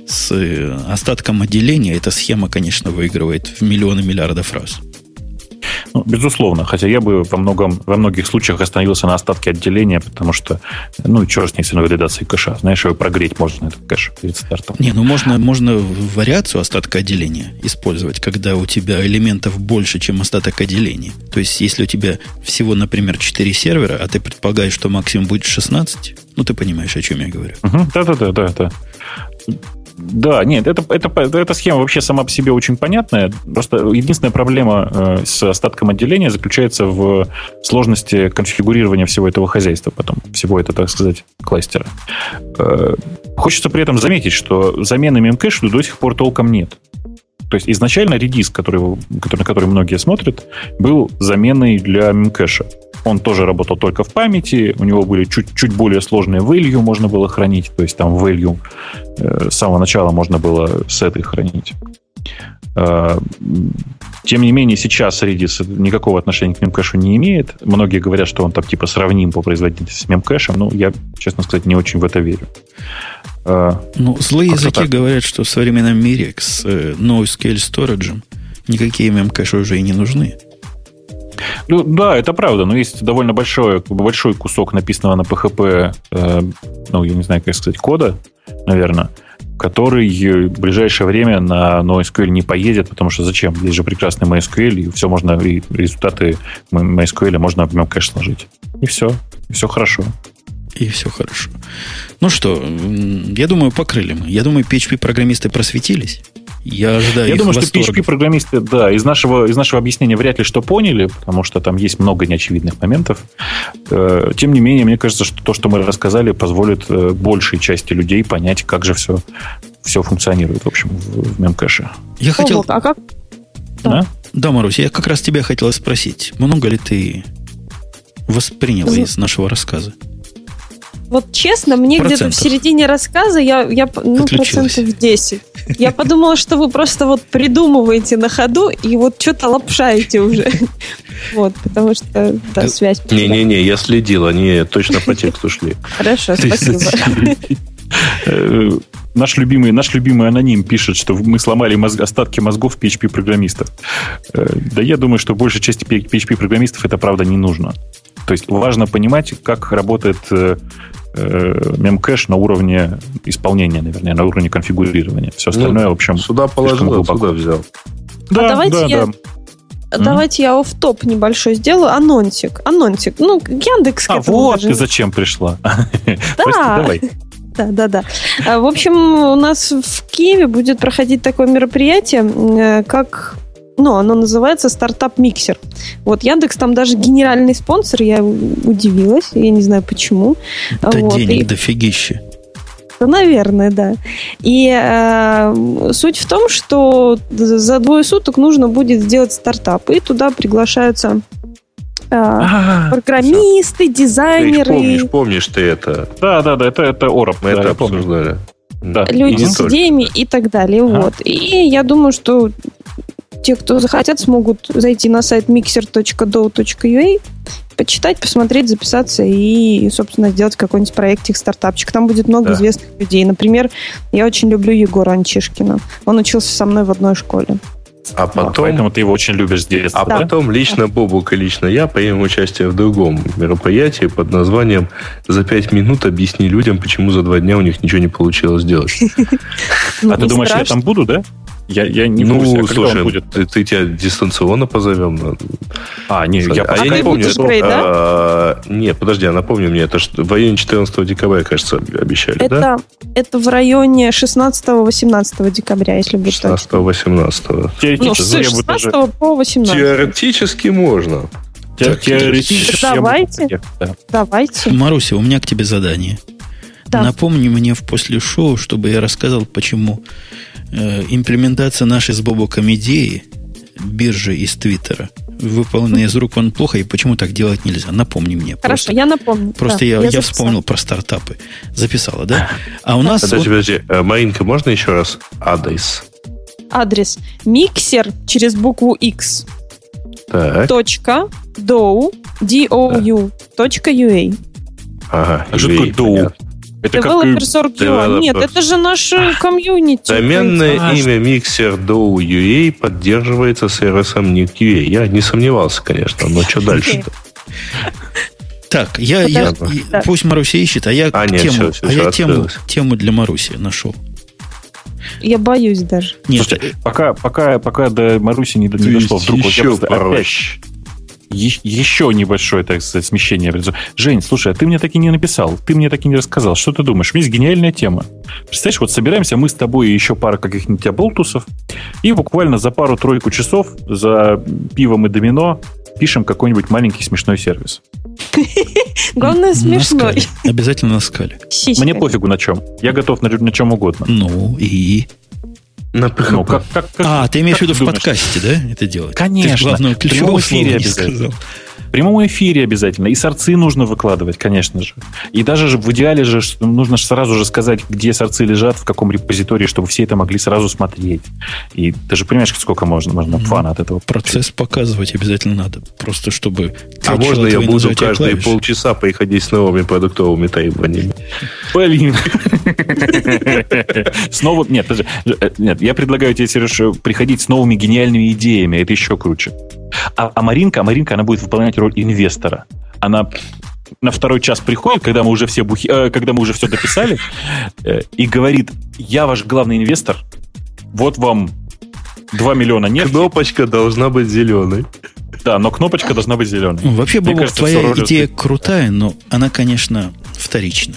с э, остатком отделения эта схема, конечно, выигрывает в миллионы миллиардов раз. Ну, безусловно, хотя я бы во, многом, во многих случаях остановился на остатке отделения, потому что, ну, черт с ней, с валидацией кэша. Знаешь, его прогреть можно, этот кэш перед стартом. Не, ну можно, можно вариацию остатка отделения использовать, когда у тебя элементов больше, чем остаток отделения. То есть, если у тебя всего, например, 4 сервера, а ты предполагаешь, что максимум будет 16, ну, ты понимаешь, о чем я говорю. Да-да-да, да, да. Нет, это, это, эта схема вообще сама по себе очень понятная. Просто единственная проблема э, с остатком отделения заключается в сложности конфигурирования всего этого хозяйства, потом всего этого, так сказать, кластера. Э, хочется при этом заметить, что замены мемкэшу до сих пор толком нет. То есть изначально редис, который, который, на который многие смотрят, был заменой для мемкэша. Он тоже работал только в памяти, у него были чуть, чуть более сложные value можно было хранить, то есть там value э, с самого начала можно было с этой хранить. Э, тем не менее, сейчас Redis никакого отношения к мемкэшу не имеет. Многие говорят, что он там типа сравним по производительности с мемкэшем. но я, честно сказать, не очень в это верю. Э, ну, злые языки так. говорят, что в современном мире с NoSQL Storage никакие мемкэши уже и не нужны. Ну, да, это правда, но есть довольно большой, большой кусок написанного на PHP, э, ну, я не знаю, как сказать, кода, наверное, который в ближайшее время на NoSQL не поедет, потому что зачем? Есть же прекрасный MySQL, и все можно, и результаты MySQL можно в кэш сложить. И все. И все хорошо. И все хорошо. Ну что, я думаю, покрыли мы. Я думаю, PHP-программисты просветились. Я ожидаю Я думаю, что PHP-программисты, да, из нашего, из нашего объяснения вряд ли что поняли, потому что там есть много неочевидных моментов. Э, тем не менее, мне кажется, что то, что мы рассказали, позволит э, большей части людей понять, как же все, все функционирует, в общем, в, в мемкэше. Я хотел... А как? Да? да, Марусь, я как раз тебя хотел спросить. Много ли ты восприняла из нашего рассказа? Вот честно, мне где-то в середине рассказа я, я ну, процентов 10. Я подумала, что вы просто вот придумываете на ходу и вот что-то лапшаете уже. Вот, потому что, да, связь. Не-не-не, я следил, они точно по тексту шли. Хорошо, спасибо. Э, наш любимый, наш любимый аноним пишет, что мы сломали мозг, остатки мозгов PHP-программистов. Э, да я думаю, что большей части PHP-программистов это правда не нужно. То есть важно понимать, как работает э, э, мемкэш на уровне исполнения, наверное, на уровне конфигурирования. Все ну, остальное, ну, в общем, сюда положил, сюда взял. Да, а давайте да, я... Да. Давайте mm-hmm. я оф топ небольшой сделаю. Анонсик. Анонсик. Ну, Яндекс А вот даже... ты зачем пришла. Да. давай. Да, да, да. А, в общем, у нас в Киеве будет проходить такое мероприятие, э, как ну, оно называется стартап миксер. Вот Яндекс там даже генеральный спонсор, я удивилась, я не знаю почему. Да вот. денег и... дофигища. Наверное, да. И э, суть в том, что за двое суток нужно будет сделать стартап, и туда приглашаются а, программисты, дизайнеры. Ты помнишь, помнишь ты это? Да, да, да, это, это Ороп. Мы да, это обсуждали. Да. Люди с идеями и так далее. Ага. Вот. И я думаю, что те, кто захотят, смогут зайти на сайт mixer.do.ua, почитать, посмотреть, записаться и, собственно, сделать какой-нибудь проектик, стартапчик. Там будет много да. известных людей. Например, я очень люблю Егора Анчишкина. Он учился со мной в одной школе. А потом... А, поэтому ты его очень любишь здесь. А да. потом лично Бобук и лично я примем участие в другом мероприятии под названием «За пять минут объясни людям, почему за два дня у них ничего не получилось сделать». А ты думаешь, я там буду, да? Я, я не ну, курсе, а слушай, он будет? Ты, ты тебя дистанционно позовем. А, не, я, а я не помню. Это, Грей, да? а, нет, подожди, а напомни мне, это в районе 14 декабря, кажется, обещали, это, да? Это в районе 16-18 декабря, если быть 16-18. Ну, с 16 даже... по 18. Теоретически можно. Теоретически. Давайте. Давайте. Маруся, у меня к тебе задание. Да. Напомни мне в после шоу, чтобы я рассказал, почему Э, имплементация нашей с Бобоком идеи биржи из Твиттера выполнена из рук вон плохо, и почему так делать нельзя? Напомни мне. Хорошо, просто, я напомню. Просто да, я, я, я вспомнил про стартапы. Записала, да? А у нас... Подожди, вот... подожди. Э, Маринка, можно еще раз адрес? Адрес. Миксер через букву X. Так. Точка. Доу. D-O-U. Точка UA. Ага. А что такое доу? Это Developers как... Developers. Нет, это же наш комьюнити. Доменное а, имя Mixer Do UA поддерживается сервисом Nuke.ua. Я не сомневался, конечно, но что дальше-то? Так, я, я, пусть Маруся ищет, а я а, нет, тему, все, все, а я тему, тему для Маруси нашел. Я боюсь даже. Нет, Слушайте, пока, пока, пока до Маруси не, не дошло, вдруг еще вот я опять, еще небольшое, так сказать, смещение. Жень, слушай, а ты мне так и не написал, ты мне так и не рассказал. Что ты думаешь? У меня есть гениальная тема. Представляешь, вот собираемся мы с тобой и еще пара каких-нибудь оболтусов, и буквально за пару-тройку часов, за пивом и домино, пишем какой-нибудь маленький смешной сервис. Главное, смешной. Обязательно на скале. Мне пофигу на чем. Я готов на, на чем угодно. Ну и... На PHP. Ну, как, как, как, а, ты имеешь в виду в подкасте, да, это делать? Конечно. Ты главное, ключевое эфире обязательно. В прямом эфире обязательно. И сорцы нужно выкладывать, конечно же. И даже же в идеале же нужно сразу же сказать, где сорцы лежат, в каком репозитории, чтобы все это могли сразу смотреть. И ты же понимаешь, сколько можно, можно фана от этого. Процесс показывать обязательно надо. Просто чтобы... А можно я буду каждые полчаса приходить с новыми продуктовыми требованиями? Блин. Снова... Нет, э, нет, я предлагаю тебе, Сереж, приходить с новыми гениальными идеями. Это еще круче. А, а Маринка, а Маринка, она будет выполнять роль инвестора. Она на второй час приходит, когда мы уже все бухи, э, когда мы уже все дописали, э, и говорит: "Я ваш главный инвестор. Вот вам 2 миллиона нефти. Кнопочка должна быть зеленой. Да, но кнопочка должна быть зеленой. Вообще, Бобок, твоя идея крутая, но она, конечно, вторична.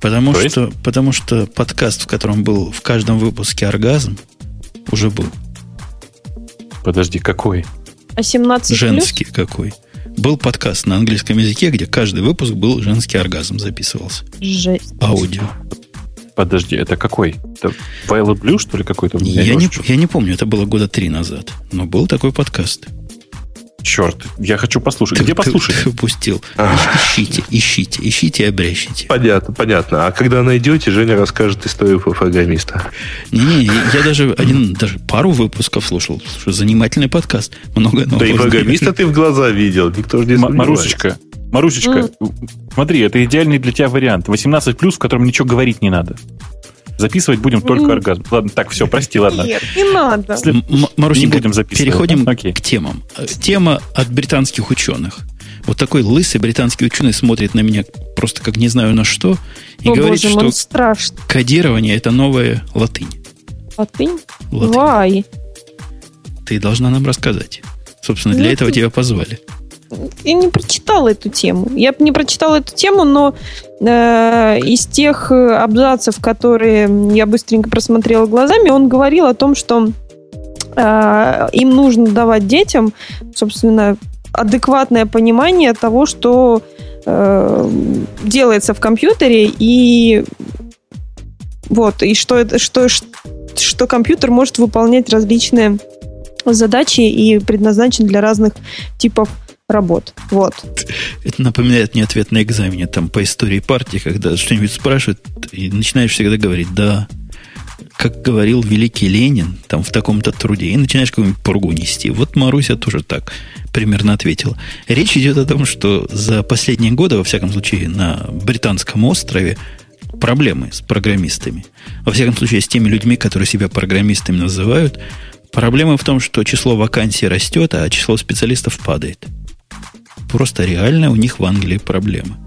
Потому что, потому что подкаст, в котором был в каждом выпуске оргазм, уже был. Подожди, какой? А 17 Женский плюс? какой? Был подкаст на английском языке, где каждый выпуск был женский оргазм записывался. Жесть. Аудио. Подожди, это какой? Это Violet Blue, что ли, какой-то? Я, я, не, я не помню, это было года три назад. Но был такой подкаст. Черт, я хочу послушать. Ты, Где послушать? Ты упустил. Ищите, ищите, ищите и обрящите. Понятно, понятно. А когда найдете, Женя расскажет историю по программиста. Не-не, я даже один, даже пару выпусков слушал. Слушай, занимательный подкаст. Много нового. Да и программиста ты в глаза видел. Никто же не Марусечка, Марусечка, смотри, это идеальный для тебя вариант. 18+, в котором ничего говорить не надо. Записывать будем только оргазм. Ладно, так, все, прости, ладно. Нет, не надо. Марусенька, не будем записывать. Переходим к темам. Тема от британских ученых. Вот такой лысый британский ученый смотрит на меня просто как не знаю на что и О, говорит, боже, что кодирование это новая латынь. Латынь? латынь. Why? Ты должна нам рассказать. Собственно, для Нет. этого тебя позвали я не прочитала эту тему. Я не прочитала эту тему, но э, из тех э, абзацев, которые я быстренько просмотрела глазами, он говорил о том, что э, им нужно давать детям, собственно, адекватное понимание того, что э, делается в компьютере, и Вот, и что, это, что, что компьютер может выполнять различные задачи и предназначен для разных типов работ. Вот. Это напоминает мне ответ на экзамене там по истории партии, когда что-нибудь спрашивают, и начинаешь всегда говорить «да», как говорил великий Ленин, там в таком-то труде, и начинаешь какую-нибудь пургу нести. Вот Маруся тоже так примерно ответила. Речь идет о том, что за последние годы, во всяком случае, на британском острове проблемы с программистами. Во всяком случае, с теми людьми, которые себя программистами называют. Проблема в том, что число вакансий растет, а число специалистов падает. Просто реально у них в Англии проблема.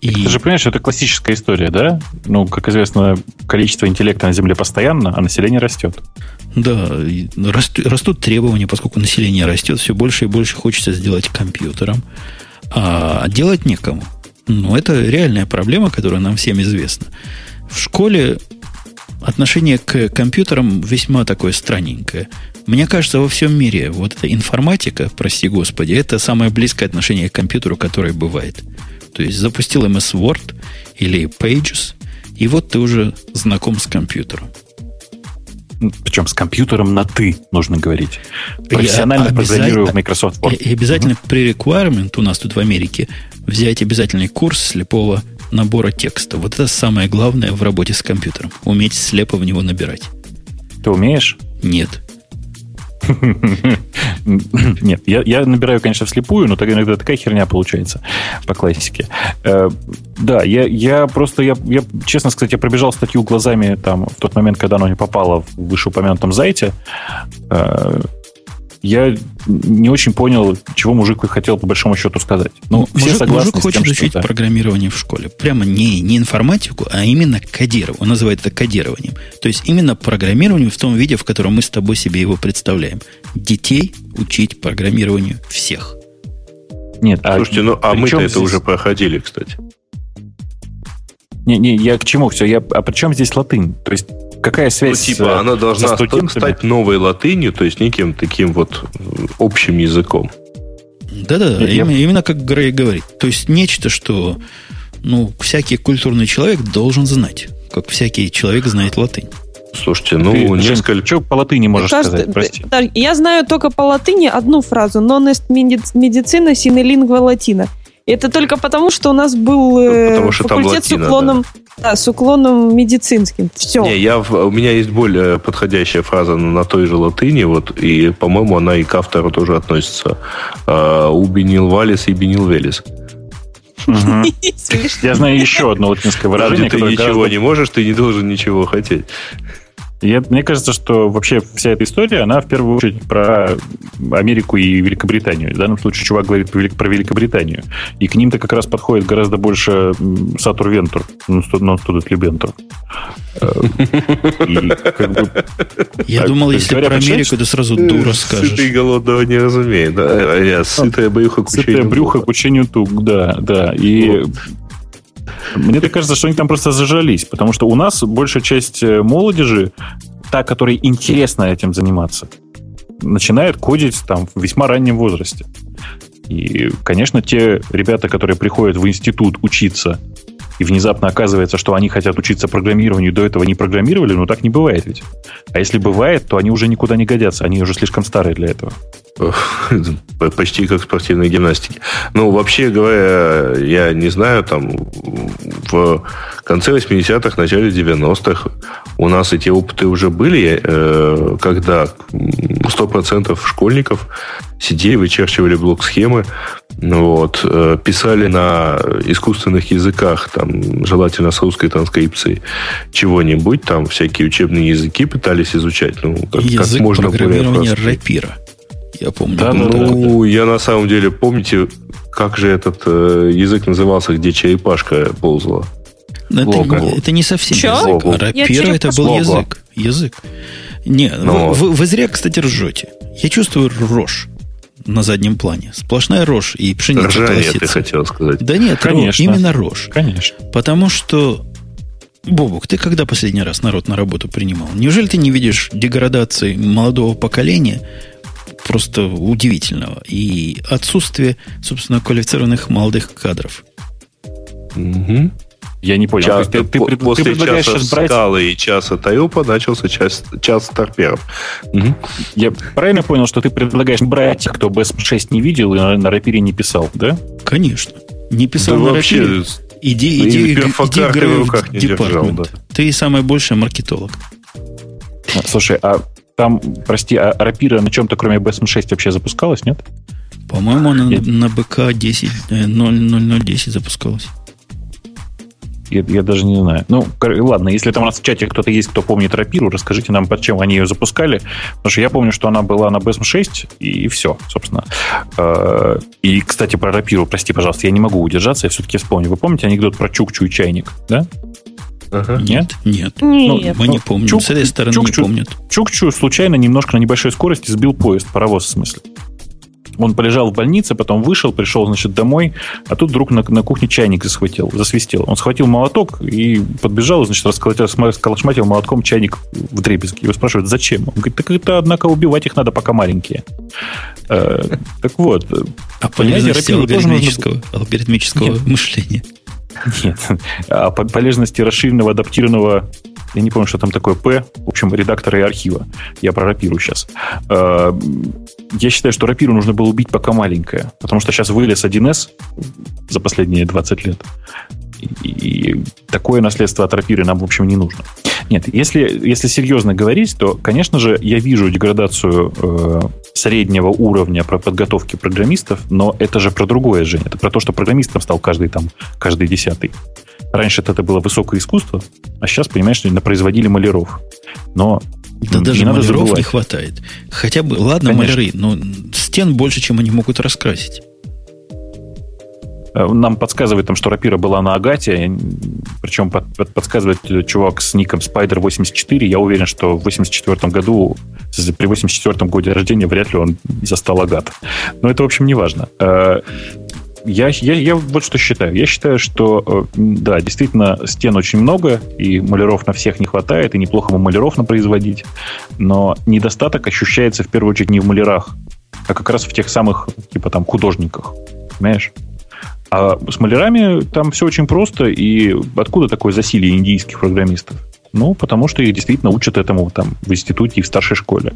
И... Ты же понимаешь, это классическая история, да? Ну, как известно, количество интеллекта на Земле постоянно, а население растет. Да, растут, растут требования, поскольку население растет, все больше и больше хочется сделать компьютером, а делать некому. Ну, это реальная проблема, которая нам всем известна. В школе отношение к компьютерам весьма такое странненькое. Мне кажется, во всем мире вот эта информатика, прости господи, это самое близкое отношение к компьютеру, которое бывает. То есть запустил MS Word или Pages, и вот ты уже знаком с компьютером. Причем с компьютером на «ты» нужно говорить. Профессионально программирую в Microsoft Word. И обязательно угу. при requirement у нас тут в Америке взять обязательный курс слепого набора текста. Вот это самое главное в работе с компьютером. Уметь слепо в него набирать. Ты умеешь? Нет. Нет, я, я набираю, конечно, вслепую, но тогда иногда такая херня получается по классике. Э, да, я, я просто, я, я, честно сказать, я пробежал статью глазами там в тот момент, когда она не попала в вышеупомянутом зайте. Э, я не очень понял, чего мужик хотел по большому счету сказать. Ну, все мужик, согласны мужик хочет тем, учить что, программирование в школе. Прямо не, не информатику, а именно кодирование. Он называет это кодированием. То есть именно программированию в том виде, в котором мы с тобой себе его представляем. Детей учить программированию всех. Нет, а Слушайте, ну а мы-то это уже проходили, кстати. Не, не, я к чему все? Я, а при чем здесь латынь? То есть какая связь? Ну, типа, она должна стать новой латынью, то есть неким таким вот общим языком. Да-да, именно, именно как Грей говорит. То есть нечто, что ну, всякий культурный человек должен знать, как всякий человек знает латынь. Слушайте, ну, Ты, несколько... Что по латыни можешь Кажется, сказать, прости? Я знаю только по латыни одну фразу. Non est medicina sine lingua latina. Это только потому, что у нас был э, потому, что факультет латина, с уклоном, да. да, с уклоном медицинским. Все. Не, я, у меня есть более подходящая фраза на, на той же латыни, вот, и, по-моему, она и к автору тоже относится. Uh, убинил валис и бенил велис. Я знаю еще одно латинское выражение. Ты ничего не можешь, ты не должен ничего хотеть. Я, мне кажется, что вообще вся эта история, она в первую очередь про Америку и Великобританию. В данном случае чувак говорит про Великобританию. И к ним-то как раз подходит гораздо больше Сатур Вентур, non-student Вентур. Я думал, если про Америку, то сразу дура скажешь. Сытый голодного не разумеет. Да? Сытое брюхо к учению Сытое брюхо к учению тук, да, да. И мне так кажется, что они там просто зажались, потому что у нас большая часть э, молодежи, та, которой интересно этим заниматься, начинает кодить там в весьма раннем возрасте. И, конечно, те ребята, которые приходят в институт учиться, и внезапно оказывается, что они хотят учиться программированию, до этого не программировали, но так не бывает ведь. А если бывает, то они уже никуда не годятся, они уже слишком старые для этого. Почти как в спортивной. Ну, вообще говоря, я не знаю, там в конце 80-х, начале 90-х у нас эти опыты уже были, э, когда 100% школьников сидели, вычерчивали блок-схемы, вот, э, писали на искусственных языках, там, желательно с русской транскрипцией, чего-нибудь, там всякие учебные языки пытались изучать. Ну, как, Язык как можно программирования рэпира. Я помню. Да, ну, я на самом деле, помните, как же этот э, язык назывался, где черепашка ползала? Это, это не совсем Че? язык. А рапира это был Лого. язык. Язык. Не, Но... вы, вы, вы зря, кстати, ржете. Я чувствую рожь на заднем плане. Сплошная рожь и пшеница колосится. ты хотел сказать. Да нет, Конечно. именно рожь. Конечно. Потому что Бобук, ты когда последний раз народ на работу принимал? Неужели ты не видишь деградации молодого поколения, просто удивительного. И отсутствие, собственно, квалифицированных молодых кадров. Угу. Я не понял. Час, ты, ты, ты, после ты предлагаешь часа сейчас брать... скалы и часа Тайопа начался час, час торперов. Угу. Я правильно понял, что ты предлагаешь брать тех, кто BSM6 не видел и на, на рапире не писал, да? Конечно. Не писал да на вообще... рапире. Иди, иди, иди, иди в руках не держал, да. Ты самый большой маркетолог. Слушай, а там, прости, а рапира на чем-то, кроме BSM6, вообще запускалась, нет? По-моему, она я... на БК 10, 0010 запускалась. Я, я даже не знаю. Ну, ладно, если там у нас в чате кто-то есть, кто помнит рапиру, расскажите нам, под чем они ее запускали. Потому что я помню, что она была на BSM 6, и, все, собственно. Э, и, кстати, про рапиру, прости, пожалуйста, я не могу удержаться, я все-таки вспомню. Вы помните анекдот про Чукчу и чайник, да? Ага. Нет? Нет. Ну, мы не помним. Чук, С этой стороны Чукчу, не помнят. Чукчу случайно немножко на небольшой скорости сбил поезд, паровоз в смысле. Он полежал в больнице, потом вышел, пришел, значит, домой, а тут вдруг на, на кухне чайник засхватил, засвистел. Он схватил молоток и подбежал, значит, расколошматил молотком чайник в дребезги. Его спрашивают, зачем? Он говорит, так это, однако, убивать их надо, пока маленькие. Э, так вот. А полезность алгоритмического, алгоритмического мышления. Нет. А полезности расширенного адаптированного я не помню, что там такое П, в общем, редактора и архива. Я про рапиру сейчас. А, я считаю, что рапиру нужно было убить пока маленькая, потому что сейчас вылез 1С за последние 20 лет. И такое наследство от рапиры нам, в общем, не нужно. Нет, если, если серьезно говорить, то, конечно же, я вижу деградацию э, среднего уровня про подготовки программистов, но это же про другое, Женя. Это про то, что программистом стал каждый там, каждый десятый. Раньше это было высокое искусство, а сейчас, понимаешь, производили маляров. Но да даже надо маляров забывать. не хватает. Хотя бы, ладно, Конечно. маляры, но стен больше, чем они могут раскрасить. Э, нам подсказывает, там, что рапира была на Агате, причем под, под, подсказывает чувак с ником Spider84. Я уверен, что в 84 году, при 84 годе рождения вряд ли он застал Агат. Но это, в общем, не важно. Э, я, я, я вот что считаю. Я считаю, что, э, да, действительно, стен очень много, и маляров на всех не хватает, и неплохо бы маляров производить, но недостаток ощущается в первую очередь не в малярах, а как раз в тех самых, типа, там, художниках. Понимаешь? А с малярами там все очень просто, и откуда такое засилие индийских программистов? Ну, потому что их действительно учат этому там в институте и в старшей школе.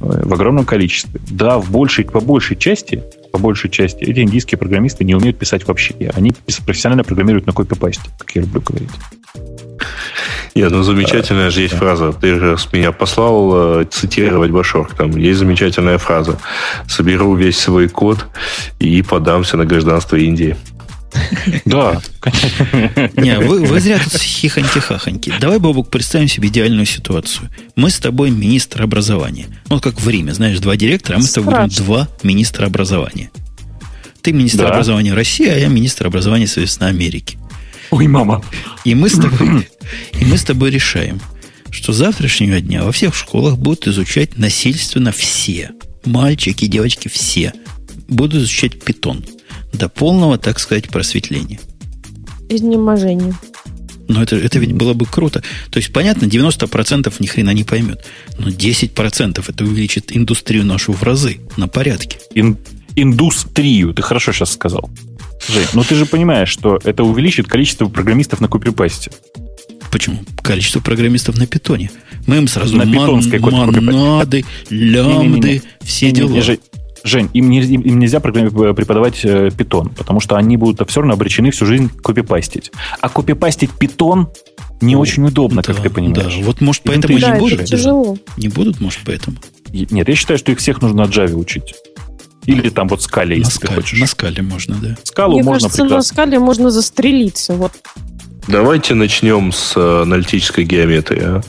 Э, в огромном количестве. Да, в большей, по большей части, по большей части, эти индийские программисты не умеют писать вообще. Они профессионально программируют на копипасте, как я люблю говорить. Нет, ну замечательная же есть фраза. Ты же с меня послал э, цитировать Башор. Там есть замечательная фраза. Соберу весь свой код и подамся на гражданство Индии. Да, Не, вы, вы зря тут хихоньки-хахоньки. Давай, Бобук, представим себе идеальную ситуацию. Мы с тобой министр образования. Ну, как в Риме, знаешь, два директора, а мы с тобой будем два министра образования. Ты министр да. образования России, а я министр образования, соответственно, Америки. Ой, мама. И мы с тобой, и мы с тобой решаем, что с завтрашнего дня во всех школах будут изучать насильственно все. Мальчики, девочки, все. Будут изучать питон. До полного, так сказать, просветления. Изнеможение. Но это, это ведь было бы круто. То есть, понятно, 90% ни хрена не поймет. Но 10% это увеличит индустрию нашу в разы, на порядке. Ин, индустрию, ты хорошо сейчас сказал. Жень, но ты же понимаешь, что это увеличит количество программистов на копипасте. Почему? Количество программистов на питоне. Мы им сразу на мон, монады, лямбды, не, не, не. все дела. Жень, Жень, им, не, им нельзя преподавать э, питон, потому что они будут все равно обречены всю жизнь копипастить. А копипастить питон не О, очень удобно, да, как ты понимаешь. Да, вот может поэтому да, не будут. тяжело. Не будут, может, поэтому. Нет, я считаю, что их всех нужно от Java учить. Или там вот скале, если скале, ты хочешь. На скале можно, да. Скалу Мне можно кажется, прекрасно. на скале можно застрелиться. Вот. Давайте начнем с э, аналитической геометрии. А?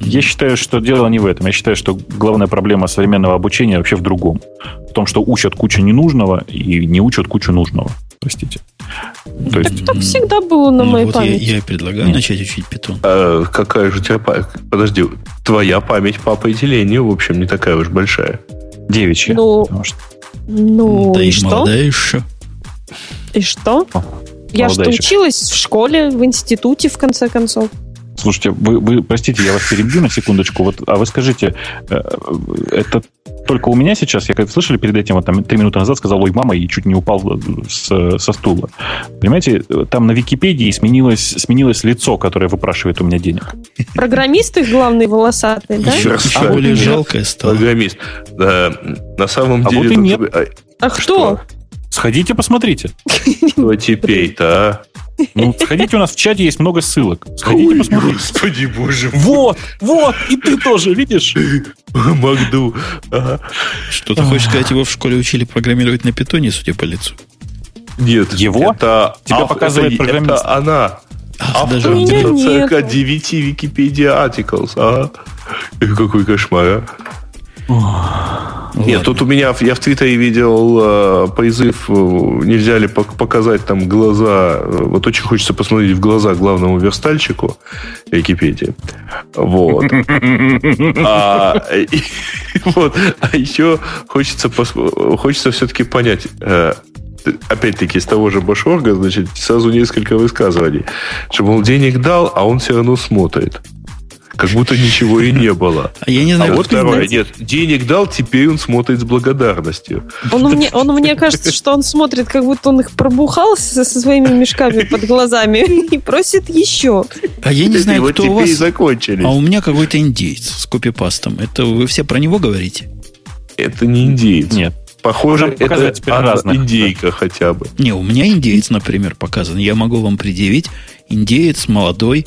Я считаю, что дело не в этом. Я считаю, что главная проблема современного обучения вообще в другом. В том, что учат кучу ненужного и не учат кучу нужного. Простите. То есть... Так, так всегда было на ну, моей вот памяти. Я, я предлагаю Нет. начать учить питон. А, какая же у тебя память? Подожди, твоя память по определению, в общем, не такая уж большая. Девичья. Ну, что... ну да и, и что? молодая еще. И что? О, я что, училась в школе, в институте, в конце концов. Слушайте, вы, вы, простите, я вас перебью на секундочку. Вот, а вы скажите, э, это только у меня сейчас, я как слышали перед этим, вот там три минуты назад сказал, ой, мама, и чуть не упал с, со стула. Понимаете, там на Википедии сменилось, сменилось лицо, которое выпрашивает у меня денег. Программист их главный волосатый, да? Еще а более жалкое стало. Программист. Да, на самом а деле... Вот и нет. А, а кто? Сходите, посмотрите. Что теперь-то, а? Ну, сходите, у нас в чате есть много ссылок. Сходите, Ой, посмотрите. Господи, боже мой. Вот, вот, и ты тоже, видишь? Магду. Ага. Что ты хочешь сказать, его в школе учили программировать на питоне, судя по лицу? Нет, его? Это, Тебя показывает это, программист. Это она. Ах, Автор даже 9 Wikipedia articles. А? Какой кошмар, а? Нет, тут у меня, я в Твиттере видел э, призыв, э, нельзя ли показать там глаза, э, вот очень хочется посмотреть в глаза главному верстальщику Википедии. Вот. А, и, вот. а еще хочется, хочется все-таки понять, э, опять-таки, из того же Башорга, значит, сразу несколько высказываний, что, мол, денег дал, а он все равно смотрит как будто ничего и не было. А я не знаю, а вот второе. Нет, денег дал, теперь он смотрит с благодарностью. Он мне, он мне кажется, что он смотрит, как будто он их пробухал со, со своими мешками под глазами и просит еще. А я не знаю, вот кто у вас. закончились. А у меня какой-то индейец с копипастом. Это вы все про него говорите? Это не индейец. Нет. Похоже, это разных. индейка хотя бы. Не, у меня индеец, например, показан. Я могу вам предъявить. Индеец молодой,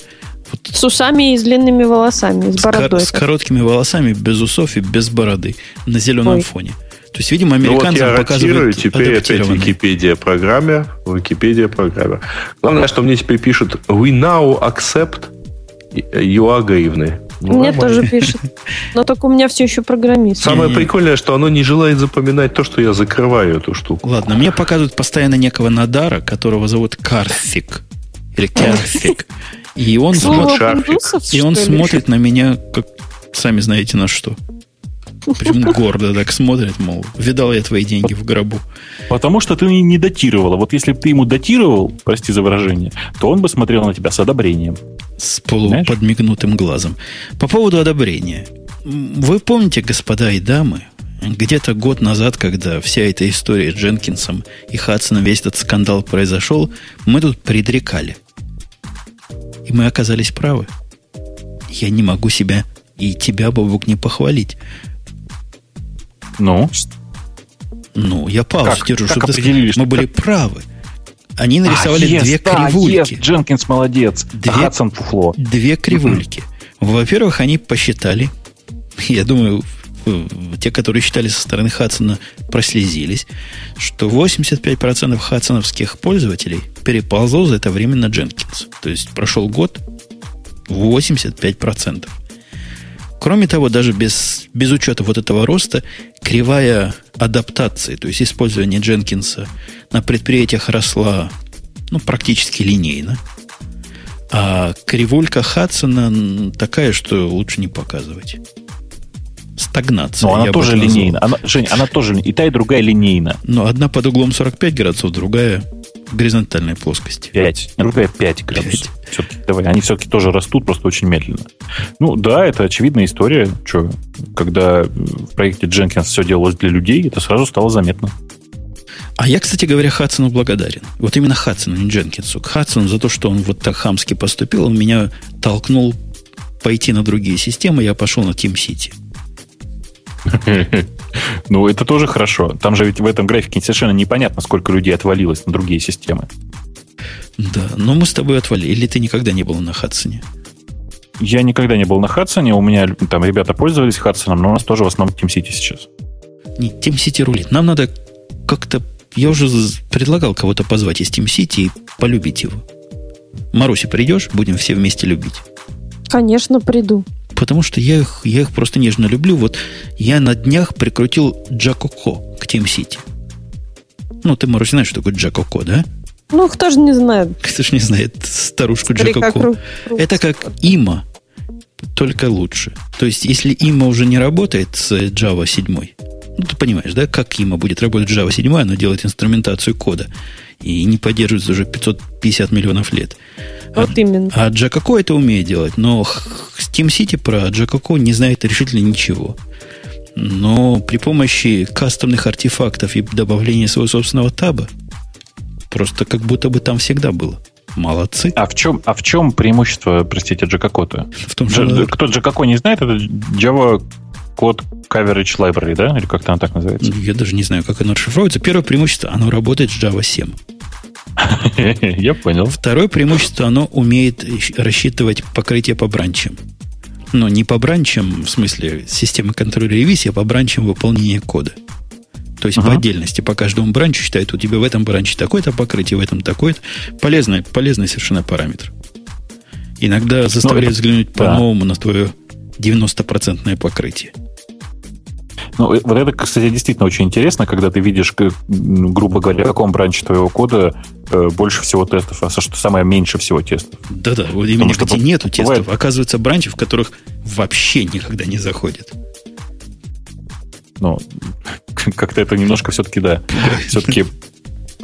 с усами и с длинными волосами, с бородой. С, с короткими волосами, без усов и без бороды на зеленом Ой. фоне. То есть, видимо, американцам ну, вот я показывают теперь опять Википедия программе. Википедия программе. Главное, что мне теперь пишут We now accept юагаивны. Ну, Мне тоже пишет. Но только у меня все еще программист. Самое не, прикольное, что оно не желает запоминать то, что я закрываю эту штуку. Ладно, мне показывают постоянно некого Надара, которого зовут Карфик. Или Керфик. И он, смотрит, и он смотрит на меня, как сами знаете на что. Прям гордо так смотрит, мол, видал я твои деньги в гробу. Потому что ты не датировала. Вот если бы ты ему датировал, прости за выражение, то он бы смотрел на тебя с одобрением. С полуподмигнутым глазом. По поводу одобрения. Вы помните, господа и дамы, где-то год назад, когда вся эта история с Дженкинсом и Хадсоном, весь этот скандал произошел, мы тут предрекали – и мы оказались правы. Я не могу себя и тебя, Бобук, не похвалить. Ну? Ну, я паузу как, держу, чтобы ты сказал, мы были правы. Они нарисовали а, yes, две да, кривульки. Yes, Дженкинс молодец, две, Хадсон фуфло. Две кривульки. Во-первых, они посчитали, я думаю, те, которые считали со стороны Хадсона, прослезились, что 85% хадсоновских пользователей переползло за это время на Jenkins. То есть прошел год, 85%. Кроме того, даже без, без учета вот этого роста, кривая адаптации, то есть использование Дженкинса на предприятиях росла ну, практически линейно. А кривулька Хадсона такая, что лучше не показывать стагнация. Но она тоже линейна. Она, Жень, она тоже и та, и другая линейна. Но одна под углом 45 градусов, другая горизонтальной плоскости. 5. Другая 5 градусов. 5. Все-таки, давай, они все-таки тоже растут, просто очень медленно. Ну да, это очевидная история. Что, когда в проекте Jenkins все делалось для людей, это сразу стало заметно. А я, кстати говоря, Хадсону благодарен. Вот именно Хадсону, не Дженкинсу. Хадсону за то, что он вот так хамски поступил, он меня толкнул пойти на другие системы, я пошел на Team City. Ну, это тоже хорошо. Там же ведь в этом графике совершенно непонятно, сколько людей отвалилось на другие системы. Да, но мы с тобой отвалили. Или ты никогда не был на Хадсоне? Я никогда не был на Хадсоне. У меня там ребята пользовались Хадсоном, но у нас тоже в основном TeamCity сейчас. Не, TeamCity рулит. Нам надо как-то... Я уже предлагал кого-то позвать из TeamCity и полюбить его. Маруся, придешь? Будем все вместе любить. Конечно, приду потому что я их, я их просто нежно люблю. Вот я на днях прикрутил Джакоко к Team City. Ну, ты, Марусь, знаешь, что такое Джакоко, да? Ну, кто же не знает. Кто же не знает старушку Джакоко. Это как има, только лучше. То есть, если има уже не работает с Java 7, ну, ты понимаешь, да, как има будет работать Java 7, она делает инструментацию кода и не поддерживается уже 550 миллионов лет. Вот а, именно. А Джакоко это умеет делать, но Steam City про Джакоко не знает решительно ничего. Но при помощи кастомных артефактов и добавления своего собственного таба просто как будто бы там всегда было. Молодцы. А в чем, а в чем преимущество, простите, Джакакота? В том, что... Кто Джакако не знает, это Java Code Coverage Library, да? Или как-то она так называется? Я даже не знаю, как оно расшифровывается. Первое преимущество, оно работает с Java 7. Я понял. Второе преимущество, оно умеет рассчитывать покрытие по бранчам. Но не по бранчам, в смысле системы контроля ревизии, а по бранчам выполнения кода. То есть uh-huh. по отдельности, по каждому бранчу считает, у тебя в этом бранче такое-то покрытие, в этом такое-то. Полезный, полезный совершенно параметр. Иногда заставляет ну, взглянуть да. по-новому на твое 90% покрытие. Ну, э, вот это, кстати, действительно очень интересно, когда ты видишь, грубо говоря, в каком бранче твоего кода э, больше всего тестов, а что самое меньше всего тестов. Да-да, вот именно где нету тестов. Бывает... Оказывается, бранчи, в которых вообще никогда не заходят. Ну, как-то это немножко все-таки, да, все-таки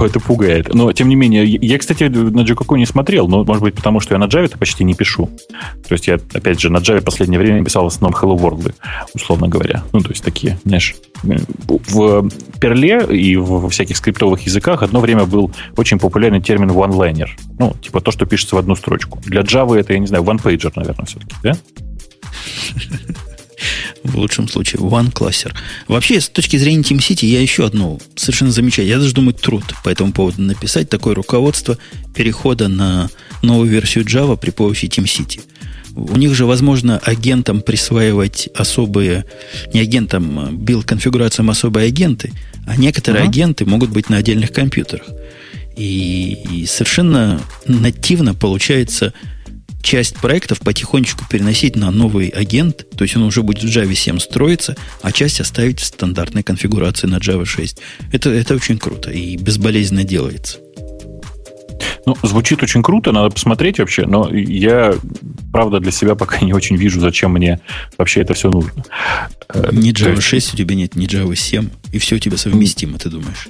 это пугает. Но, тем не менее, я, кстати, на Java не смотрел, но, может быть, потому что я на Java почти не пишу. То есть я, опять же, на Java в последнее время писал в основном Hello World, условно говоря. Ну, то есть такие, знаешь, в Перле и в всяких скриптовых языках одно время был очень популярный термин one-liner. Ну, типа то, что пишется в одну строчку. Для Java это, я не знаю, one-pager, наверное, все-таки, да? В лучшем случае, one классер. Вообще, с точки зрения TeamCity, я еще одну совершенно замечательную. Я даже думаю, труд по этому поводу написать такое руководство перехода на новую версию Java при помощи TeamCity. У них же возможно агентам присваивать особые, не агентам, а build конфигурациям особые агенты, а некоторые uh-huh. агенты могут быть на отдельных компьютерах. И, и совершенно нативно получается часть проектов потихонечку переносить на новый агент, то есть он уже будет в Java 7 строиться, а часть оставить в стандартной конфигурации на Java 6. Это, это очень круто и безболезненно делается. Ну, звучит очень круто, надо посмотреть вообще, но я, правда, для себя пока не очень вижу, зачем мне вообще это все нужно. Ни Java есть... 6 у тебя нет, ни Java 7, и все у тебя совместимо, ты думаешь?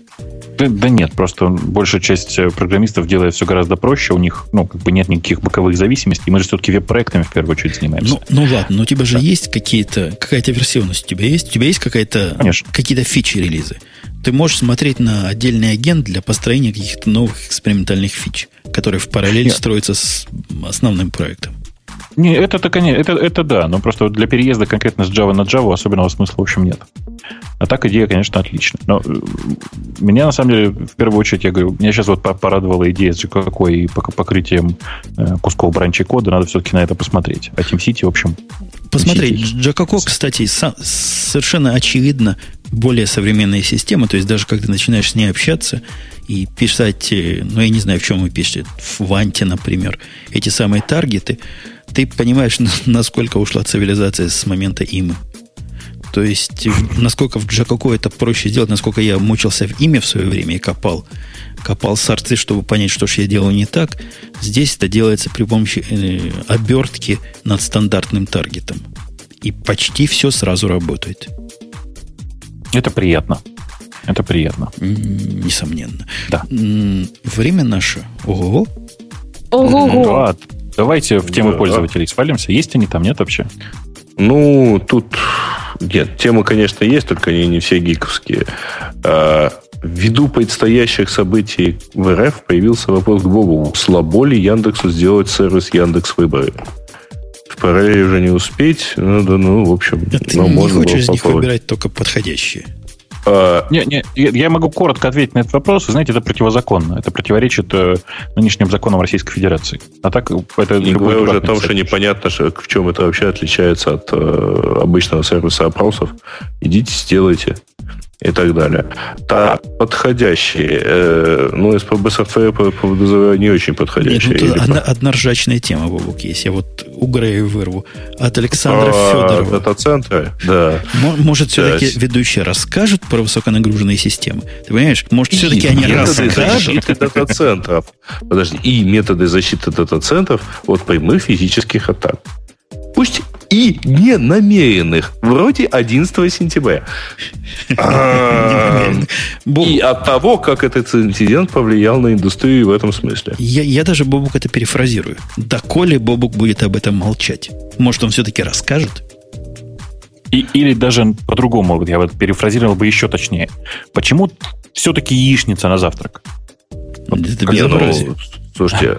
Да, да нет, просто большая часть э, программистов делает все гораздо проще, у них, ну, как бы нет никаких боковых зависимостей, мы же все-таки веб-проектами в первую очередь занимаемся. Ну, ну ладно, но у тебя же да. есть какие-то, какая-то версионность у тебя есть? У тебя есть какая-то, какие-то фичи-релизы? Ты можешь смотреть на отдельный агент для построения каких-то новых экспериментальных фич, которые в параллель Нет. строятся с основным проектом. Не, это, это, конечно, это, это да, но просто для переезда конкретно с Java на Java особенного смысла, в общем, нет. А так идея, конечно, отличная. Но э, меня, на самом деле, в первую очередь, я говорю, меня сейчас вот порадовала идея с какой и покрытием э, кусков бранчей кода, надо все-таки на это посмотреть. А TeamCity, в общем... Посмотреть. Джакако, кстати, совершенно очевидно более современная система, то есть даже когда начинаешь с ней общаться и писать, э, ну, я не знаю, в чем вы пишете, в Ванте, например, эти самые таргеты, ты понимаешь, насколько ушла цивилизация с момента имя. То есть, насколько в Джакоко это проще сделать, насколько я мучился в имя в свое время и копал, копал сорцы, чтобы понять, что же я делаю не так. Здесь это делается при помощи э, обертки над стандартным таргетом. И почти все сразу работает. Это приятно. Это приятно. Несомненно. Да. Время наше. Ого. Ого. Да, Давайте в тему да. пользователей свалимся. Есть они там, нет вообще? Ну, тут нет, темы, конечно, есть, только они не все гиковские. А, ввиду предстоящих событий в РФ появился вопрос к Богу. Слабо ли Яндексу сделать сервис Яндекс Выборы? Параллели уже не успеть. Ну, да, ну, в общем, а ты ну, не хочешь из них выбирать только подходящие? А, не, не, я могу коротко ответить на этот вопрос. Вы знаете, это противозаконно. Это противоречит э, нынешним законам Российской Федерации. А так это не говоря уже о том, что непонятно, что, в чем это вообще отличается от э, обычного сервиса опросов. Идите, сделайте и так далее. Так, подходящие. Э, ну, СПБ софтвер подозреваю не очень подходящие. Нет, ну, тут одна, одна ржачная тема, Бобук, есть. Я вот у Грея вырву. От Александра а, Федорова. Дата-центры, да. Может, все-таки да. ведущие расскажут про высоконагруженные системы? Ты понимаешь? Может, все-таки они расскажут? дата-центров. Подожди. И методы защиты дата-центров от прямых физических атак. И ненамеренных, вроде 11 сентября. А, и от того, как этот инцидент повлиял на индустрию в этом смысле. Я, я даже Бобук это перефразирую. Да коли Бобук будет об этом молчать? Может, он все-таки расскажет? И, или даже по-другому, я вот перефразировал бы еще точнее. Почему все-таки яичница на завтрак? Вот, Это безобразие. Ну, слушайте,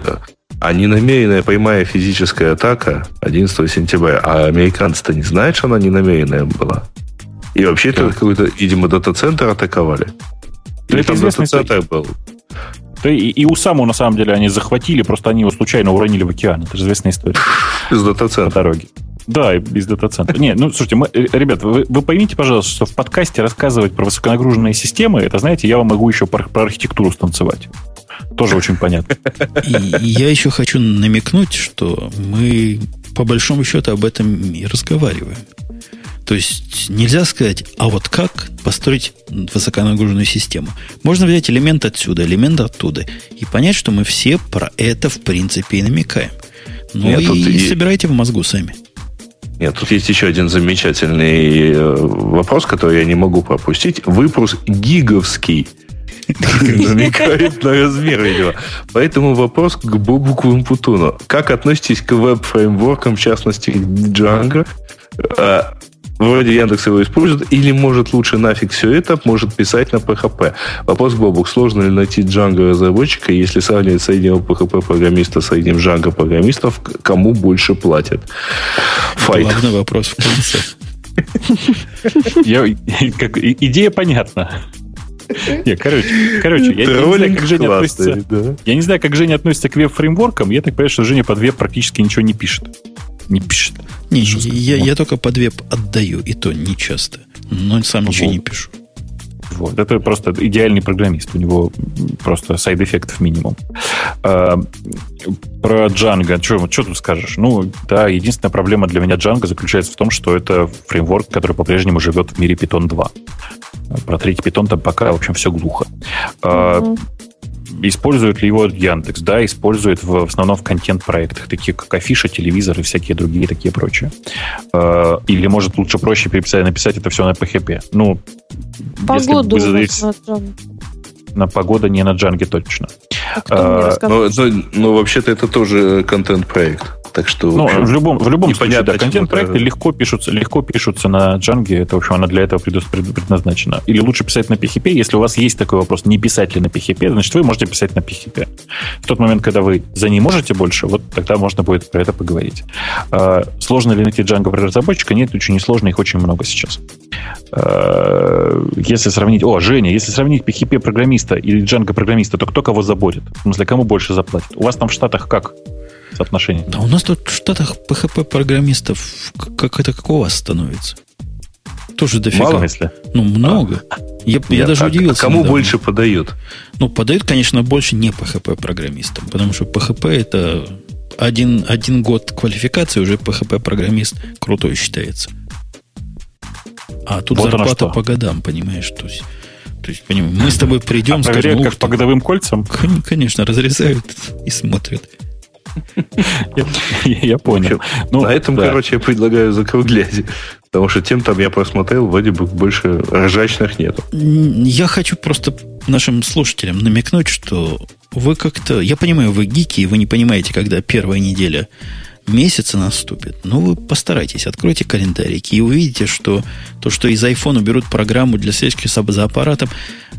а ненамеренная прямая физическая атака 11 сентября, а американцы-то не знают, что она ненамеренная была? И вообще это какой-то, видимо, дата-центр атаковали. Или там дата-центр был? Да и, и Усаму, на самом деле, они захватили, просто они его случайно уронили в океан. Это же известная история. Из дата-центра. По дороге. Да, из дата-центра. Не, ну, слушайте, мы, э, ребят, вы, вы поймите, пожалуйста, что в подкасте рассказывать про высоконагруженные системы, это, знаете, я вам могу еще про, про архитектуру станцевать. Тоже очень понятно. И я еще хочу намекнуть, что мы по большому счету об этом и разговариваем. То есть нельзя сказать, а вот как построить высоконагруженную систему. Можно взять элемент отсюда, элемент оттуда, и понять, что мы все про это в принципе и намекаем. Ну Нет, и, и собирайте в мозгу сами. Нет, тут есть еще один замечательный э, вопрос, который я не могу пропустить. Выпрос гиговский намекает на размер его. Поэтому вопрос к Бобуку Импутуну. Как относитесь к веб-фреймворкам, в частности, к Django? Вроде Яндекс его использует, или может лучше нафиг все это, может писать на PHP. Вопрос Бобук, сложно ли найти Django разработчика, если сравнивать среднего PHP программиста с средним Django программистов, кому больше платят? Файт. Главный вопрос в конце. Я, как, идея понятна. Не, короче, короче я, я, не знаю, как Женя классный, относится. Да. Я не знаю, как Женя относится к веб-фреймворкам. Я так понимаю, что Женя под веб практически ничего не пишет. Не пишет. Не, я, я только под веб отдаю, и то не часто. Но сам ничего вот. не пишу. Вот. Это просто идеальный программист. У него просто сайд-эффектов минимум. А, про Django. Что, что тут скажешь? Ну, да, единственная проблема для меня Django заключается в том, что это фреймворк, который по-прежнему живет в мире Python 2. Про третий Python там пока, в общем, все глухо. Mm-hmm. Использует ли его Яндекс? Да, использует в, в основном в контент-проектах, такие как Афиша, телевизор и всякие другие такие прочие. А, или, может, лучше проще переписать, написать это все на PHP. Ну, Погоду если вы задаете... на, на погода не на Джанге точно. А, а, но, но, но вообще-то это тоже контент-проект. Так что ну, в любом, в любом случае, да, контент-проекты легко пишутся, легко пишутся на Django. Это, в общем, она для этого предназначена. Или лучше писать на PHP. Если у вас есть такой вопрос, не писать ли на PHP, значит, вы можете писать на PHP. В тот момент, когда вы за не можете больше, вот тогда можно будет про это поговорить. А, сложно ли найти Django разработчика? Нет, очень несложно, их очень много сейчас. А, если сравнить... О, Женя, если сравнить PHP-программиста или Django-программиста, то кто кого заботит? В смысле, кому больше заплатит? У вас там в Штатах как? Соотношение? Да у нас тут в Штатах PHP-программистов как это как у вас становится? Тоже дофига. Мало, если? Ну, много. А. Я, я даже а, удивился. А кому недавно. больше подают? Ну, подают, конечно, больше не PHP-программистам, потому что PHP это один, один год квалификации, уже PHP-программист крутой считается. А тут вот зарплата по годам, понимаешь? То есть, то есть, понимаешь, мы с тобой придем, а скажем... как по годовым кольцам? Конечно, разрезают и смотрят. Я понял. Ну, на этом, короче, я предлагаю закруглять. Потому что тем там я просмотрел, вроде бы больше ржачных нету. Я хочу просто нашим слушателям намекнуть, что вы как-то... Я понимаю, вы гики, и вы не понимаете, когда первая неделя месяца наступит. Но вы постарайтесь, откройте календарики и увидите, что то, что из iPhone берут программу для слежки за аппаратом,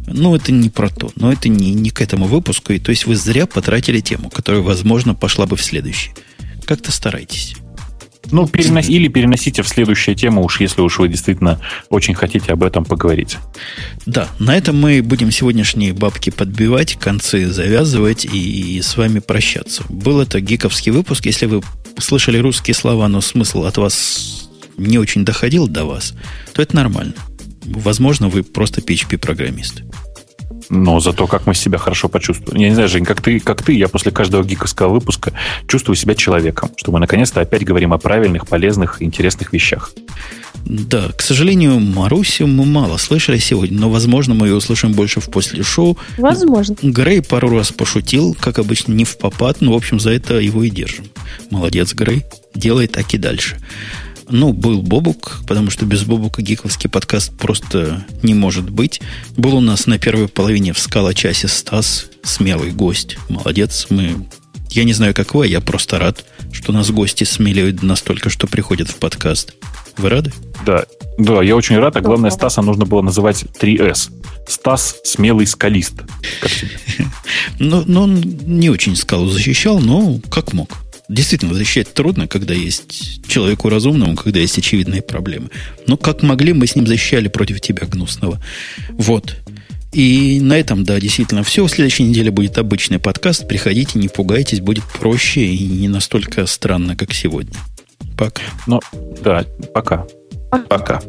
ну, это не про то. Но это не, не к этому выпуску. И то есть вы зря потратили тему, которая, возможно, пошла бы в следующий. Как-то старайтесь. Ну, перенос... или переносите в следующую тему, уж если уж вы действительно очень хотите об этом поговорить. Да, на этом мы будем сегодняшние бабки подбивать, концы завязывать и с вами прощаться. Был это гиковский выпуск. Если вы слышали русские слова, но смысл от вас не очень доходил до вас, то это нормально. Возможно, вы просто PHP-программист. Но зато как мы себя хорошо почувствуем. Я не знаю, Жень, как ты, как ты, я после каждого гиковского выпуска чувствую себя человеком, что мы наконец-то опять говорим о правильных, полезных, интересных вещах. Да, к сожалению, Марусю мы мало слышали сегодня, но, возможно, мы ее услышим больше в после шоу. Возможно. Грей пару раз пошутил, как обычно, не в попад, но, в общем, за это его и держим. Молодец, Грей. Делай так и дальше. Ну, был Бобук, потому что без Бобука гиковский подкаст просто не может быть. Был у нас на первой половине в скала-часе Стас, смелый гость. Молодец, мы... Я не знаю, как вы, я просто рад, что нас гости смелеют настолько, что приходят в подкаст. Вы рады? Да, да, я очень рад, а главное, Стаса нужно было называть 3С. Стас смелый скалист. Ну, ну, он не очень скалу защищал, но как мог. Действительно, защищать трудно, когда есть человеку разумному, когда есть очевидные проблемы. Но как могли, мы с ним защищали против тебя, гнусного. Вот. И на этом, да, действительно все. В следующей неделе будет обычный подкаст. Приходите, не пугайтесь, будет проще и не настолько странно, как сегодня. Пока. Ну, да, пока. Пока.